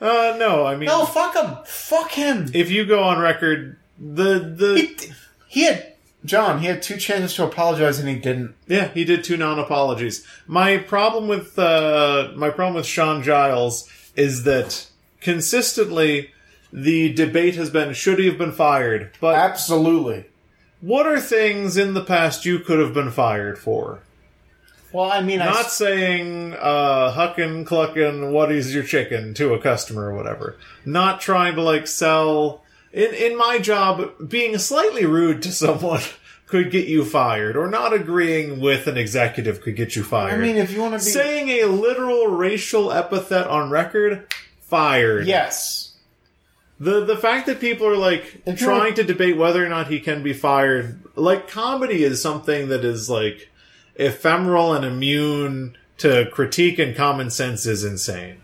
Uh no, I mean
no, fuck him. Fuck him.
if you go on record the the
He, he had John. He had two chances to apologize and he didn't.
Yeah, he did two non-apologies. My problem with uh, my problem with Sean Giles is that consistently the debate has been should he have been fired? But
Absolutely.
what are things in the past you could have been fired for?
Well, I mean, I
Not
s-
saying uh, huckin' cluckin' what is your chicken to a customer or whatever. Not trying to like sell. In in my job, being slightly rude to someone could get you fired, or not agreeing with an executive could get you fired.
I mean, if you want to be
saying a literal racial epithet on record, fired.
yes,
The the fact that people are like trying to debate whether or not he can be fired, like comedy is something that is like ephemeral and immune to critique and common sense is insane.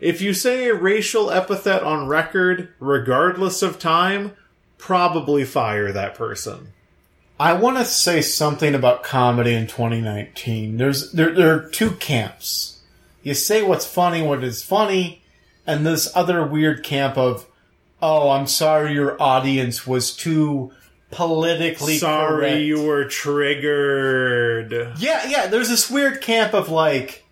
If you say a racial epithet on record, regardless of time, probably fire that person.
I want to say something about comedy in 2019. There's there there are two camps. You say what's funny what is funny, and this other weird camp of, oh, I'm sorry, your audience was too politically
Sorry
correct."
you were triggered.
Yeah, yeah. There's this weird camp of like,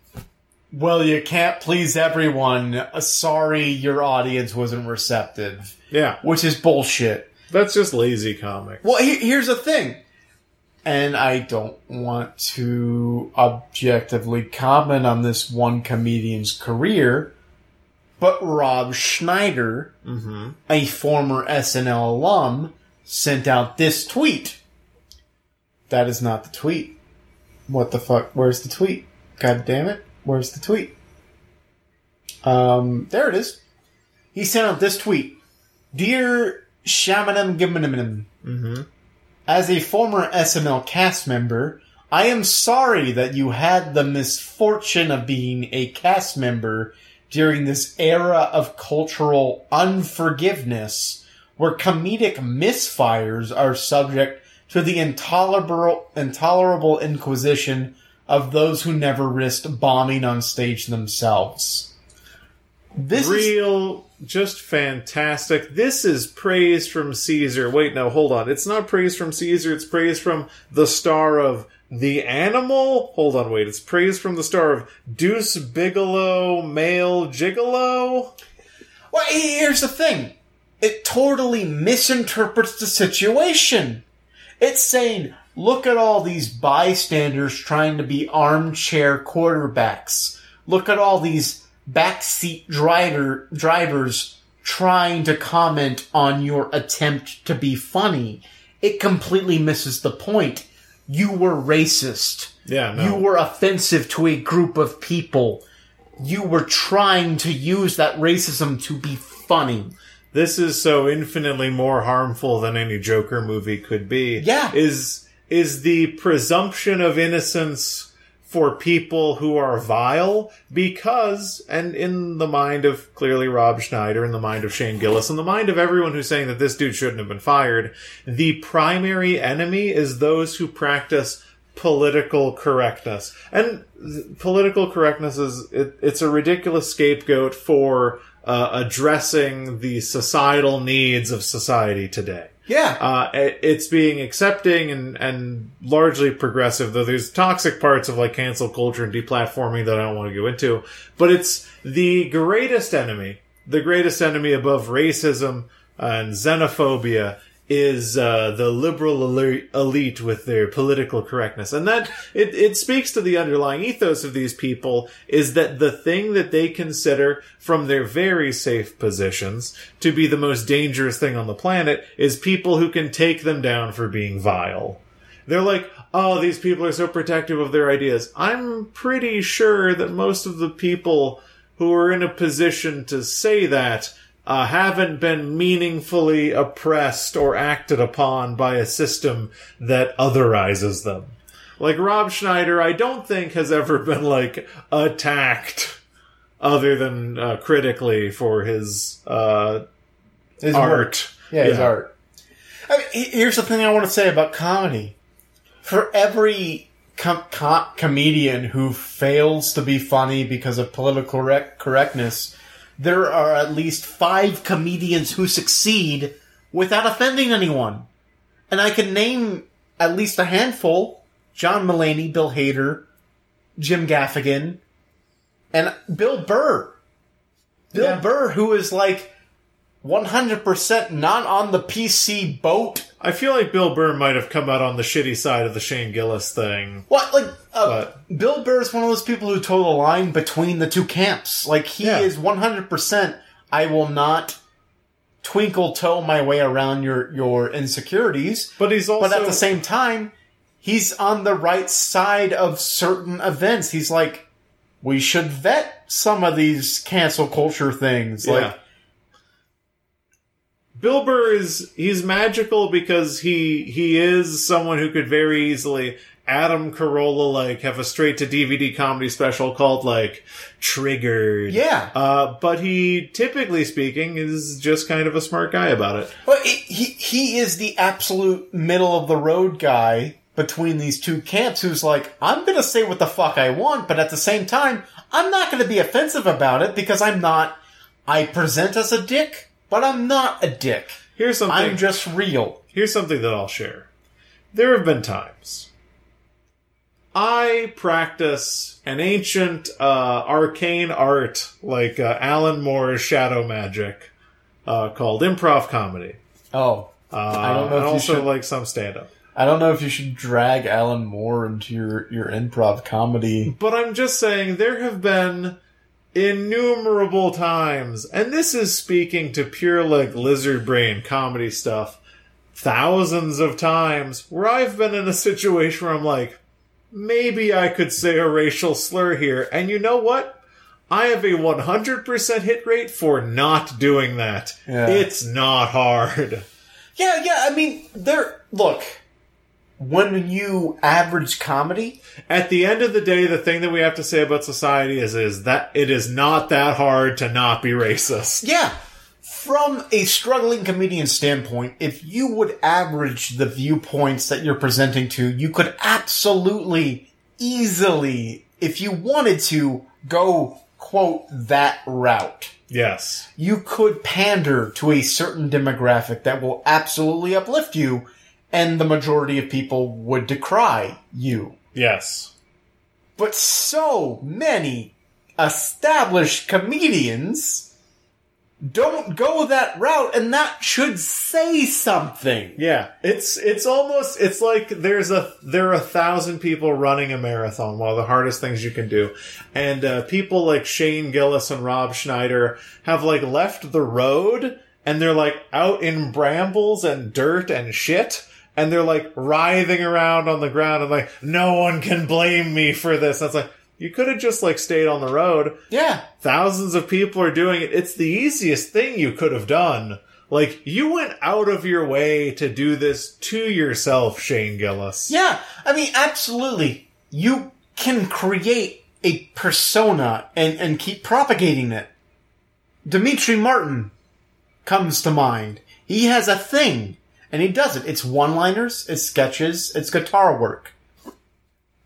well, you can't please everyone. Uh, Sorry, your audience wasn't receptive,
Yeah,
which is bullshit.
that's just lazy comic.
Well, he- here's the thing. And I don't want to objectively comment on this one comedian's career, but Rob Schneider,
Mm-hmm.
a former SNL alum, sent out this tweet. That is not the tweet. What the fuck? Where's the tweet? God damn it. Where's the tweet? Um, there it is. He sent out this tweet. Dear Shamanam Gimanam,
Mm-hmm.
as a former SNL cast member, I am sorry that you had the misfortune of being a cast member during this era of cultural unforgiveness where comedic misfires are subject to the intolerable, intolerable inquisition of those who never risked bombing on stage themselves. This is
Real, just fantastic. This is praise from Caesar. Wait, no, hold on. It's not praise from Caesar. It's praise from the star of The Animal. Hold on, wait. It's praise from the star of Deuce Bigalow, Male Gigolo.
Well, here's the thing. It totally misinterprets the situation. It's saying, look at all these bystanders trying to be armchair quarterbacks. Look at all these backseat driver, drivers trying to comment on your attempt to be funny. It completely misses the point. You were racist.
Yeah, no.
You were offensive to a group of people. You were trying to use that racism to be funny.
this is so infinitely more harmful than any Joker movie could be.
Yeah.
Is is the presumption of innocence for people who are vile because and in the mind of clearly Rob Schneider in the mind of Shane Gillis in the mind of everyone who's saying that this dude shouldn't have been fired the primary enemy is those who practice political correctness. And political correctness is it, it's a ridiculous scapegoat for uh, addressing the societal needs of society today
Yeah.
uh, it- it's being accepting and, and largely progressive, though there's toxic parts of like cancel culture and deplatforming that I don't want to go into. But it's the greatest enemy, the greatest enemy above racism and xenophobia is uh, the liberal elite with their political correctness, and that it, it speaks to the underlying ethos of these people is that the thing that they consider from their very safe positions to be the most dangerous thing on the planet is people who can take them down for being vile. They're like, oh, these people are so protective of their ideas. I'm pretty sure that most of the people who are in a position to say that uh, haven't been meaningfully oppressed or acted upon by a system that otherizes them. Like Rob Schneider, I don't think has ever been like attacked other than uh, critically for his uh,
His
art.
work. Yeah, his art. I mean, here's the thing I want to say about comedy. For every com- com- comedian who fails to be funny because of political correct- correctness, there are at least five comedians who succeed without offending anyone. And I can name at least a handful. John Mulaney, Bill Hader, Jim Gaffigan, and Bill Burr. Bill
Yeah.
Burr, who is like 100% not on the PC boat.
I feel like Bill Burr might have come out on the shitty side of the Shane Gillis thing.
What, like, uh, Bill Burr is one of those people who toe the line between the two camps. Like, he
Yeah.
is 100%, I will not twinkle toe my way around your, your insecurities.
But he's also
But at the same time, he's on the right side of certain events. He's like, we should vet some of these cancel culture things.
Yeah.
Like,
Bill Burr is he's magical because he he is someone who could very easily Adam Carolla like have a straight to DVD comedy special called like Triggered.
Yeah.
Uh, but he typically speaking is just kind of a smart guy about it.
It, he he is the absolute middle of the road guy between these two camps who's like, I'm gonna say what the fuck I want, but at the same time, I'm not gonna be offensive about it because I'm not I present as a dick, but I'm not a dick.
Here's something
I'm just real.
Here's something that I'll share. There have been times I practice an ancient uh, arcane art like uh, Alan Moore's shadow magic uh, called improv comedy.
Oh.
Uh,
I don't know
and
if you
also
should-
like some stand up.
I don't know if you should drag Alan Moore into your, your improv comedy.
But I'm just saying there have been innumerable times, and this is speaking to pure like lizard brain comedy stuff, thousands of times where I've been in a situation where I'm like, maybe I could say a racial slur here, and you know what? I have a 100% hit rate for not doing that.
Yeah.
It's not hard.
Yeah, yeah, I mean, there, look, when you average comedy,
At the end of the day, the thing that we have to say about society is, is that it is not that hard to not be racist.
Yeah. From a struggling comedian standpoint, if you would average the viewpoints that you're presenting to, you could absolutely, easily, if you wanted to, go, quote, that route.
Yes.
You could pander to a certain demographic that will absolutely uplift you, and the majority of people would decry you.
Yes.
But so many established comedians don't go that route, and that should say something.
Yeah. It's it's almost it's like there's a there are a thousand people running a marathon, one of the hardest things you can do. And uh, people like Shane Gillis and Rob Schneider have like left the road and they're like out in brambles and dirt and shit. And they're like writhing around on the ground and like, no one can blame me for this. That's like, you could have just like stayed on the road.
Yeah.
Thousands of people are doing it. It's the easiest thing you could have done. Like, you went out of your way to do this to yourself, Shane Gillis.
Yeah. I mean, absolutely. You can create a persona and, and keep propagating it. Demetri Martin comes to mind. He has a thing, and he does it. It's one-liners, it's sketches, it's guitar work.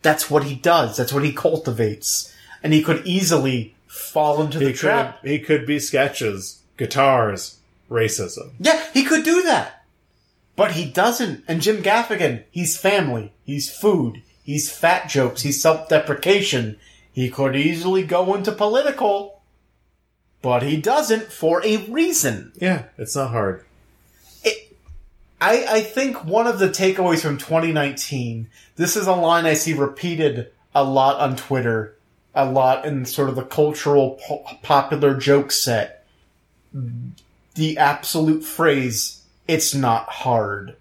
That's what he does. That's what he cultivates. And he could easily fall into the
He could,
trap.
he could be sketches, guitars, racism.
Yeah, he could do that. But he doesn't. And Jim Gaffigan, he's family. He's food. He's fat jokes. He's self-deprecation. He could easily go into political. But he doesn't for a reason.
Yeah, it's not hard.
I, I think one of the takeaways from 2019, this is a line I see repeated a lot on Twitter, a lot in sort of the cultural po- popular joke set. The absolute phrase, it's not hard.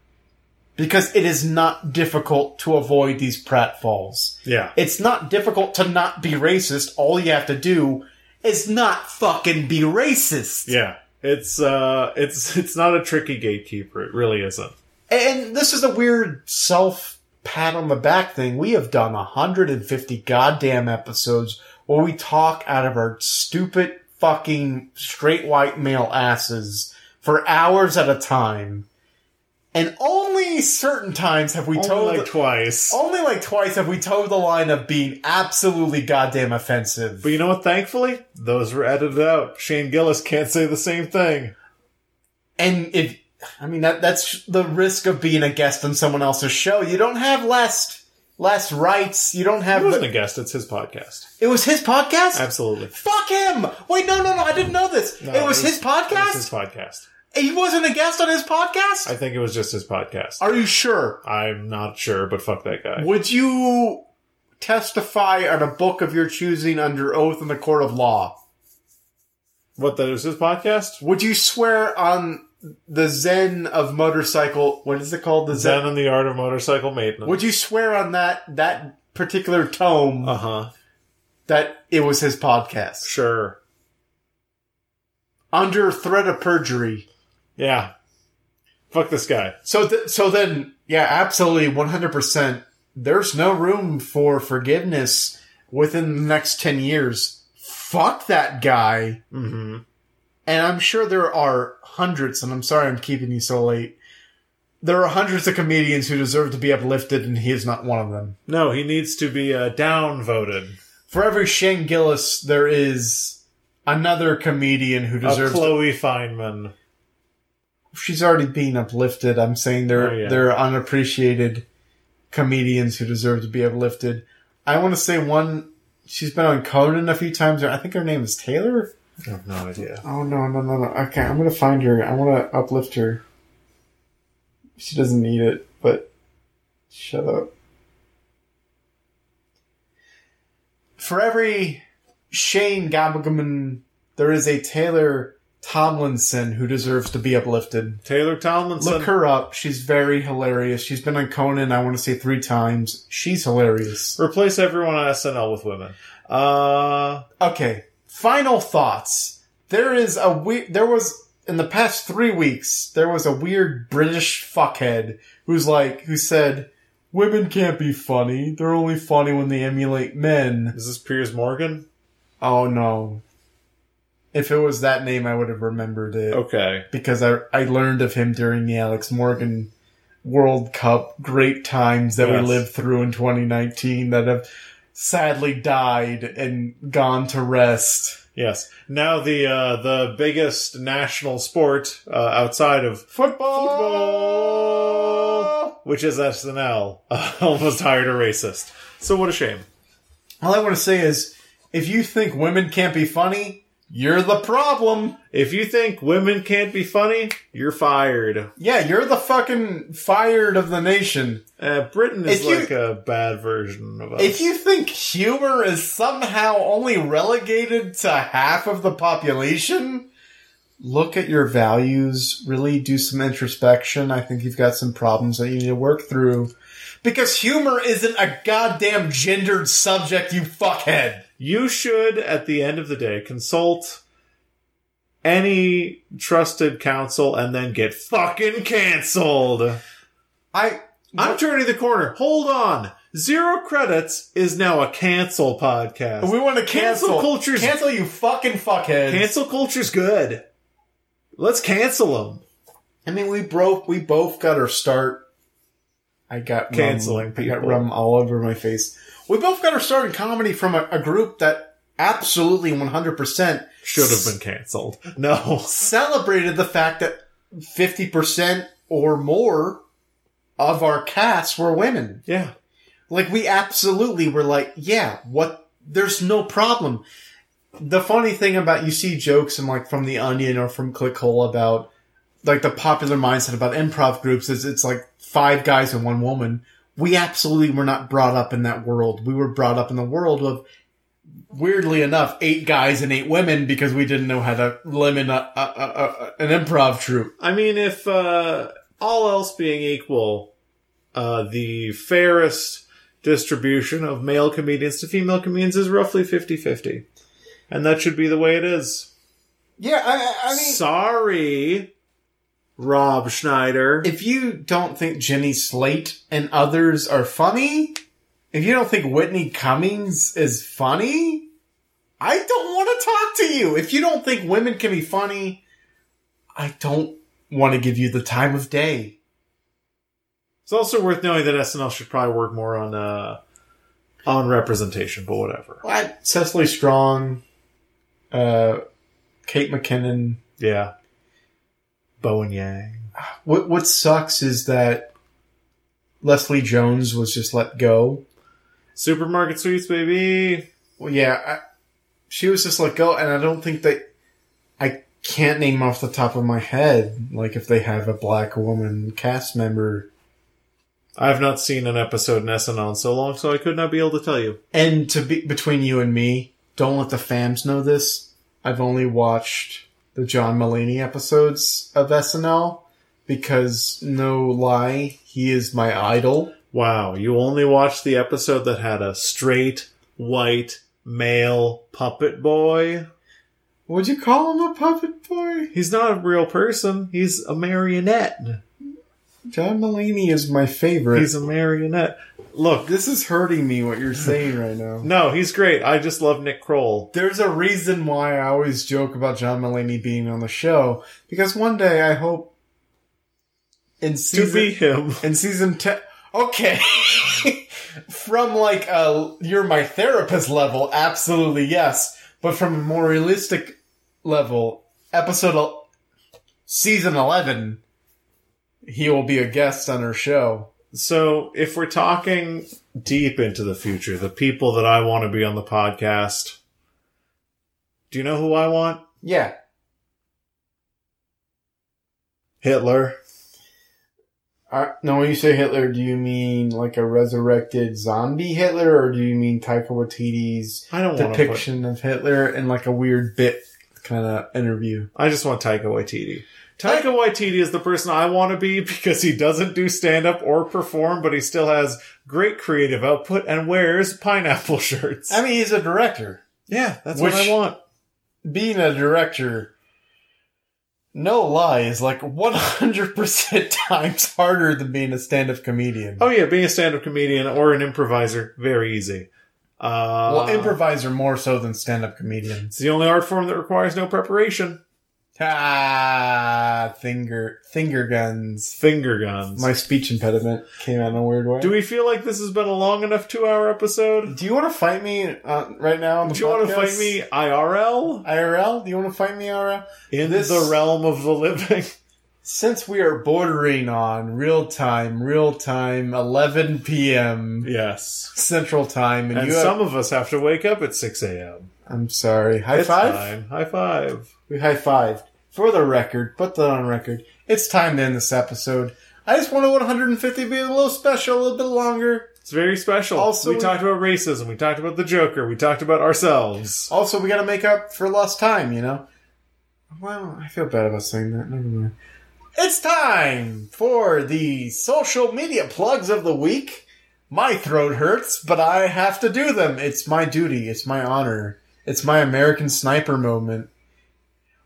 Because it is not difficult to avoid these pratfalls.
Yeah.
It's not difficult to not be racist. All you have to do is not fucking be racist.
Yeah. It's uh it's it's not a tricky gatekeeper, it really isn't.
And this is a weird self pat on the back thing. We have done 150 goddamn episodes where we talk out of our stupid fucking straight white male asses for hours at a time. And only certain times have we
Only
told
like twice.
only like twice have we towed the line of being absolutely goddamn offensive.
But you know what, thankfully? Those were edited out. Shane Gillis can't say the same thing.
And if I mean that that's the risk of being a guest on someone else's show. You don't have last last rights. You don't have
He wasn't
the,
a guest, it's his podcast.
It was his podcast?
Absolutely.
Fuck him! Wait, no, no, no, I didn't know this.
No,
it was his
It
podcast?
was his podcast.
He wasn't a guest on his podcast?
I think it was just his podcast.
Are you sure?
I'm not sure, but fuck that guy.
Would you testify on a book of your choosing under oath in the court of law?
What, that was his podcast?
Would you swear on the Zen of motorcycle? What is it called? The Zen.
Zen and the Art of Motorcycle Maintenance.
Would you swear on that that particular tome
Uh huh.
that it was his podcast
Sure.
under threat of perjury?
Yeah. Fuck this guy.
So, th- so then, yeah, absolutely, one hundred percent. There's no room for forgiveness within the next ten years. Fuck that guy.
Mm-hmm.
And I'm sure there are hundreds, and I'm sorry I'm keeping you so late. There are hundreds of comedians who deserve to be uplifted, and he is not one of them.
No, he needs to be uh, downvoted.
For every Shane Gillis, there is another comedian who
A
deserves.
Chloe Fineman.
She's already being uplifted. I'm saying there
Oh, yeah.
there are unappreciated comedians who deserve to be uplifted. I want to say one. She's been on Conan a few times. I think her name is Taylor.
I have no idea.
Oh no no no no! Okay, I'm gonna find her. I want to uplift her. She doesn't need it, but shut up. For every Shane Gabagman, there is a Taylor Tomlinson who deserves to be uplifted.
Taylor Tomlinson.
Look her up. She's very hilarious. She's been on Conan. I want to say three times. She's hilarious.
Replace everyone on SNL with women. Uh,
Okay. Final thoughts. There is a we- there was in the past three weeks there was a weird British fuckhead who's like who said women can't be funny. They're only funny when they emulate men.
is this Piers Morgan?
Oh no. If it was that name, I would have remembered it
Okay.
because I I learned of him during the Alex Morgan World Cup great times that
Yes.
we lived through in 2019 that have sadly died and gone to rest.
Yes. Now the uh, the biggest national sport uh, outside of
Football!
which is SNL, uh, almost hired a racist. So what a shame.
All I want to say is, if you think women can't be funny, you're the problem.
If you think women can't be funny, you're fired.
Yeah, you're the fucking fired of the nation.
Uh, Britain is
you-
like a bad version of us.
If you think humor is somehow only relegated to half of the population, look at your values, really do some introspection. I think you've got some problems that you need to work through. Because humor isn't a goddamn gendered subject, you fuckhead.
You should, at the end of the day, consult any trusted counsel and then get fucking cancelled.
I
I'm turning the corner. Hold on. Zero Credits is now a cancel podcast.
we want to cancel,
Cancel culture's-
cancel you fucking fuckheads.
Cancel culture's good. Let's cancel them.
I mean, we broke. We both got our start. I got rum-
Canceling
I got rum all over my face. We both got our start in comedy from a, a group that absolutely one hundred percent
Should have been canceled. No.
celebrated the fact that fifty percent or more of our cast were women.
Yeah.
Like we absolutely were like, yeah, what? There's no problem. The funny thing about you see jokes and like from the Onion or from Clickhole about like the popular mindset about improv groups is it's like five guys and one woman. We absolutely were not brought up in that world. We were brought up in the world of weirdly enough, eight guys and eight women because we didn't know how to limit a, a, a, a, an improv troupe.
I mean, if uh, all else being equal, uh, the fairest distribution of male comedians to female comedians is roughly 50 50. And that should be the way it is.
Yeah, I, I mean,
Sorry, Rob Schneider.
if you don't think Jenny Slate and others are funny, if you don't think Whitney Cummings is funny, I don't want to talk to you. If you don't think women can be funny, I don't want to give you the time of day.
It's also worth knowing that SNL should probably work more on uh, on representation, but whatever.
What? Cecily Strong, uh, Kate McKinnon.
Yeah. Bowen Yang.
What what sucks is that Leslie Jones was just let go.
Supermarket Sweep, baby.
Well, yeah, I, she was just let go, and I don't think that I can't name off the top of my head like if they have a black woman cast member.
I have not seen an episode in SNL in so long, so I could not be able to tell you.
And to be between you and me, don't let the fams know this. I've only watched the John Mulaney episodes of SNL because no lie, he is my idol.
Wow, you only watched the episode that had a straight, white, male puppet boy?
Would you call him a puppet boy?
He's not a real person. He's a marionette.
John Mulaney is my favorite.
He's a marionette. Look,
this is hurting me what you're saying right now.
no, he's great. I just love Nick Kroll.
There's a reason why I always joke about John Mulaney being on the show because one day I hope in
To
season
be him.
in season ten. Okay, from like uh, you're my therapist level, absolutely yes, but from a more realistic level, episode el- season eleven, he will be a guest on our show.
So, if we're talking deep into the future, the people that I want to be on the podcast, do you know who I want?
Yeah,
Hitler.
Uh, no, when you say Hitler, do you mean like a resurrected zombie Hitler, or do you mean Taika Waititi's
I don't to put.
depiction of Hitler in like a weird bit kind of interview?
I just want Taika Waititi. Taika Waititi is the person I want to be because he doesn't do stand up or perform, but he still has great creative output and wears pineapple shirts.
I mean, he's a director.
yeah, that's
Which-
what I want.
Being a director, no lie, is like 100% times harder than being a stand-up comedian.
Oh yeah, being a stand up comedian or an improviser, very easy. Uh,
well, improviser more so than stand-up comedian.
It's the only art form that requires no preparation.
Ah, finger, finger guns.
Finger guns.
My speech impediment came out in a weird way.
Do we feel like this has been a long enough two hour episode?
Do you want to fight me uh, right now on the
Do you want to fight me IRL?
IRL? Do you want to fight me IRL?
In
This-
the realm of the living?
Since we are bordering on real time, real time, 11 p.m.
yes.
Central Time, and,
And
you have,
some of us have to wake up at 6 a.m.
I'm sorry. High
It's
five?
time. High five.
We high fived. For the record, put that on record. It's time to end this episode. I just wanted 150 to be a little special, a little bit longer.
It's very special.
Also,
we,
we-
talked about racism. We talked about the Joker. We talked about ourselves.
Also, we gotta make up for lost time, you know? Well, I feel bad about saying that. Never mind. It's time for the social media plugs of the week. My throat hurts, but I have to do them. It's my duty. It's my honor. It's my American sniper moment.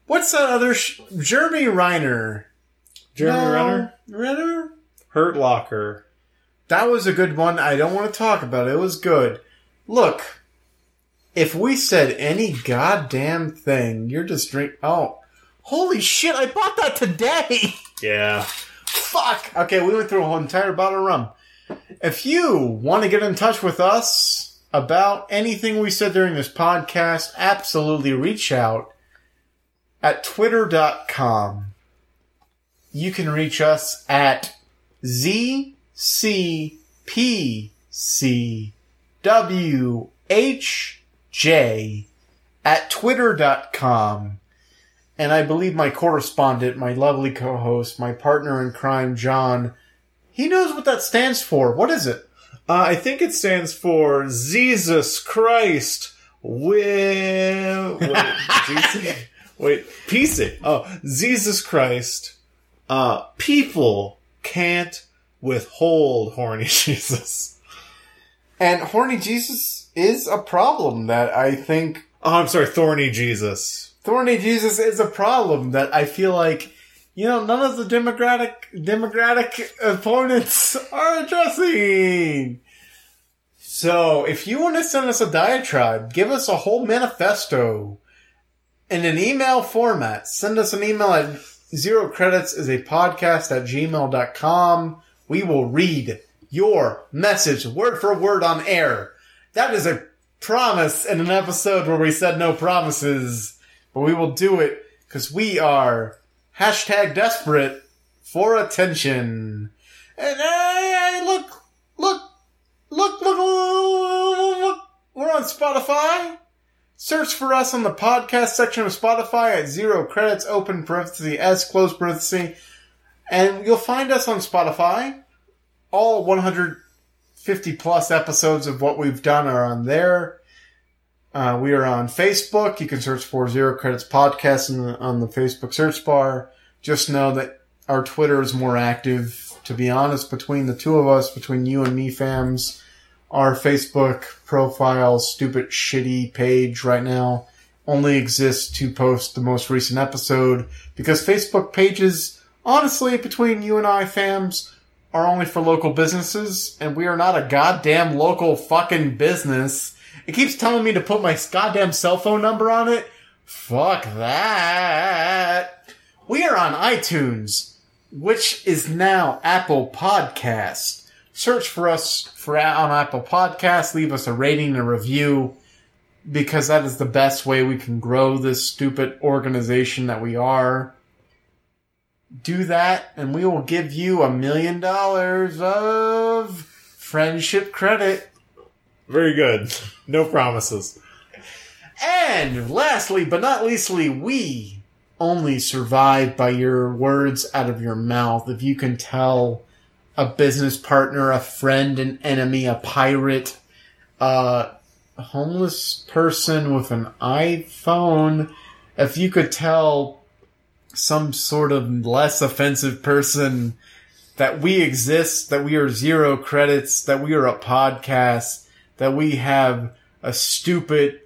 What's that other sh- Jeremy Reiner?
Jeremy
No,
Renner?
Renner?
Hurt Locker.
That was a good one. I don't want to talk about it. It was good. Look, if we said any goddamn thing, you're just drink. Oh, holy shit! I bought that today.
Yeah.
Fuck. Okay, we went through a whole entire bottle of rum. If you want to get in touch with us about anything we said during this podcast, absolutely reach out at twitter.com. You can reach us at ZCPCWHJ at twitter.com. and I believe my correspondent, my lovely co-host, my partner in crime, John, he knows what that stands for. What is it?
Uh, I think it stands for Jesus Christ. Will wait, Jesus- wait, PC. Oh, Jesus Christ. Uh, people can't withhold horny Jesus.
And horny Jesus is a problem that I think
Oh, I'm sorry, thorny Jesus.
thorny Jesus is a problem that I feel like you know none of the democratic democratic opponents are addressing. So if you want to send us a diatribe, give us a whole manifesto in an email format. Send us an email at zero credits is a podcast at gmail.com. We will read your message word for word on air. That is a promise in an episode where we said no promises, but we will do it because we are hashtag desperate for attention. And hey, look, look, look, look, look, we're on Spotify. Search for us on the podcast section of Spotify at zero credits, open parenthesis, S, close parenthesis, and you'll find us on Spotify. All 150 plus episodes of what we've done are on there. Uh, we are on Facebook. You can search for Zero Credits Podcast the, on the Facebook search bar. Just know that our Twitter is more active. To be honest, between the two of us, between you and me, fams, our Facebook profile, stupid, shitty page right now only exists to post the most recent episode because Facebook pages, honestly, between you and I, fams, are only for local businesses, and we are not a goddamn local fucking business. It keeps telling me to put my goddamn cell phone number on it. Fuck that. We are on iTunes, which is now Apple Podcast. Search for us for on Apple Podcast. Leave us a rating a review because that is the best way we can grow this stupid organization that we are. Do that, and we will give you a million dollars of friendship credit.
Very good. No promises.
And lastly, but not leastly, we only survive by your words out of your mouth. If you can tell a business partner, a friend, an enemy, a pirate, a homeless person with an iPhone, if you could tell some sort of less offensive person that we exist, that we are zero credits, that we are a podcast, that we have a stupid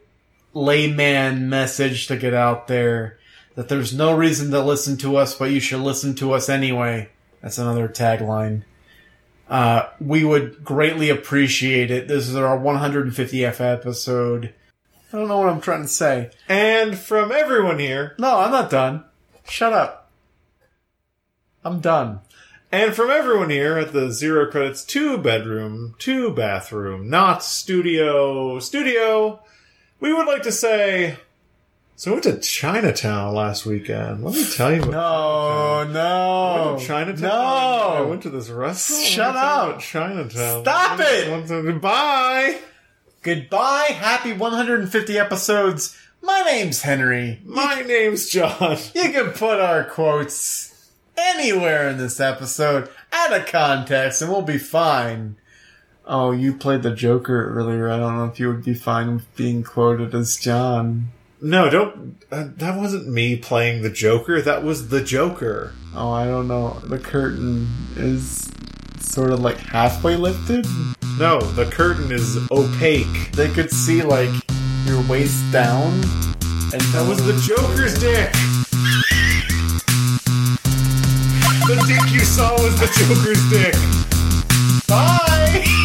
layman message to get out there, that there's no reason to listen to us, but you should listen to us anyway. That's another tagline. Uh, we would greatly appreciate it. This is our 150th episode. I don't know what I'm trying to say.
And from everyone here,
No, I'm not done. Shut up. I'm done.
And from everyone here at the Zero Credits two bedroom, two bathroom, not studio, studio, we would like to say. So I went to Chinatown last weekend. Let me tell you.
No, no.
I went to Chinatown. I went to this restaurant.
Shut
Let me tell you
up.
Chinatown.
Stop it.
Goodbye.
Goodbye. Happy 150 episodes. My name's Henry.
My name's John.
You can put our quotes anywhere in this episode out of context and we'll be fine. Oh, you played the Joker earlier. I don't know if you would be fine with being quoted as John.
No, don't. Uh, that wasn't me playing the Joker. That was the Joker.
Oh, I don't know. The curtain is sort of like halfway lifted.
No, the curtain is opaque.
They could see like your waist down. And
That was the Joker's dick. The dick you saw was the Joker's dick.
Bye!